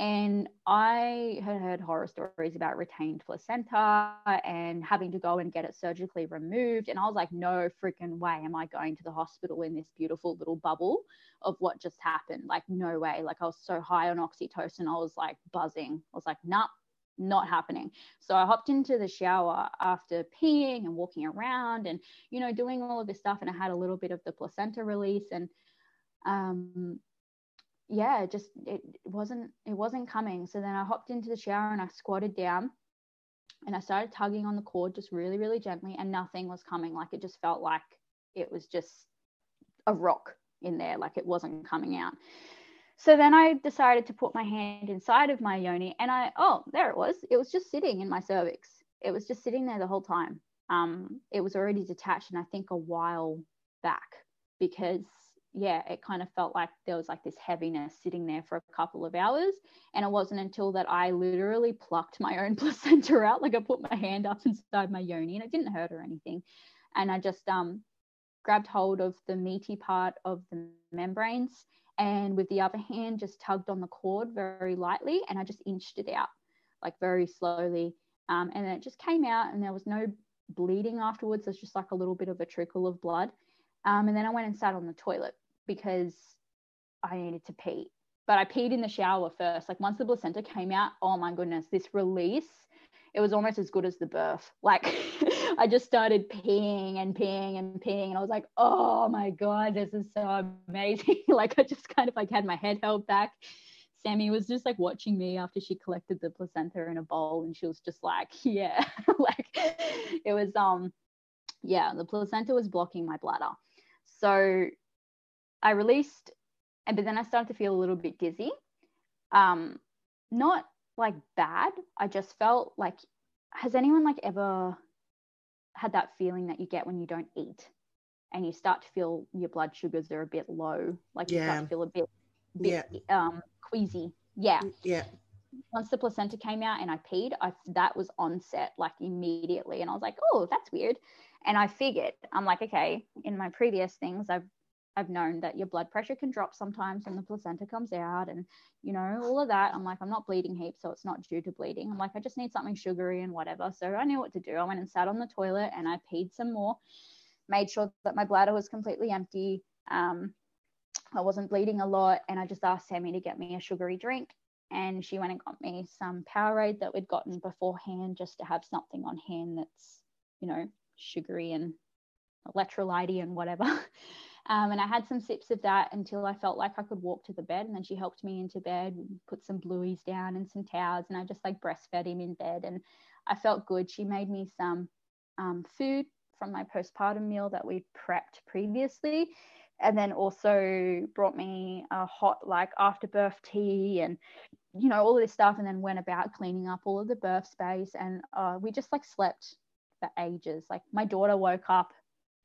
And I had heard horror stories about retained placenta and having to go and get it surgically removed. And I was like, no freaking way am I going to the hospital in this beautiful little bubble of what just happened. Like, no way. Like, I was so high on oxytocin, I was like buzzing. I was like, nah, not happening. So I hopped into the shower after peeing and walking around and, you know, doing all of this stuff. And I had a little bit of the placenta release. And um, yeah, just it wasn't it wasn't coming. So then I hopped into the shower and I squatted down and I started tugging on the cord just really, really gently, and nothing was coming. Like it just felt like it was just a rock in there, like it wasn't coming out. So then I decided to put my hand inside of my yoni, and I oh there it was. It was just sitting in my cervix. It was just sitting there the whole time. Um, it was already detached, and I think a while back because yeah, it kind of felt like there was like this heaviness sitting there for a couple of hours. And it wasn't until that I literally plucked my own placenta out, like I put my hand up inside my yoni and it didn't hurt or anything. And I just um, grabbed hold of the meaty part of the membranes and with the other hand just tugged on the cord very lightly and I just inched it out like very slowly. Um, and then it just came out and there was no bleeding afterwards. There's just like a little bit of a trickle of blood. Um, and then I went and sat on the toilet because I needed to pee. But I peed in the shower first. Like once the placenta came out, oh my goodness, this release, it was almost as good as the birth. Like I just started peeing and peeing and peeing. And I was like, oh my God, this is so amazing. like I just kind of like had my head held back. Sammy was just like watching me after she collected the placenta in a bowl and she was just like, yeah, like it was um yeah, the placenta was blocking my bladder. So I released, and but then I started to feel a little bit dizzy. Um, not like bad. I just felt like, has anyone like ever had that feeling that you get when you don't eat, and you start to feel your blood sugars are a bit low, like you start to feel a bit, bit yeah. um queasy. Yeah. Yeah. Once the placenta came out and I peed, I that was onset like immediately, and I was like, oh, that's weird. And I figured, I'm like, okay, in my previous things, I've I've known that your blood pressure can drop sometimes when the placenta comes out and you know all of that. I'm like i'm not bleeding heaps so it's not due to bleeding. I'm like i just need something sugary and whatever. So i knew what to do. I went and sat on the toilet and i peed some more made sure that my bladder was completely empty. Um, i wasn't bleeding a lot and i just asked sammy to get me a sugary drink and she went and got me some powerade that we'd gotten beforehand just to have something on hand that's you know sugary and electrolyte and whatever. Um, and I had some sips of that until I felt like I could walk to the bed. And then she helped me into bed, put some blueies down and some towels, and I just like breastfed him in bed. And I felt good. She made me some um, food from my postpartum meal that we prepped previously. And then also brought me a hot, like afterbirth tea and, you know, all of this stuff. And then went about cleaning up all of the birth space. And uh, we just like slept for ages. Like my daughter woke up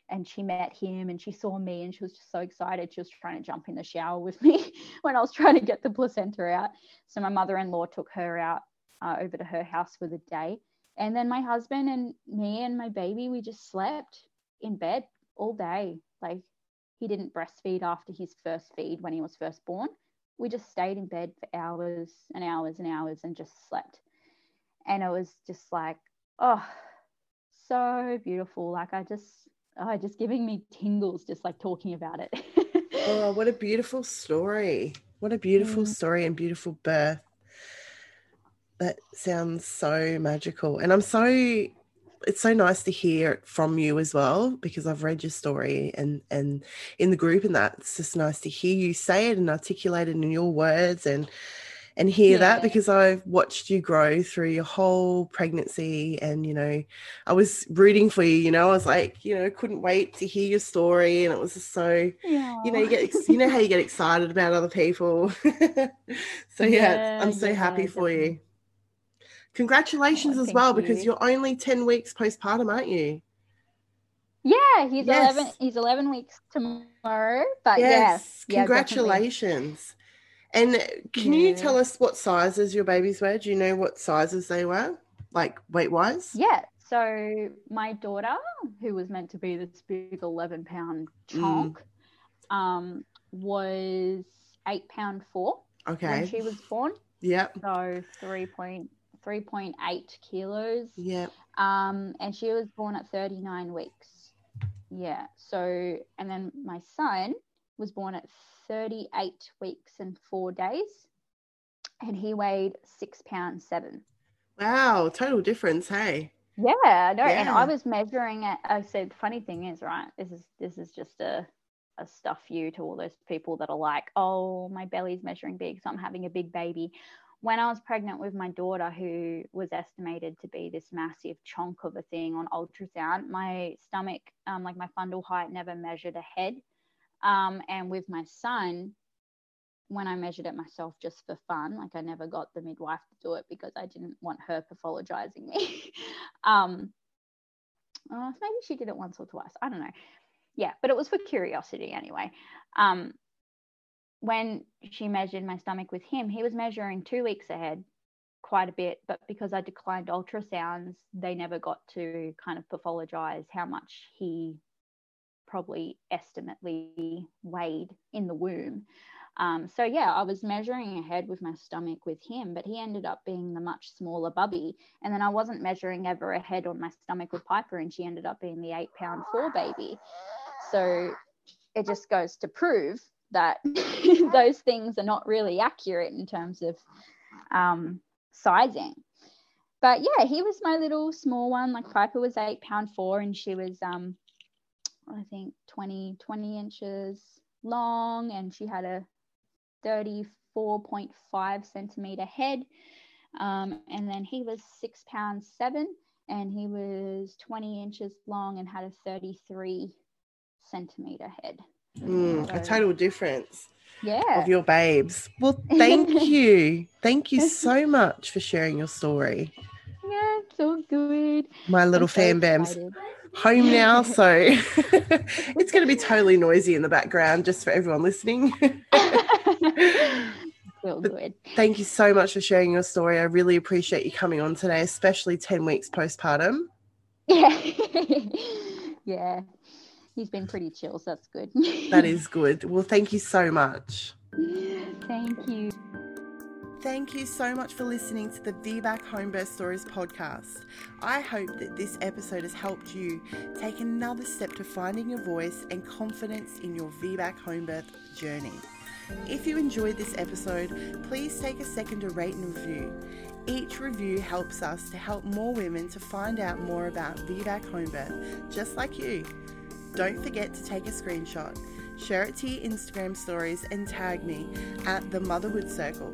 and she met him and she saw me and she was just so excited. She was trying to jump in the shower with me when I was trying to get the placenta out. So my mother-in-law took her out uh, over to her house for the day. And then my husband and me and my baby, we just slept in bed all day. Like he didn't breastfeed after his first feed when he was first born. We just stayed in bed for hours and hours and hours and just slept. And it was just like, oh, so beautiful. Like I just, oh, just giving me tingles just like talking about it. oh, what a beautiful story. What a beautiful mm. story and beautiful birth. That sounds so magical. And I'm so it's so nice to hear it from you as well because I've read your story and and in the group and that it's just nice to hear you say it and articulate it in your words and and hear yeah. that because I've watched you grow through your whole pregnancy and you know I was rooting for you you know I was like you know couldn't wait to hear your story and it was just so yeah. you know you get you know how you get excited about other people so yeah, yeah I'm so happy for definitely. you congratulations oh, as well you. because you're only 10 weeks postpartum aren't you yeah he's yes. 11 he's 11 weeks tomorrow but yes, yes congratulations and can yeah. you tell us what sizes your babies were? Do you know what sizes they were, like weight wise? Yeah. So my daughter, who was meant to be this big 11 pound chunk, mm. um, was eight pound four. Okay. When she was born. Yep. So 3.3.8 kilos. Yep. Um, and she was born at 39 weeks. Yeah. So, and then my son was born at 38 weeks and four days, and he weighed six pounds seven. Wow, total difference, hey. Yeah, no, yeah. and I was measuring it. I said, funny thing is, right? This is this is just a a stuff you to all those people that are like, oh, my belly's measuring big, so I'm having a big baby. When I was pregnant with my daughter, who was estimated to be this massive chunk of a thing on ultrasound, my stomach, um, like my fundal height, never measured ahead. Um, and with my son, when I measured it myself just for fun, like I never got the midwife to do it because I didn't want her pathologizing me. um, uh, maybe she did it once or twice. I don't know. Yeah, but it was for curiosity anyway. Um, when she measured my stomach with him, he was measuring two weeks ahead quite a bit, but because I declined ultrasounds, they never got to kind of pathologize how much he probably estimately weighed in the womb. Um, so yeah, I was measuring ahead with my stomach with him, but he ended up being the much smaller bubby. And then I wasn't measuring ever ahead on my stomach with Piper, and she ended up being the eight pound four baby. So it just goes to prove that those things are not really accurate in terms of um, sizing. But yeah, he was my little small one. Like Piper was eight pound four, and she was um, I think 20, 20 inches long, and she had a 34.5 centimeter head. Um, and then he was six pounds seven, and he was 20 inches long and had a 33 centimeter head. Mm, a total difference. Yeah. Of your babes. Well, thank you. Thank you so much for sharing your story. All good. My little so fan bams home now, so it's going to be totally noisy in the background just for everyone listening. Thank you so much for sharing your story. I really appreciate you coming on today, especially 10 weeks postpartum. Yeah. yeah. He's been pretty chill, so that's good. That is good. Well, thank you so much. Thank you. Thank you so much for listening to the VBAC Homebirth Stories podcast. I hope that this episode has helped you take another step to finding your voice and confidence in your VBAC homebirth journey. If you enjoyed this episode, please take a second to rate and review. Each review helps us to help more women to find out more about VBAC homebirth, just like you. Don't forget to take a screenshot, share it to your Instagram stories, and tag me at the Motherhood Circle.